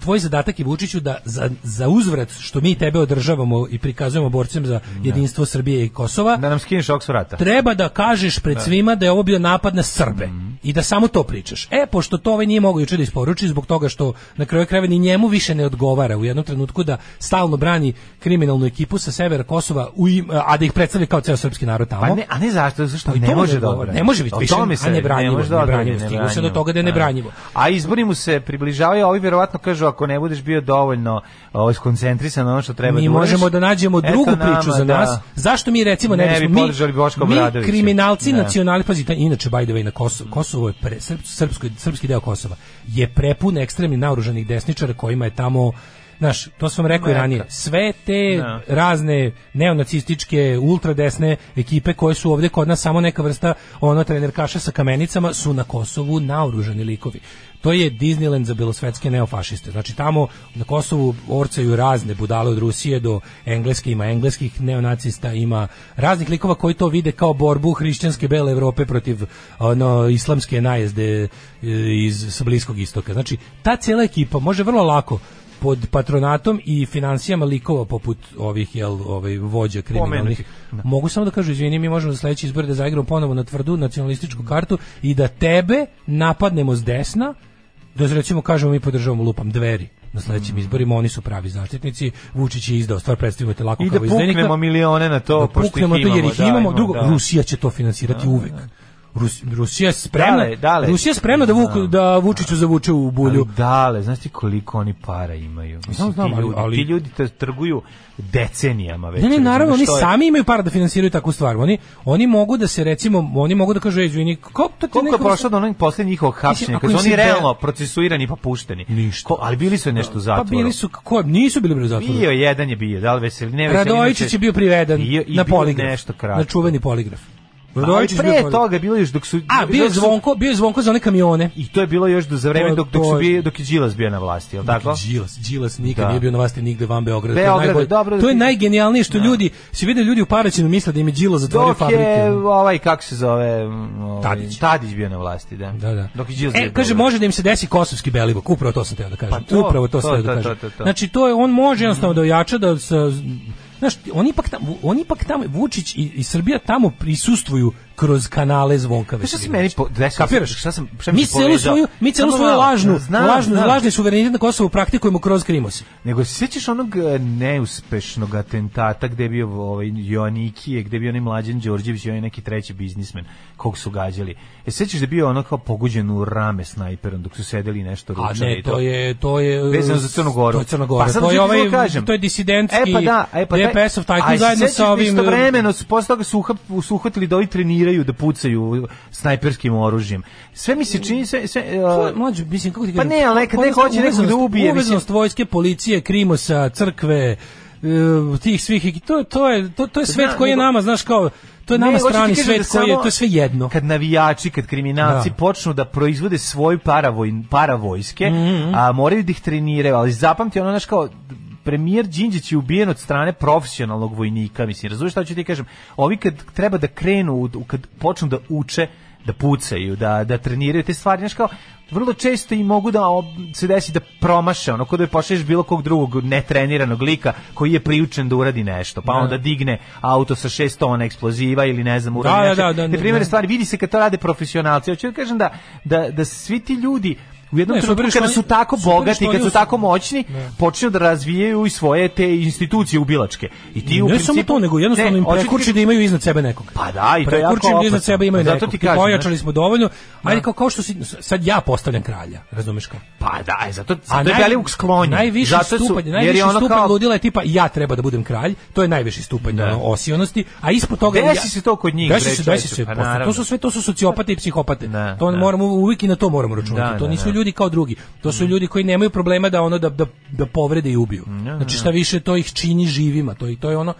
Tvoj zadatak je Vučiću da za, za uzvrat što mi tebe održavamo i prikazujemo borcem za jedinstvo Srbije i Kosova, Da nam skineš ovog surata. treba da kažeš pred svima da je ovo bio napad na Srbe i da samo to pričaš. E, pošto to ovaj nije mogao juče da isporuči zbog toga što na kraju krajeva ni njemu više ne odgovara u jednom trenutku da stalno brani kriminalnu ekipu sa severa Kosova u im- a da ih predstavlja kao ceo srpski narod tamo. Pa ne, a ne zašto, zašto ne može ne da odgovara. Ne može biti više, a ne može da odbrani, nebranjivo. Stiglo se do toga da je Da. nebranjivo. A izbori mu se približavaju, a ovi vjerovatno kažu ako ne budeš bio dovoljno ovaj, skoncentrisan na ono što treba mi da uradiš, možemo da nađemo drugu nama priču za da- nas. Zašto mi recimo ne, Ne bismo bi mi, mi kriminalci Da. nacionali, pazi, taj- inače by the way na Kosovo, Kosovo je pre, srp, srpsko, srpski deo Kosova je prepun ekstremnih naoružanih desničara kojima je tamo Znaš, to sam rekao i ranije. Sve te Da. razne neonacističke, ultradesne ekipe koje su ovde kod nas samo neka vrsta ono trenerkaša sa kamenicama su na Kosovu naoružani likovi. To je Disneyland za belosvetske neofašiste. Znači tamo na Kosovu orcaju razne budale od Rusije do Engleske, ima engleskih neonacista, ima raznih likova koji to vide kao borbu hrišćanske bele Evrope protiv ono islamske najezde e, iz sa bliskog istoka. Znači ta cijela ekipa može vrlo lako pod patronatom i financijama likova poput ovih jel ovaj vođa kriminalnih da. mogu samo da kažu izvini mi možemo za sledeći izbor da zaigramo ponovo na tvrdu nacionalističku kartu i da tebe napadnemo s desna da recimo kažemo mi podržavamo lupam dveri na sledećim izborima, oni su pravi zaštitnici. Vučić je izdao stvar predstavljate lako I da kao izdajnika. puknemo milione na to, da puknemo to jer ih imamo, imamo, da, drugo, da. Rusija će to finansirati uvek. Rus, Rusija je spremna, Dale, dale. Rusija je spremna da, Vuk, da Vučiću zavuče u bulju. Ali dale, znaš ti koliko oni para imaju? Mislim, Znam, znam, ti, ljudi, ali- ti ljudi te trguju decenijama već. Ne, ne, naravno, oni je- sami imaju para da finansiraju takvu stvar. Oni, oni mogu da se, recimo, oni mogu da kažu, ej, izvini, kao to ti Koliko je neko- prošlo do onog poslednjih njihovog hapšenja, kad su oni realno procesuirani pa pušteni? Ništa. ali bili su nešto u Pa zatvoru. bili su, ko, nisu bili u zatvoru. Bio, jedan je bio, da li veseli, ne veseli. Radojičić je bio priveden bio, i na poligraf. nešto kratko. Na čuveni poligraf. Radojičić bio pre poligraf. toga je bilo još dok su... A, bio je dok zvonko, bio je zvonko za one kamione. I to je bilo još do, za vreme dok, dok, su bio, dok je Đilas bio na vlasti, je li tako? Đilas, Đilas nikad Da. nije bio na vlasti nigde van Beograda. To je Beograd, najbolje- dobro da To je najgenijalnije što ljudi, se vide ljudi u Paraćinu misle da im je Đilas zatvorio Dok fabrike. je ovaj, kako se zove... Ovaj, Tadić. Tadić bio na vlasti, da. Da, da. Dok je Đilas E, bio kaže, može da im se desi kosovski belivuk, upravo to sam teo da kažem. Pa to, upravo to, to, sam teo da kažem. Znači, to je, on može jednostavno da ojača da sa, Znaš, oni ipak tamo, oni ipak tamo, Vučić i, i Srbija tamo prisustvuju kroz kanale zvonka Znaš šta se meni po, desilo? Kapiraš? Šta sam, šta mi mi celu svoju, mi celu svoju lažnu, znam, lažnu, znam. lažni suverenitet na Kosovu praktikujemo kroz Krimos. Nego se sjećaš onog e, neuspešnog atentata gde je bio ovaj Joanikije, gde je bio onaj mlađan Đorđević i onaj neki treći biznismen kog su gađali. E sećaš da je bio ono kao pogođen u rame snajperom dok su sedeli nešto A ručali ne, i to je to je Vezano za Crnu Goru. To je Crna Gora. Pa to je ovaj to kažem. to je disidentski E pa da, e pa taj- DPS-ov tajkun A zajedno sećaš sa da ovim Istovremeno, posle toga su, su uhvatili da ovi treniraju, da pucaju snajperskim oružjem. Sve mi se čini, sve... sve uh, je, mlađe, mislim, kako ti Pa ne, ali nekad neko hoće nekog da ubije, mislim. Uvezanost vojske, policije, Krimosa, crkve, e, tih svih, to, to je, to, to je svet koji je nama, znaš, kao, to je nama Ne, strani svet da koji je, to je sve jedno. Kad navijači, kad kriminalci Da. počnu da proizvode svoj paravoj, paravojske, Mhm. a moraju da ih treniraju, ali zapamti ono, znaš kao, premijer Đinđić je ubijen od strane profesionalnog vojnika, mislim, razumiješ šta ću ti kažem? Ovi kad treba da krenu, kad počnu da uče, da pucaju, da, da treniraju te stvari, znaš kao, vrlo često i mogu da ob- se desi da promaše, ono kod da pošalješ bilo kog drugog netreniranog lika koji je priučen da uradi nešto, pa Da. onda digne auto sa šest tona eksploziva ili ne znam, uradi Da, da, nešto. da, da, primere da. stvari, vidi se kad to rade profesionalci. Hoću da kažem da, da, da svi ti ljudi u jednom Ne, trenutku kada su tako bogati, kad su tako moćni, počinju da razvijaju i svoje te institucije ubilačke. I ti u ne principu, samo to, nego jednostavno Ne, im kažem- da imaju iznad sebe nekog. Pa da, i to je jako im da iznad opasno. sebe imaju Zato nekog. ti pojačali smo dovoljno. Ajde, kao, kao što si, sad ja postavljam kralja, razumeš kao? Pa da, e, zato, zato je Belivuk sklonjen. Najviši Zato su- stupanj, najviši je stupanj kao- ludila je tipa ja treba da budem kralj, to je najviši stupanj Da. ono, osionosti, a ispod toga Desi se to kod njih, Desi se, desi se. pa to su sve to su sociopate i psihopate. Da, to da. moramo uvijek i na to moramo računati. Da, to da, nisu da. Ljudi kao drugi. To su ljudi koji nemaju problema da ono da da da povrede i ubiju. Znači šta više to ih čini živima, to i to je ono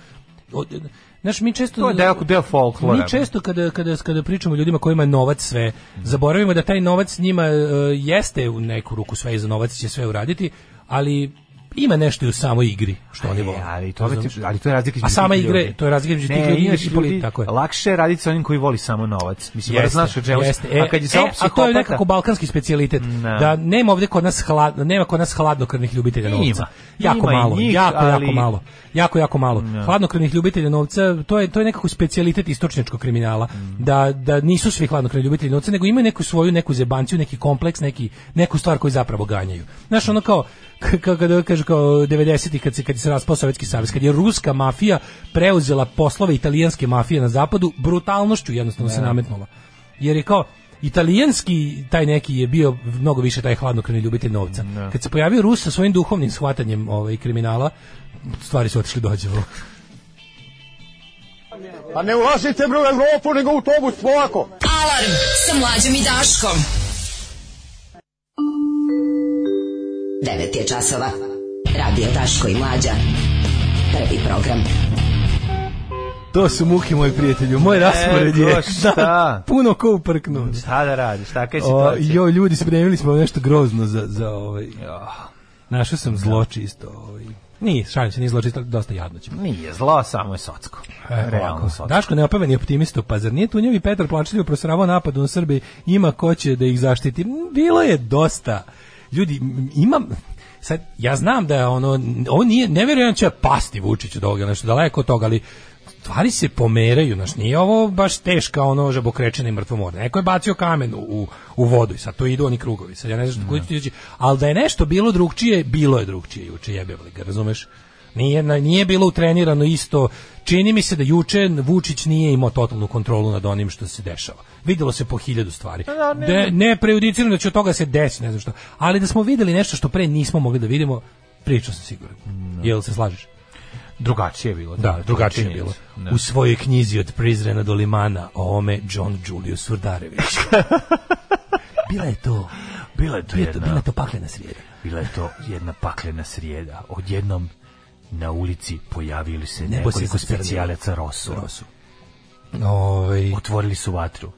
Znaš, mi često... To je deo- deo folklora. Mi često kada, kada, kada pričamo ljudima kojima je novac sve, zaboravimo da taj novac njima e, jeste u neku ruku sve i za novac će sve uraditi, ali ima nešto i u samoj igri što oni vole. E, ali to, Razumeš? ali to je razlika između A sama igre, ljudi. to je razlika između tih ljudi i ljudi, tako je. lakše je raditi sa onim koji voli samo novac. Mislim, moraš znaš o čemu. jeste. E, a kad je samo e, a to je psihopata- nekako balkanski specijalitet. Da. Da nema ovdje kod nas hladno, nema kod nas hladnokrvnih ljubitelja Ima. novca. Jako Ima malo, njih, jako ali- jako malo. Jako jako malo. Da. Hladnokrvnih ljubitelja novca, to je to je nekako specijalitet istočnjačkog kriminala. Mm. Da da nisu svi hladnokrvni ljubitelji novca, nego imaju neku svoju neku zebanciju, neki kompleks, neki neku stvar koju zapravo ganjaju. Znaš, ono kao k- kao kada kažu kao 90-ih kad se kad se raspao Sovjetski savez, kad je ruska mafija preuzela poslove italijanske mafije na zapadu, brutalnošću jednostavno se Da. nametnula. Jer je kao italijanski taj neki je bio mnogo više taj hladnokrvni ljubitelj novca. Kad se pojavio Rus sa svojim duhovnim shvatanjem ovaj kriminala, stvari su otišli dođevo. Pa ne ulazite bre u Evropu, nego u autobus, polako. Alarm sa mlađom i Daškom. 9 je časova. Radio Daško i Mlađa. Prvi program. To su muke, moji prijatelju. Moj raspored je da, puno ko uprknu. Šta da radiš, taka je O, situacija. jo, ljudi, spremili smo nešto grozno za, za ovaj... Našao sam zlo čisto. Ovaj. Nije, šalim se, nije zlo čisto, dosta jadno ćemo. Nije zlo, samo je socko. E, Realno socko. Daško neopevani optimisto, pa zar nije Tunjevi Petar plačljivo prosravao napad na Srbiji, ima ko će da ih zaštiti? Bilo je dosta. Ljudi, imam, sad, ja znam da je ono, ovo nije, ne vjerujem da će pasti Vučić od ovoga, nešto daleko od toga, ali stvari se pomeraju, znaš, nije ovo baš teška ono žabokrečena i mrtvo more. Neko je bacio kamen u, u vodu i sad to idu oni krugovi. Sad ja ne znam što će ali da je nešto bilo drugčije, bilo je drugčije juče, jebevali ga, razumeš? Nije, nije bilo utrenirano isto. Čini mi se da juče Vučić nije imao totalnu kontrolu nad onim što se dešava. Videlo se po hiljadu stvari. da, ne- Da, ne prejudicirano da će od toga se desi, ne znam što. Ali da smo videli nešto što pre nismo mogli da vidimo, pričao sam siguran. Jel se slažeš? Drugačije je bilo. Da, je drugačije je bilo. Da. U svojoj knjizi od Prizrena do Limana o ome John Julius Surdarević. bila je to. Bila je to Bila je to, jedna- bila je to paklena srijeda. Bila je to jedna paklena srijeda. Odjednom na ulici pojavili se nekoliko specijalaca Rosu. Rosu. Ovaj Otvorili su vatru.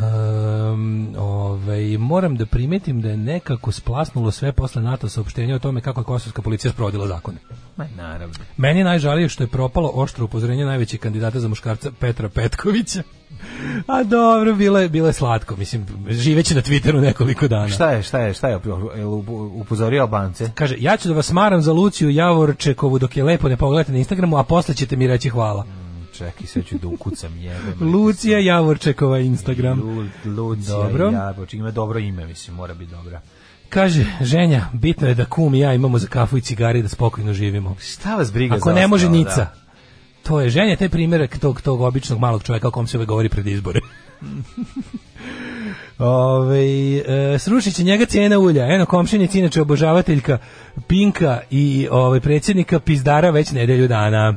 Um, ovaj, moram da primetim da je nekako splasnulo sve posle NATO saopštenja o tome kako je kosovska policija sprovodila zakone. Ma, naravno. Meni je najžalije što je propalo oštro upozorenje najvećeg kandidata za muškarca Petra Petkovića. A dobro, bilo je, bilo je slatko, mislim, živeći na Twitteru nekoliko dana. Šta je, šta je, šta je, upozorio Albance? Kaže, ja ću da vas maram za Luciju Javorčekovu dok je lepo ne pogledate na Instagramu, a posle ćete mi reći hvala. Čekaj, sve ću da ukucam jebem. Lucija Javorčekova Instagram. Lu, Lucija Dobro. Jaboč, ima dobro ime, mislim, mora biti dobra. Kaže, ženja, bitno je da kum i ja imamo za kafu i cigari i da spokojno živimo. Šta vas briga Ako za ne može ostalo, nica. da. To je ženja, taj primjerak tog, tog običnog malog čovjeka o kom se uvek govori pred izbore. Ove, e, srušit će njega cijena ulja. Eno, komšinica inače obožavateljka Pinka i ovaj predsjednika Pizdara već nedelju dana.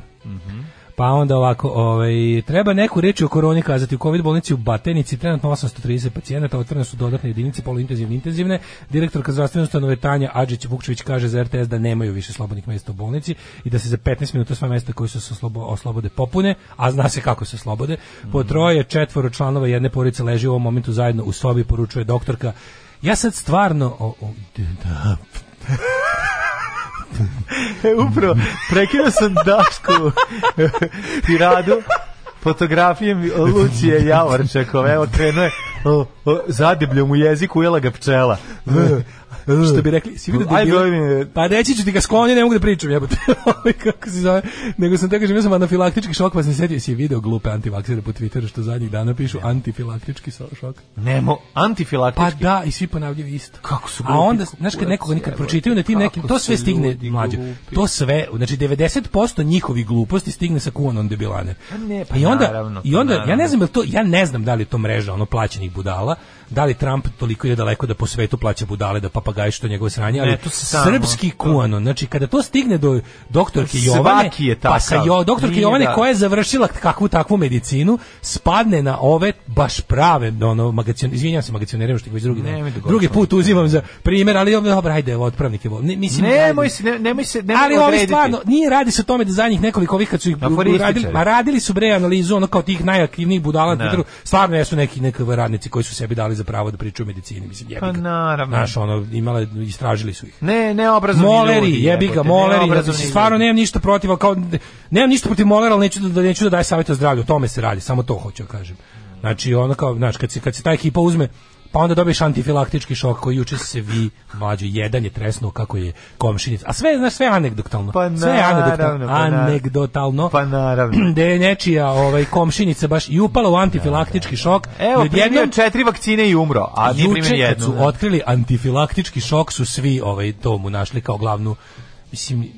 Pa onda ovako, ovaj, treba neku reći o koroni kazati. U COVID bolnici u Batenici trenutno 830 pacijenata, otvorene su dodatne jedinice poluintenzivne intenzivne. Direktorka zdravstvene ustanove Tanja Adžić Vukčević kaže za RTS da nemaju više slobodnih mjesta u bolnici i da se za 15 minuta sva mjesta koji su se oslobo- oslobode popune, a zna se kako se oslobode. Po troje, četvoro članova jedne porodice leži u ovom momentu zajedno u sobi, poručuje doktorka. Ja sad stvarno... O, o, da, upravo, prekinuo sam Dašku tiradu fotografijom Lucije Javorčekove. Evo, krenuo je o, o, zadebljom u jeziku, ujela ga pčela. Što bi rekli, si vidio da je bilo- Pa reći ću ti ga sklonio, ne mogu da pričam, jebote. Ovaj, kako se zove? Nego sam te kažem, ja sam anafilaktički šok, pa sam se setio, si video glupe antivaksere po Twitteru što zadnjih dana pišu antifilaktički šok. Nemo, antifilaktički. Pa da, i svi ponavljaju isto. Kako su A glupi onda, znaš, kad nekoga nikad pročitaju na tim kako nekim, to sve stigne mlađe. To sve, znači 90% njihovih gluposti stigne sa kuanon debilane. Pa ne, pa I onda, naravno, i pa onda ja naravno. ne znam to, ja ne znam da li je to mreža ono plaćenih budala, da li Trump toliko ide daleko da po svetu plaća budale, da papagaji što njegove sranje, ali Ne, to srpski kuanon, znači kada to stigne do doktorke Jovane, je pa sa jo, doktorke Jovane da- koja je završila kakvu takvu medicinu, spadne na ove baš prave ono magacion, izvinjavam se magacionerima što ih već drugi Nemoj da drugi put uzimam za primjer, ali dobro, ajde, otpravnik je vol. Ne, mislim, Nemoj se, ne- nemoj se, nemoj Ali ovi stvarno, nije radi se o tome da za njih nekoliko ovih kad su ih radili, ma radili su bre analizu ono kao tih najaktivnijih budala Da. Stvarno jesu neki neki radnici koji su sebi dali za pravo da pričaju o medicini, mislim, jebi Pa ga. naravno. Znaš, ono, imale, istražili su ih. Ne, ne obrazovni Moleri, ljudi, jebi ga, moleri, neobrazovni znači, stvarno nemam ništa protiv, ali kao, nemam ništa protiv molera, ali neću da, da neću da daje savjet o zdravlju, o tome se radi, samo to hoću da kažem. Znači, ono kao, znači, kad se, kad se ta ekipa uzme, pa onda dobiješ antifilaktički šok koji juče se vi mlađi jedan je tresnuo kako je komšinica. A sve znaš sve anegdotalno. Pa sve je anegdotalno. naravno, pa naravno. anegdotalno. Pa naravno. Da je nečija ovaj komšinica baš i upala u antifilaktički šok. Evo, primio četiri vakcine i umro, a nije primio jednu. su otkrili antifilaktički šok su svi ovaj to mu našli kao glavnu mislim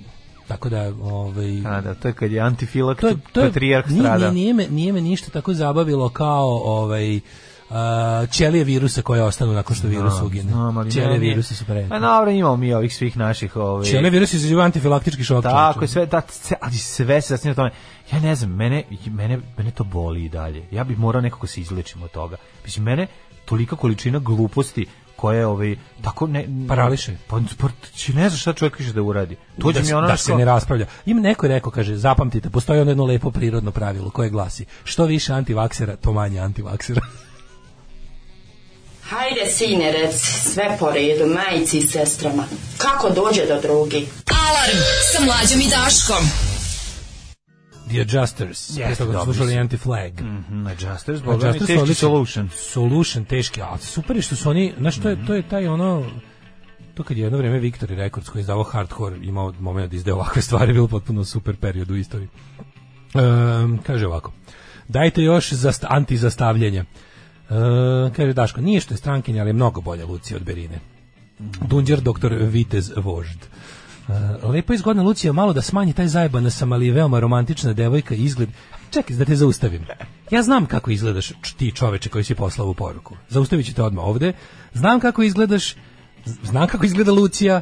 tako da ovaj A, da, to je kad je antifilakt, to je, to je, patrijarh nije, strada. nije, nije, me, nije me ništa tako zabavilo kao ovaj Uh, ćelije virusa koje ostanu nakon što virus ugine. Znam, ali Ćelije virusa su pre. Pa dobro, imamo mi ovih svih naših... Ovaj, Ćelije virus izaziva antifilaktički šok. Tako je, sve, da, ali sve se zasnije na tome. Ja ne znam, mene, mene, mene to boli i dalje. Ja bih morao nekako se izlečim od toga. Mislim, mene tolika količina gluposti koje ovaj tako ne Parališe. Pa, pa će ne znaš šta čovjek više da uradi. To da, mi ono da se ne raspravlja. Ima neko je rekao, kaže, zapamtite, postoji ono jedno lepo prirodno pravilo koje glasi, što više antivaksera, to manje antivaksera. Hajde, sine, reci, sve po redu, majici i sestrama. Kako dođe do drugi? Alarm sa mlađom i Daškom. The Adjusters. Jeste, dobri slušali. Anti-Flag. Mhm, Adjusters, boga mi, Adjusters teški solution. Solution, teški, ali super je što su oni, znaš, to je, to je taj ono, to kad je jedno vrijeme Victory Records koji je izdavao hardcore, imao moment da izdaje ovakve stvari, bilo potpuno super period u istoriji. Um, kaže ovako. Dajte još za antizastavljanje. Uh, kaže Daško, nije što je strankinja, ali je mnogo bolja Lucija od Berine. Dunđer doktor Vitez Vožd. Uh, lepo izgodna Lucija, malo da smanji taj zajeban sam, ali je veoma romantična devojka izgled. Čekaj, da te zaustavim. Ja znam kako izgledaš ti čoveče koji si poslao u poruku. Zaustavit ću te odmah ovde. Znam kako izgledaš, znam kako izgleda Lucija,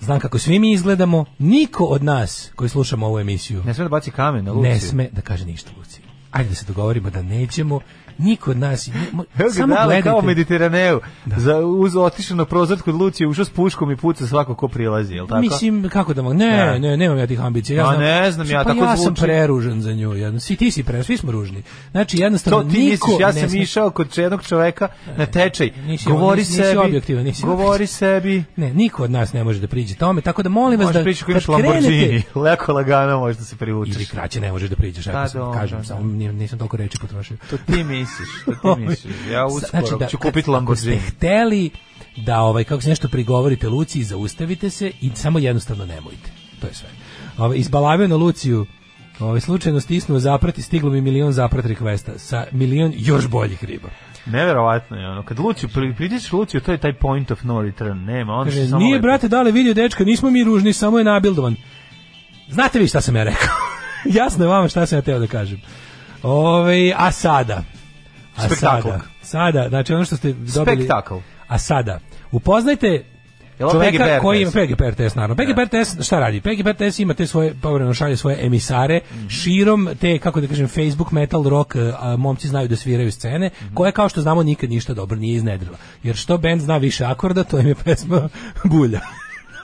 znam kako svi mi izgledamo. Niko od nas koji slušamo ovu emisiju Ne sme da baci kamen na Luciju. ne sme da kaže ništa Luciji. Ajde da se dogovorimo da nećemo niko od nas ne- Evo samo dale gledajte. kao Mediteraneu. Za, uz, otišao na prozor kod Lucije, ušao s puškom i puca svako ko prilazi, jel tako? Mislim, kako da mogu? Ne, Da. ne, nemam ja tih ambicija. Ja A znam, ne znam, ja pa tako ja sam zvuči. preružan za nju. Jedno. Svi ti si preružan, svi smo ružni. Znači, jednostavno, To ti niko misliš, ja ne sam sme- išao kod jednog čoveka na tečaj. Nisi, govori nisi, nisi sebi, objektivan, nisi govori sebi. Ne, niko od nas ne može da priđe tome, tako da molim vas da pričati ko imaš kad krenete- Lamborghini, leko lagano možeš da se privučeš. ili kraće ne možeš da priđeš, Pa sam, kažem, da. samo ni- nisam toliko reči potrošio. To ti misliš, to ti misliš. Ja uskoro ću Znači kad- kupiti Ako Lamborghini. ste hteli da ovaj kako se nešto prigovorite Luciji, zaustavite se i samo jednostavno nemojte. To je sve. Ovaj izbalavio na Luciju Ovaj slučajno stisnuo zaprat i stiglo mi milion zaprat requesta sa milion još boljih riba. Neverovatno je ono. Kad Luciju, pri- priđeš Luciju, to je taj point of no return. Nema, on Kaže, samo nije lepo- brate dale vidio dečka, nismo mi ružni, samo je nabildovan. Znate vi šta sam ja rekao? Jasno je vama šta sam ja teo da kažem. Ove, a sada, a Spektakl. sada, sada, znači ono što ste dobili... Spektakl. A sada, upoznajte čoveka koji ima RTS? PGP RTS, naravno. PGP RTS šta radi? PGP RTS ima te svoje, povremeno šalje svoje emisare Mhm. širom te, kako da kažem, Facebook, metal, rock, a, momci znaju da sviraju scene, Mhm. koje, kao što znamo, nikad ništa dobro nije iznedrila. Jer što band zna više akorda, to im je pesma bulja.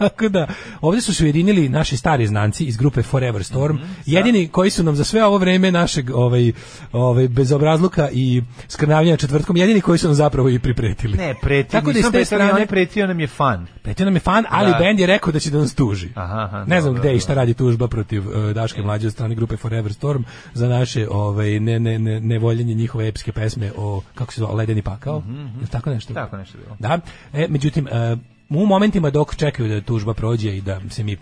Tako da, ovdje su se ujedinili naši stari znanci iz grupe Forever Storm, Mhm, jedini koji su nam za sve ovo vreme našeg ovaj, ovaj, bezobrazluka i skrnavljanja četvrtkom, jedini koji su nam zapravo i pripretili. Ne, preti, Tako da nisam te pretio, on strane- je pretio nam je fan. Pretio nam je fan, ali Da. bend je rekao da će da nas tuži. Aha, aha, ne znam gde i šta radi tužba protiv uh, Daške mlađe od strane grupe Forever Storm za naše ovaj ne ne ne nevoljenje njihove epske pesme o kako se zove Ledeni pakao. Je li tako nešto? Tako nešto bilo. Da. E, međutim e, u momentima dok čekaju da tužba prođe i da se mi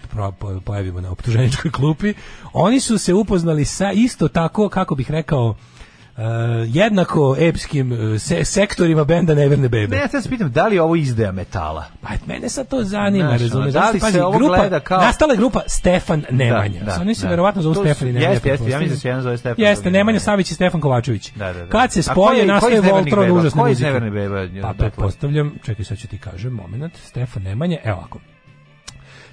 pojavimo na optuženičkoj klupi, oni su se upoznali sa isto tako, kako bih rekao, e, jednako epskim e, se- sektorima benda Neverne Bebe. Ne, ja sad se pitam, da li je ovo izdaja metala? Pa mene sad to zanima, ono, da li se ovo grupa, gleda kao- Nastala je grupa Stefan Nemanja. Da, da, Oni se da. verovatno zovu Stefan i Nemanja. jeste, jeste, ja mislim da se jedan zove Stefan, Jeste, Nemanja. Savić i Stefan Kovačević. Da, da, da. Kad se spoje, koji- koji nastaje Voltron užasne Koji muzike. Beba je Pa Petla? pretpostavljam, čekaj sad ću ti kažem, moment, Stefan Nemanja, evo ovako.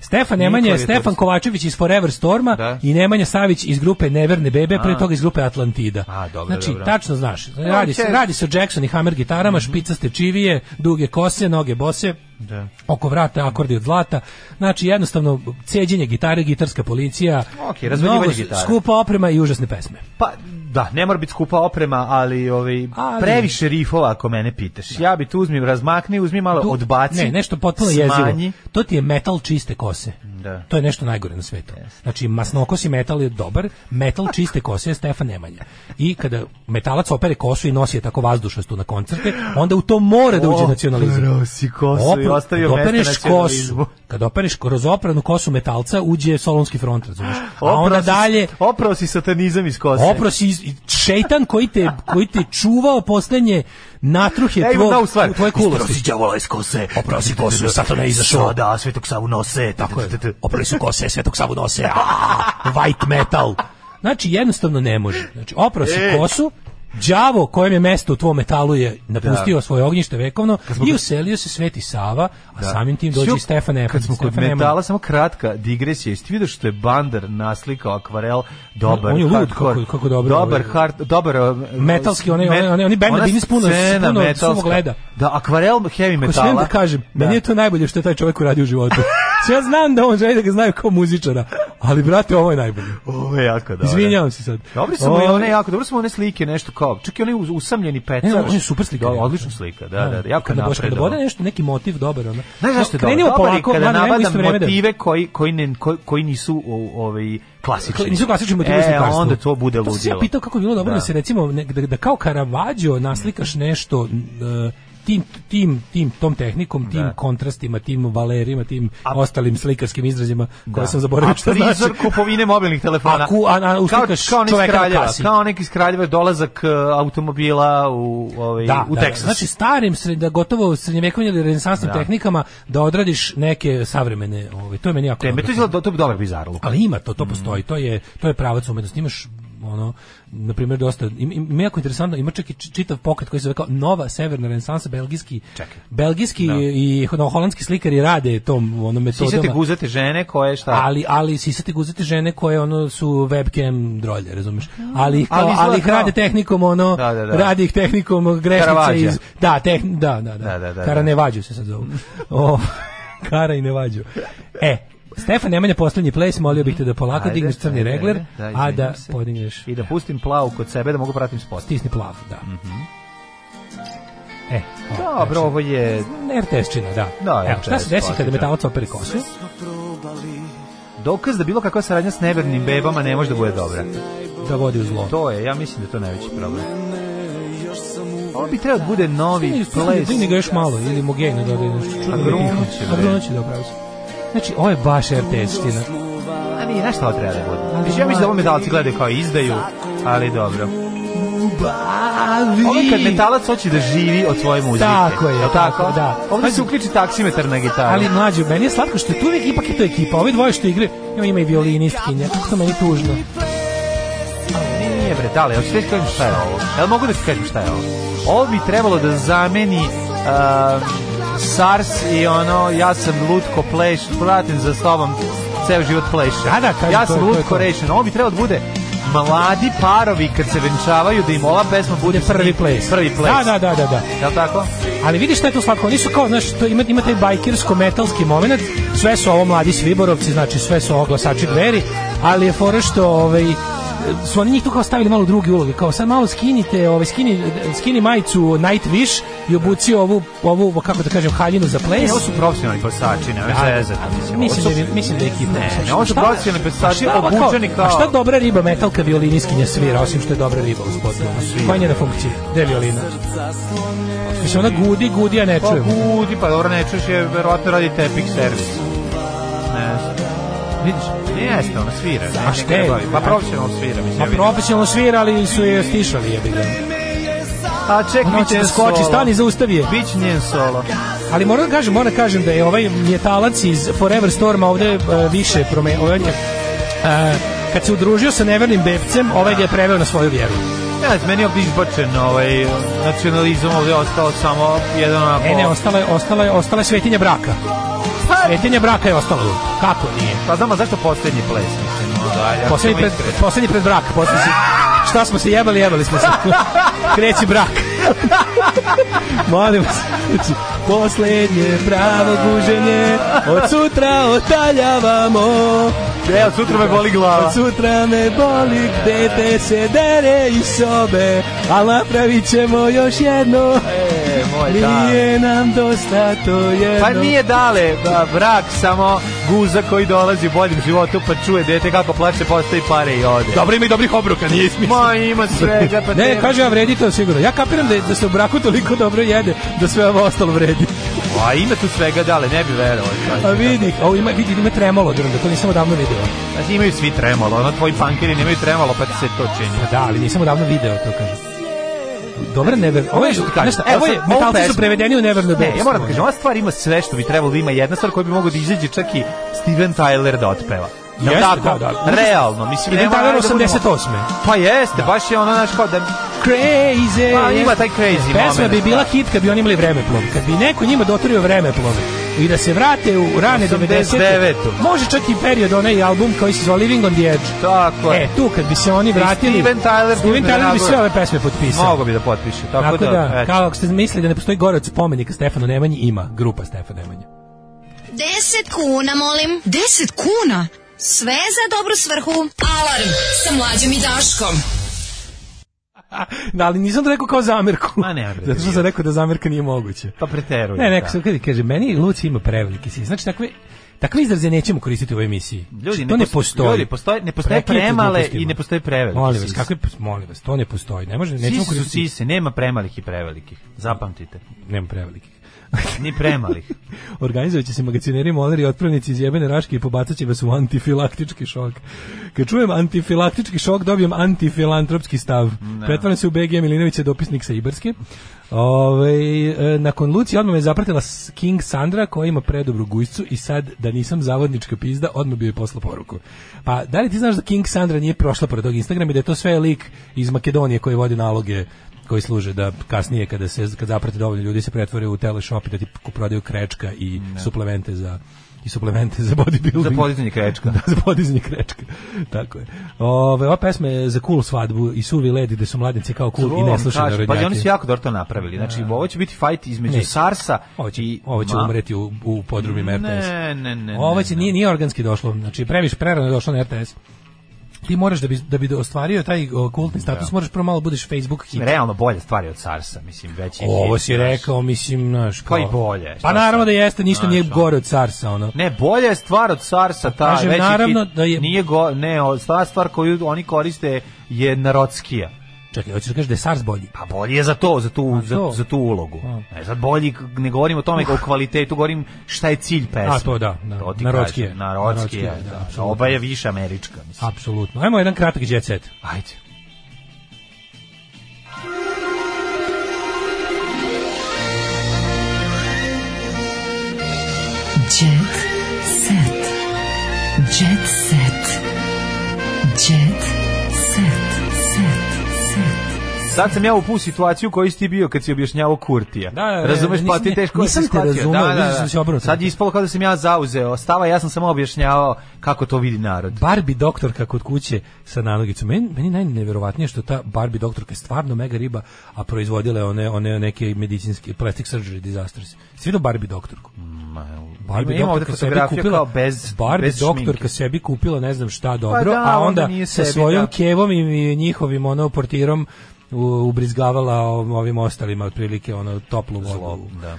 Stefan Nemanja Stefan. Kovačević iz Forever Storma Da. i Nemanja Savić iz grupe Neverne Bebe, pre toga iz grupe Atlantida. A, dobro, znači, dobro. tačno znaš, radi se, radi se o Jackson i Hammer gitarama, špicaste čivije, duge kose, noge bose, Da. oko vrata akordi od zlata. Znači jednostavno ceđenje gitare, gitarska policija. Ok, razvaljivanje mnogo gitare. Skupa oprema i užasne pesme. Pa, da, ne mora biti skupa oprema, ali, ovaj, Ali- previše rifova ako mene pitaš. Ja bi tu uzmim, razmakni, uzmi malo, Tu- odbaci. Ne, nešto potpuno smanji. jezivo. To ti je metal čiste kose. Da. To je nešto najgore na svetu. Znači, masnokosi metal je dobar, metal čiste kose je Stefan Nemanja. I kada metalac opere kosu i nosi je tako vazdušastu na koncerte, onda u to mora da uđe nacionalizam. Oprao si kosu i ostavio kad mesta opereš kosu, kad opereš kroz opranu kosu metalca, uđe solonski front, razumiješ? A onda dalje, Oprao si satanizam iz kose. Opro si iz- šeitan koji te, koji te čuvao poslednje natruhe Ja imam tvog, novu stvar. tvoje kulosti. si đavola iz kose. Oprao si kosu, satana je izašao. Da, svetog savu nose. Tako je. Oprali su kose, svetog savu nose. White metal. Znači, jednostavno ne može. Znači, oprao si E. kosu, đavo kojem je mesto u tvom metalu je napustio Da. svoje ognjište vekovno i uselio se Sveti Sava, a Da. samim tim dođe Stefan Efan. Kad smo kod Stefan metala, samo kratka digresija. Jeste vidio što je Bandar naslikao akvarel, dobar On je lud, kako- kako dobro, Dobar ovaj, hard, dobar uh, Metalski, onaj- onaj- onaj- onaj Bernardini s puno- puno suvog leda. Da, akvarel heavy metala. da kažem, meni je to najbolje što je taj čovjek uradio u životu. Sve ja znam da on želi da ga znaju kao muzičara, ali brate, ovo je najbolje. Ovo je jako dobro. Izvinjavam se sad. Dobri su mu i one jako, dobro su mu one slike, nešto kao, čak i onaj us- usamljeni pecar. Ne, on je super slika. Da, odlična slika, da, da, da jako kada, baš, kada bude nešto, neki motiv dobar. Ona. Znaš zašto dobro? Krenimo polako, kada vreme da- motive koji, koji, ne, koji, nisu ovaj, klasični. Nisu klasični motivi e, onda to bude To sam se ja ludilo. pitao kako bi bilo dobro da, Da. se recimo da, da kao Caravaggio naslikaš nešto uh, tim, tim, tim, tom tehnikom, tim Da. kontrastima, tim valerima, tim ostalim slikarskim izrazima koje Da. sam zaboravio A što znači. prizor kupovine mobilnih telefona. A ku- a- a kao, uslikaš kao iz čoveka na Kraljeva, kasi. kao neki iz Kraljeva dolazak e, automobila u, ovaj, da, u da, Teksas. Znači starim sred, da gotovo srednjevekovnim ili renesansnim Da. tehnikama da odradiš neke savremene, ovaj to je meni jako. Teme, to izgleda, to je dobar bizarluk. Ali ima to, to postoji, to je to je pravac umetnosti. Imaš ono na primjer dosta im- im- ima jako interesantno ima čak i čitav pokret koji se zove kao nova severna renesansa belgijski belgijski Da. i no, holandski slikari rade tom ono metodama Sisate guzate žene koje šta? ali ali sisate guzate žene koje ono su webcam drolje, razumeš? Ali kao- Ali ali ih kao- rade tehnikom ono, Da, da, da. radi ih tehnikom grešnice iz da, teh, da, da, da. Da, da, da, Kara da. ne vađu se sad zovu. o, kara i ne vađu. E, Stefan Nemanja poslednji place, molio bih te da polako Ajde, digneš crni ajde, regler, ajde, da, a da se. podigneš I da pustim plavu kod sebe da mogu pratim spot. stisni plav, da. Mhm. E, o, Dobro, ovo je... RTS-čina, da. Da, Evo, šta se desi kada metalac opere kosu? Dokaz da bilo kakva saradnja s nevernim bebama ne može da bude dobra. Da vodi u zlo. To je, ja mislim da je to najveći problem. Ovo bi trebao da bude novi place. Digni ga još malo, ili mu gej ne dodaje nešto. čudno A da A bre. Grunuć je, da, pravo si. Znači, ovo je baš RTS-ština. A nije, znaš šta ovo treba da bude? Mislim, ja mislim da ovo medalci gledaju kao izdaju, ali dobro. Ovo je kad metalac hoće da živi od svoje muzike. Tako je, tako, da. Ovdje se uključi taksimetar na gitaru. Ali mlađe, meni je slatko što je tu uvijek ipak je to ekipa. Ovi dvoje što igraju, ima, ima i violinistkinja, kako to meni tužno. Nije bre, dale, hoćeš ti kažem šta je ovo? Jel mogu da ti kažem šta je ovo? Ovo bi trebalo da zameni um, SARS i ono, ja sam lutko pleš, pratim za sobom, ceo život pleše. Da, da, kažem, ja sam to lutko to. rešen. Ovo bi trebalo da bude mladi parovi kad se venčavaju da im ova pesma bude Prvi ples. Prvi ples. Da, da, da, da, da. Jel tako? Ali vidiš šta je tu slatko, oni su kao, znaš, to ima, ima taj bajkersko-metalski moment, sve su ovo mladi sviborovci, znači sve su ovo glasači dveri, ali je fora što, ovaj, su oni njih tu kao stavili malo u druge uloge, kao sad malo skinite, ovaj, skini, skini majicu Nightwish i obuci ovu, ovu, kako da kažem, haljinu za ples. Ne, ovo su profesionalni plesači, ne, Da, zezati. Mislim, Mislim ovo da su- je, mislim da je ekipa. Ne, ne, ovo su profesionalni plesači, obučeni kao... A šta dobra riba metalka violiniskinja svira, osim što je dobra riba u spotu? Koja je njena funkcija? Gde je violina? Mislim, ona gudi, gudi, ja ne Pa čujem. gudi, pa dobro ne čuješ je, verovatno radi tepik servis. Ne. Vidiš? Ne jeste, ona svira. A šta ne je? Pa profesionalno svira, vidim. profesionalno svira, ali su je stišali, jebi ga. A ček, hoće će skoči, stani, zaustavi je. Biće njen solo. Ali moram da kažem, moram da kažem da je ovaj mjetalac iz Forever Storma ovde e, više prome, ovaj e, kad se udružio sa nevernim bebcem, ovaj ga je preveo na svoju vjeru. Ja, meni je ovdje izbačen ovaj, nacionalizam, ovdje je ostao samo jedan onako... E, ne, ostala je, ostala je, ostala je svetinja braka. Svetinja braka je ostala. Kako nije? Pa znam, a zašto posljednji ples, ja Poslednji pred, poslednji pred brak. Posle si, šta smo se jebali, jebali smo se. Kreći brak. Molim vas. Poslednje pravo guženje, od sutra otaljavamo. E, od sutra me boli glava. Od sutra me boli, dete se dere iz sobe, ali napravit ćemo još jedno. E, moj da. Nije nam dosta to jedno. Pa nije dale, ba, brak, samo guza koji dolazi u boljem životu, pa čuje dete kako plače, postavi pare i ode. Dobro ima i dobrih obruka, nije smisla. Ma, ima svega, pa ne, te- kaže ja vredi to sigurno. Ja kapiram da, da se u braku toliko dobro jede da sve ovo ostalo vredi. A ima tu svega dale, ne bi verovao. A vidi, ovo ima, vidi, ima tremolo drnda, to nisam odavno video. Znači imaju svi tremolo, ono tvoji pankeri nemaju tremolo, pa ti se to čini. Pa da, ali nisam odavno video, to kažem. Dobro, never. Ovo je, što ti šta, ovo je, metalci su prevedeni u Neverno Ne, ja moram da kažem, ova stvar ima sve što bi trebalo da ima. Jedna stvar koja bi mogao da izađe čak i Steven Tyler da otpeva. Jel Jeste, tako? da, da. Realno, mislim, nema- da budemo- 88. Pa jeste, baš je ono, znaš, kao da... Crazy. Pa, ima taj crazy Pesma moment, bi bila da. hit kad bi oni imali vremeplov. Kad bi neko njima dotorio vremeplov i da se vrate u rane 90. 89.. Može čak i period onaj album koji se zove Living on the Edge. Tako je. E, tu kad bi se oni vratili... Steven Tyler Steven bi Tyler bi sve ove pesme potpisao. Mogu bi da potpiše, tako, Tako da, da, eto. kao ako ste mislili da ne postoji gore od spomenika Stefanu Nemanji, ima grupa Stefan Nemanja. 10 kuna, molim. 10 kuna? Sve za dobru svrhu. Alarm sa mlađom i Daškom. Da, ali nisam to rekao kao zamerku. Ma ne, Zato što sam rekao da zamerka nije moguće. Pa preteruje. Ne, neko da. sam kada kaže, meni Luci ima preveliki si. Znači, takve, Takve izraze nećemo koristiti u ovoj emisiji. Ljudi, to ne postoji. Ljudi, postoje, ne postoje premale i ne postoje prevelike Molim vas, kakve, molim vas, to ne postoji. Ne može, nećemo Sise su koristiti. sise, nema premalih i prevelikih. Zapamtite. Nema prevelikih. Ni premalih. Organizovat će se magacineri, moleri otpravnici iz jebene raške i pobacat će vas u antifilaktički šok. Kad čujem antifilaktički šok, dobijem antifilantropski stav. Pretvaram se u BG Milinovića, dopisnik sa Ibarske. Ove, e, nakon Luci odmah me zapratila King Sandra koja ima predobru gujscu i sad da nisam zavodnička pizda, odmah bi joj posla poruku. Pa da li ti znaš da King Sandra nije prošla pored tog Instagrama i da je to sve lik iz Makedonije koji vodi naloge koji služe da kasnije kada se kad zaprate dovoljno ljudi se pretvore u teleshop i da ti prodaju krečka i suplemente za i suplemente za bodybuilding. Za podizanje krečka. Da, za podizanje krečka. Tako je. Ove, ova pesma je za cool svadbu i suvi led gde su mladinci kao cool To i ne slušaju narodnjake. Pa oni su jako dobro to napravili. Znači, ovo će biti fight između Neće. Sarsa Ovo će, i... ovo će Ma- umreti u, u podrumima RTS. Ne, ne, ne. Ovo ne, će, ne. nije, nije organski došlo. Znači, previše prerano je došlo na RTS. Ti moraš da bi, da bi ostvario taj kultni status, moraš prvo malo budeš Facebook hit. Realno bolje stvari od Sarsa, mislim, već je Ovo si rekao, mislim, znaš, Pa i bolje, Pa naravno da jeste, ništa nije gore od Carsa, ono. Ne, bolja je stvar od Sarsa, ta veći naravno da je- Nije ne, stvar koju oni koriste je narodskija. Čekaj, hoćeš da kažeš da je SARS bolji? Pa bolji je za to, za tu, za, to? za tu ulogu. A. Ne, sad bolji, ne govorim o tome kao o kvalitetu, govorim šta je cilj pesme. A, to da, da. To ti Narodskije. kažem, Narodskije, Narodskije, da, da. Oba je više američka, mislim. Apsolutno. Ajmo jedan kratak jet set. Ajde. Jet Sad sam ja u situaciju koju si ti bio kad si objašnjavao Kurtija. Da, da, da, Razumeš, pa ti teško nisam te razumeo, Da, da, da da. obrnuto. Sad je ispalo kao da sam ja zauzeo stava, ja sam samo objašnjavao kako to vidi narod. Barbie doktorka kod kuće sa nanogicom. Meni, meni najneverovatnije što ta Barbie doktorka je stvarno mega riba, a proizvodila je one, one neke medicinske plastic surgery disasters. Si vidio Barbie doktorku? Barbie Ima doktorka sebi kupila, kao bez- Barbie bez doktorka šminke. sebi kupila ne znam šta dobro, da, a onda onda sa svojom da. kevom i njihovim ono portirom ubrizgavala ovim ostalima otprilike ono toplu vodu. Da.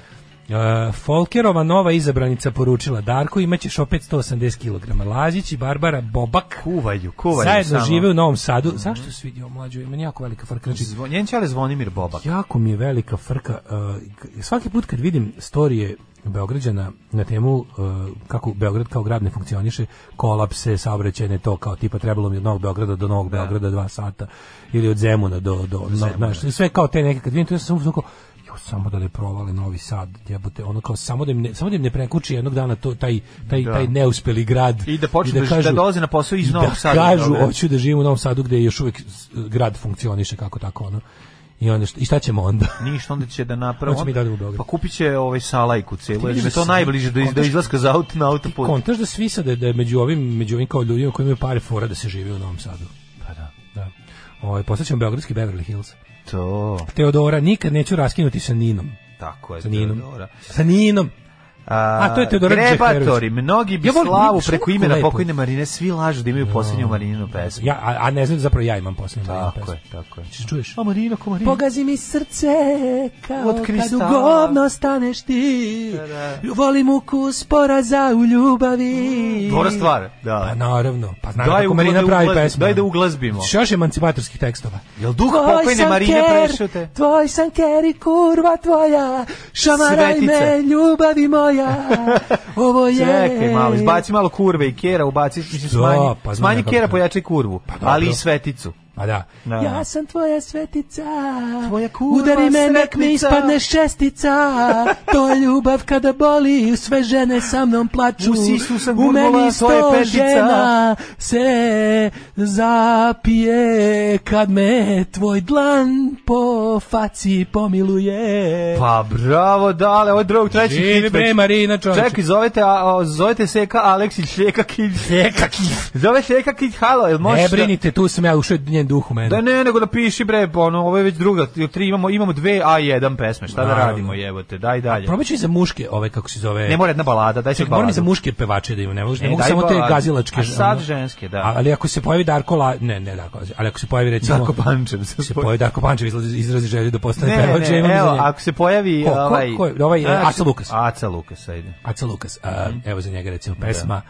Uh, Folkerova nova izabranica poručila Darko imaćeš opet 180 kg. Lazić i Barbara Bobak Kuvaju, kuvaju zajedno samo. žive u Novom Sadu. Zašto se vidio mlađu? Ima jako velika frka. Znači, Zvo- Njen Zvonimir Bobak. jako mi je velika frka. Uh, svaki put kad vidim storije Beograđana na temu uh, kako Beograd kao grad ne funkcioniše, kolapse, saobraćajne to kao tipa trebalo mi od Novog Beograda do Novog Beograda dva sata ili od Zemuna do, do, no, znaš, sve kao te neke, kad vidim to ja sam samo samo da ne provale Novi Sad, jebote, ono kao samo da im ne, samo da im ne prekuči jednog dana to, taj, taj, Da. taj neuspeli grad I da počnu da- da dolaze na posao iz i Novog da Sada kažu, Beograd. hoću da živim u Novom Sadu gde još uvek grad funkcioniše kako tako ono. I onda šta, i šta ćemo onda? Ništa, onda će da napravi. Hoće mi u Beograd. Pa kupit će ovaj salajku celu, jer je to najbliže do, iz- do izlaska za auto na autoput. Kontaš da svi sad da je među ovim među ovim kao ljudima koji imaju pare fora da se živi u Novom Sadu. Pa da. Da. Ovaj posjećam beogradski Beverly Hills. To. Teodora nikad neću raskinuti sa Ninom. Tako je, Sa Ninom. Teodora. Sa Ninom. A, to je Teodora Džeferović. mnogi bi Ja volim- slavu preko imena lepo. pokojne Marine, svi lažu da imaju posljednju Marininu pesmu. Ja, a, a ne znam zapravo ja imam posljednju Marinu Tako pesmu. je, tako je. Češ čuješ? A Marina, ko Marina? Pogazi mi srce kao Od kad u govno staneš ti. Volim ukus poraza u ljubavi. Dobra stvar, da. Pa naravno. Pa znam Daj kako Marina da pravi pesmu. daj da uglazbimo. Što još emancipatorskih tekstova? Jel duh pokojne Marine ker, prešao te? Tvoj sam ker i kurva tvoja, šamaraj me ljubavi moja, ovo je... Čekaj malo, izbaci malo kurve i kera, ubaci, mislim, Da, smanji, pa smanji ja kera, pojačaj kurvu, dobro. ali i sveticu. Pa da. Da. Ja sam tvoja svetica, Tvoja kurva udari me, nek mi sretnica. ispadneš čestica, to je ljubav kada boli, sve žene sa mnom plaču, U sisu sam u meni sto žena se zapije kad me tvoj dlan po faci pomiluje. Pa bravo, dale, ovo je drug, treći hit bre. Marina čovječe. Čekaj, zovete, a, zovete Seka Aleksić, Šljeka Kid. Sjeka kid. Zove Šljeka Kid, halo, jel možeš Ne da- brinite, tu sam ja ušao njen zen duh u mene. Da ne, nego napiši bre, pa ono, ovo je već druga, tri imamo, imamo dve A1 pesme, šta da radimo, jebote, daj dalje. Probat ću i za muške, ove kako se zove. Ne mora jedna balada, daj se Čekaj, moram i za muške pevače da imam, ne mogu, ne E, mogu samo te baladu. gazilačke. A sad ženske, da. Ali ako se pojavi Darko La, ne, ne Darko, ali ako se pojavi recimo Darko Pančev se se pojavi. pojavi Darko Pančev izlazi izrazi želju da postane Ne, pevač, ne, za evo, ako se pojavi Ko- ko- ovaj... ko? Ovaj, Znači, Aca Lukas. Aca Lukas, ajde. Aca Lukas, a, evo za njega recimo pesma.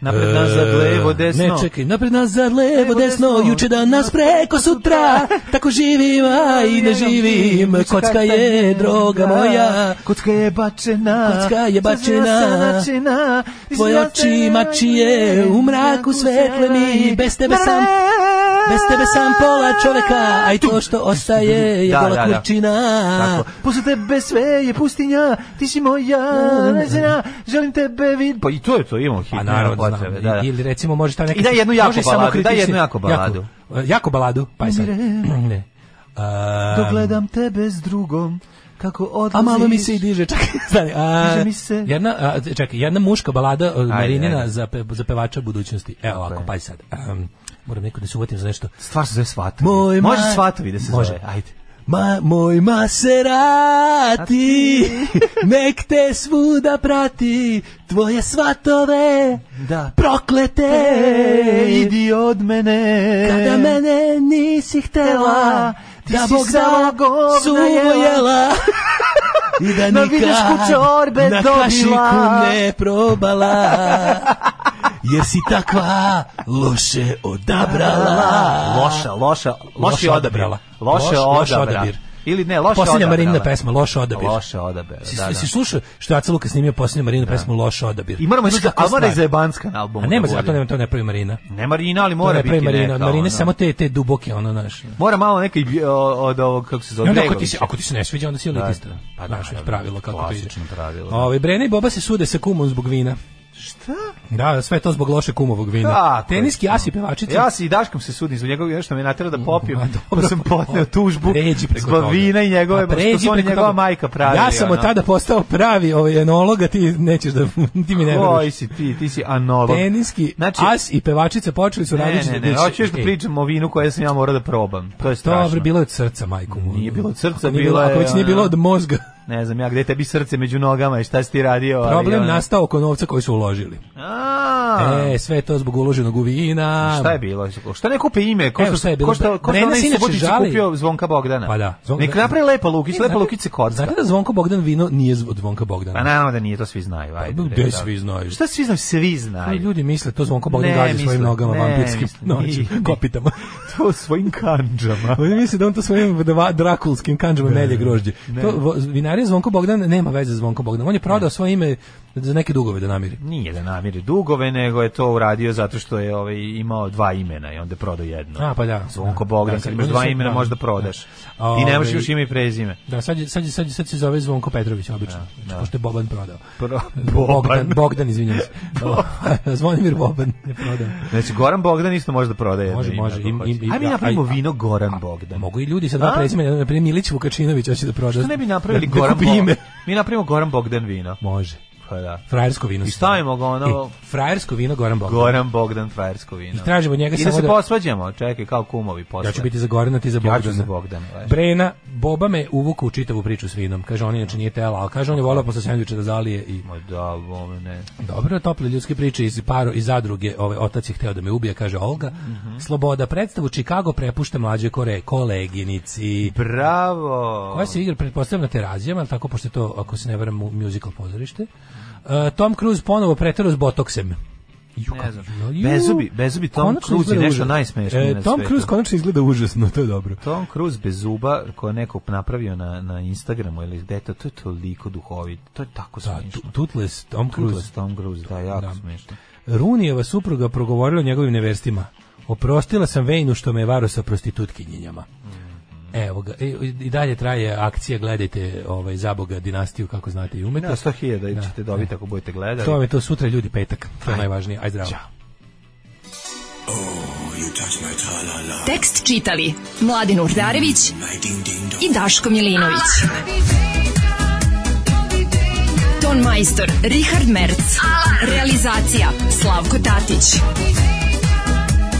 Napred, nazad, levo, desno. Ne, čekaj, napred, nazad, levo, desno, juče danas, preko sutra, tako živim, a i ne živim, kocka je droga moja, Kocka je bačena. Kocka je bačena. Tvoje oči mačije, u mraku svetle mi, bez tebe sam, bez tebe sam pola čoveka, a i to što ostaje je Da, gola da, da. kurčina. Tako. Posle tebe sve je pustinja, ti si moja žena, želim tebe vid... Pa i to je to, imamo hit. Pa naravno, da da, da. Ili recimo može ta neka... I daj jednu jaku može baladu, daj jednu jaku baladu. Jako, jako baladu, pa je sad. ne. Dok Um, gledam tebe s drugom, kako odlaziš. A malo mi se i diže, čekaj, stani. A, Diže mi se. Jedna, a, čekaj, jedna muška balada od Marinina ajde. za, pe, za pevača budućnosti. Evo ovako, je. pa sad. Um, moram neko da se uvatim za nešto. Stvar se zove svatovi. Moj Može ma- svatovi da se Može. zove, ajde. Ma, moj Maserati, nek te svuda prati, tvoje svatove, Da. proklete, idi od mene. kada mene nisi htela, Ti da si Bog da govna suvo jela. jela. I da Na nikad na dobila. kašiku ne probala, jer si takva loše odabrala. Loša, loša, loši Loše odabir. odabrala. Loše Loš- odabir. Ili ne, loše Posljednja odabrala. Marinina pesma, loš odabir. Loše odabir, Si, da, da. si slušao što je Aca Luka snimio posljednju Marinu pesmu Loš odabir? I moramo kakva ali mora i za jebanska na albumu. A nema, da zato bude. nema, to ne pravi Marina. Ne Marina, ali To mora ne biti Marina. neka. Marina ono. samo te, te duboke, ono, naš. Mora malo neka od ovog, kako se zove, ako ti, se, ako ti se ne sviđa, onda si elitista. Da, Pa da, Znaš, da, pravilo kako to ide. klasično pravilo, da. Ove, Brena i Boba se sude sa kumom zbog vina. Šta? Da, sve to zbog loše kumovog vina. Tako Teniski asi pevačice. Ja se i Daškom se sudim zbog njegovog nešto me natjerao da popijem, pa dobro. sam podneo tužbu Pređi preko zbog toga. vina i njegove, Pa što pređi preko njegova toga. majka pravili. Ja sam od ono. tada postao pravi ovaj enolog, a ti nećeš da ti mi ne Koji veruješ. si ti, ti si anolog. Teniski Znači- as i pevačica počeli su Ne, raditi. ne, ne, hoću još da pričam o vinu koje sam ja morao da probam. To je strašno. Dobro, bilo je od srca, majku. Nije bilo od srca, bilo je, Ako već nije bilo od mozga. Ne znam ja gde tebi srce među nogama i šta si ti radio. ali Problem ono- nastao oko novca koji su uložili. A, E, sve to zbog uloženog u vina. Šta je bilo? Šta ne kupe ime? Ko Evo što, šta je bilo. ko što, ko što onaj Subotić kupio Zvonka Bogdana? Pa da. Zvon- Nek napravi Lepa Lukić, E, Lepa Lukić se kocka. Znate da Zvonko Bogdan vino nije od Zvonka Bogdana? Pa naravno da nije, to svi znaju. Ajde, Pa, gde da. svi znaju? Šta svi znaju? Svi Ali znaju. ljudi misle to Zvonko Bogdan misle- svojim nogama vampirskim nije. kopitama. to svojim kanđama. Oni misle da on to svojim drakulskim kanđama melje grožđe. To vo- vinarija Zvonko Bogdan nema veze Zvonko Bogdan. On je prodao svoje ime za neke dugove da namiri. Nije da namiri dugove, nego je to uradio zato što je ovaj, imao dva imena i onda prodao jedno. A, pa da. Zvonko Da, Bogdan, da, kad imaš dva imena da, možda da. prodaš. A, Ti nemaš ovaj- još ime i prezime. Da, sad, sad, sad, sad se zove Zvonko Petrović obično, da. pošto je Boban prodao. Pro- Bogdan, Bogdan, izvinjam se. Zvonimir Boban je prodao. Znači, Goran Bogdan isto može da prodaje Može, ime, može. Im- im- im- Ajde mi a- napravimo vino Goran Bogdan. Mogu i ljudi sa dva prezimena, na primjer Milić Vukačinović hoće da proda. Što ne bi napravili da, Goran ime. Mi napravimo Goran Bogdan vino. Može. Pa da. Frajersko vino. I stavimo ga ono... E, frajersko vino Goran Bogdan. Goran Bogdan frajersko vino. I tražimo njega I da samo se da- posvađamo, čekaj, kao kumovi posle. Ja ću biti za Gorana, ti za Ja Bogdana. ću za Bogdana. važi. Brena, Boba me uvuku u čitavu priču s vinom. Kaže, on inače nije tela, ali kaže, on je volao posle sandviča da zalije i... Ma da, bome ne. Dobro, tople ljudske priče iz paro iz zadruge, ovaj otac je hteo da me ubije, kaže Olga. Mhm. Sloboda predstavu Chicago prepušta mlađe kore koleginici. Bravo. Koja se igra pretpostavljam na terazijama, ali tako pošto je to ako se ne varam mu- musical pozorište. Uh, Tom Cruise ponovo preterao s botoksem. Ju, Ne znam. ju. Bezubi, bezubi Tom Cruise je nešto najsmešnije E, na Tom svetu. Cruise konačno izgleda užasno, to je dobro. Tom Cruise bez zuba koje je neko napravio na, na Instagramu ili gde to, to je toliko duhovit. To je tako Da, smešno. tu- Toothless Tom Cruise. Toothless Tom Cruise, da, jako Da. smešno. Runijeva supruga progovorila o njegovim neverstima. Oprostila sam Vejnu što me je varo sa prostitutkinjama. Evo ga, i, dalje traje akcija, gledajte ovaj, Zaboga dinastiju, kako znate i umete. Na 100.000 Da, ćete dobiti ako budete gledali. To vam je to sutra ljudi petak, to je najvažnije. Aj zdravo. Tekst čitali Mladin Urdarević i Daško Milinović. Ton majstor Richard Merc. Realizacija Slavko Tatić.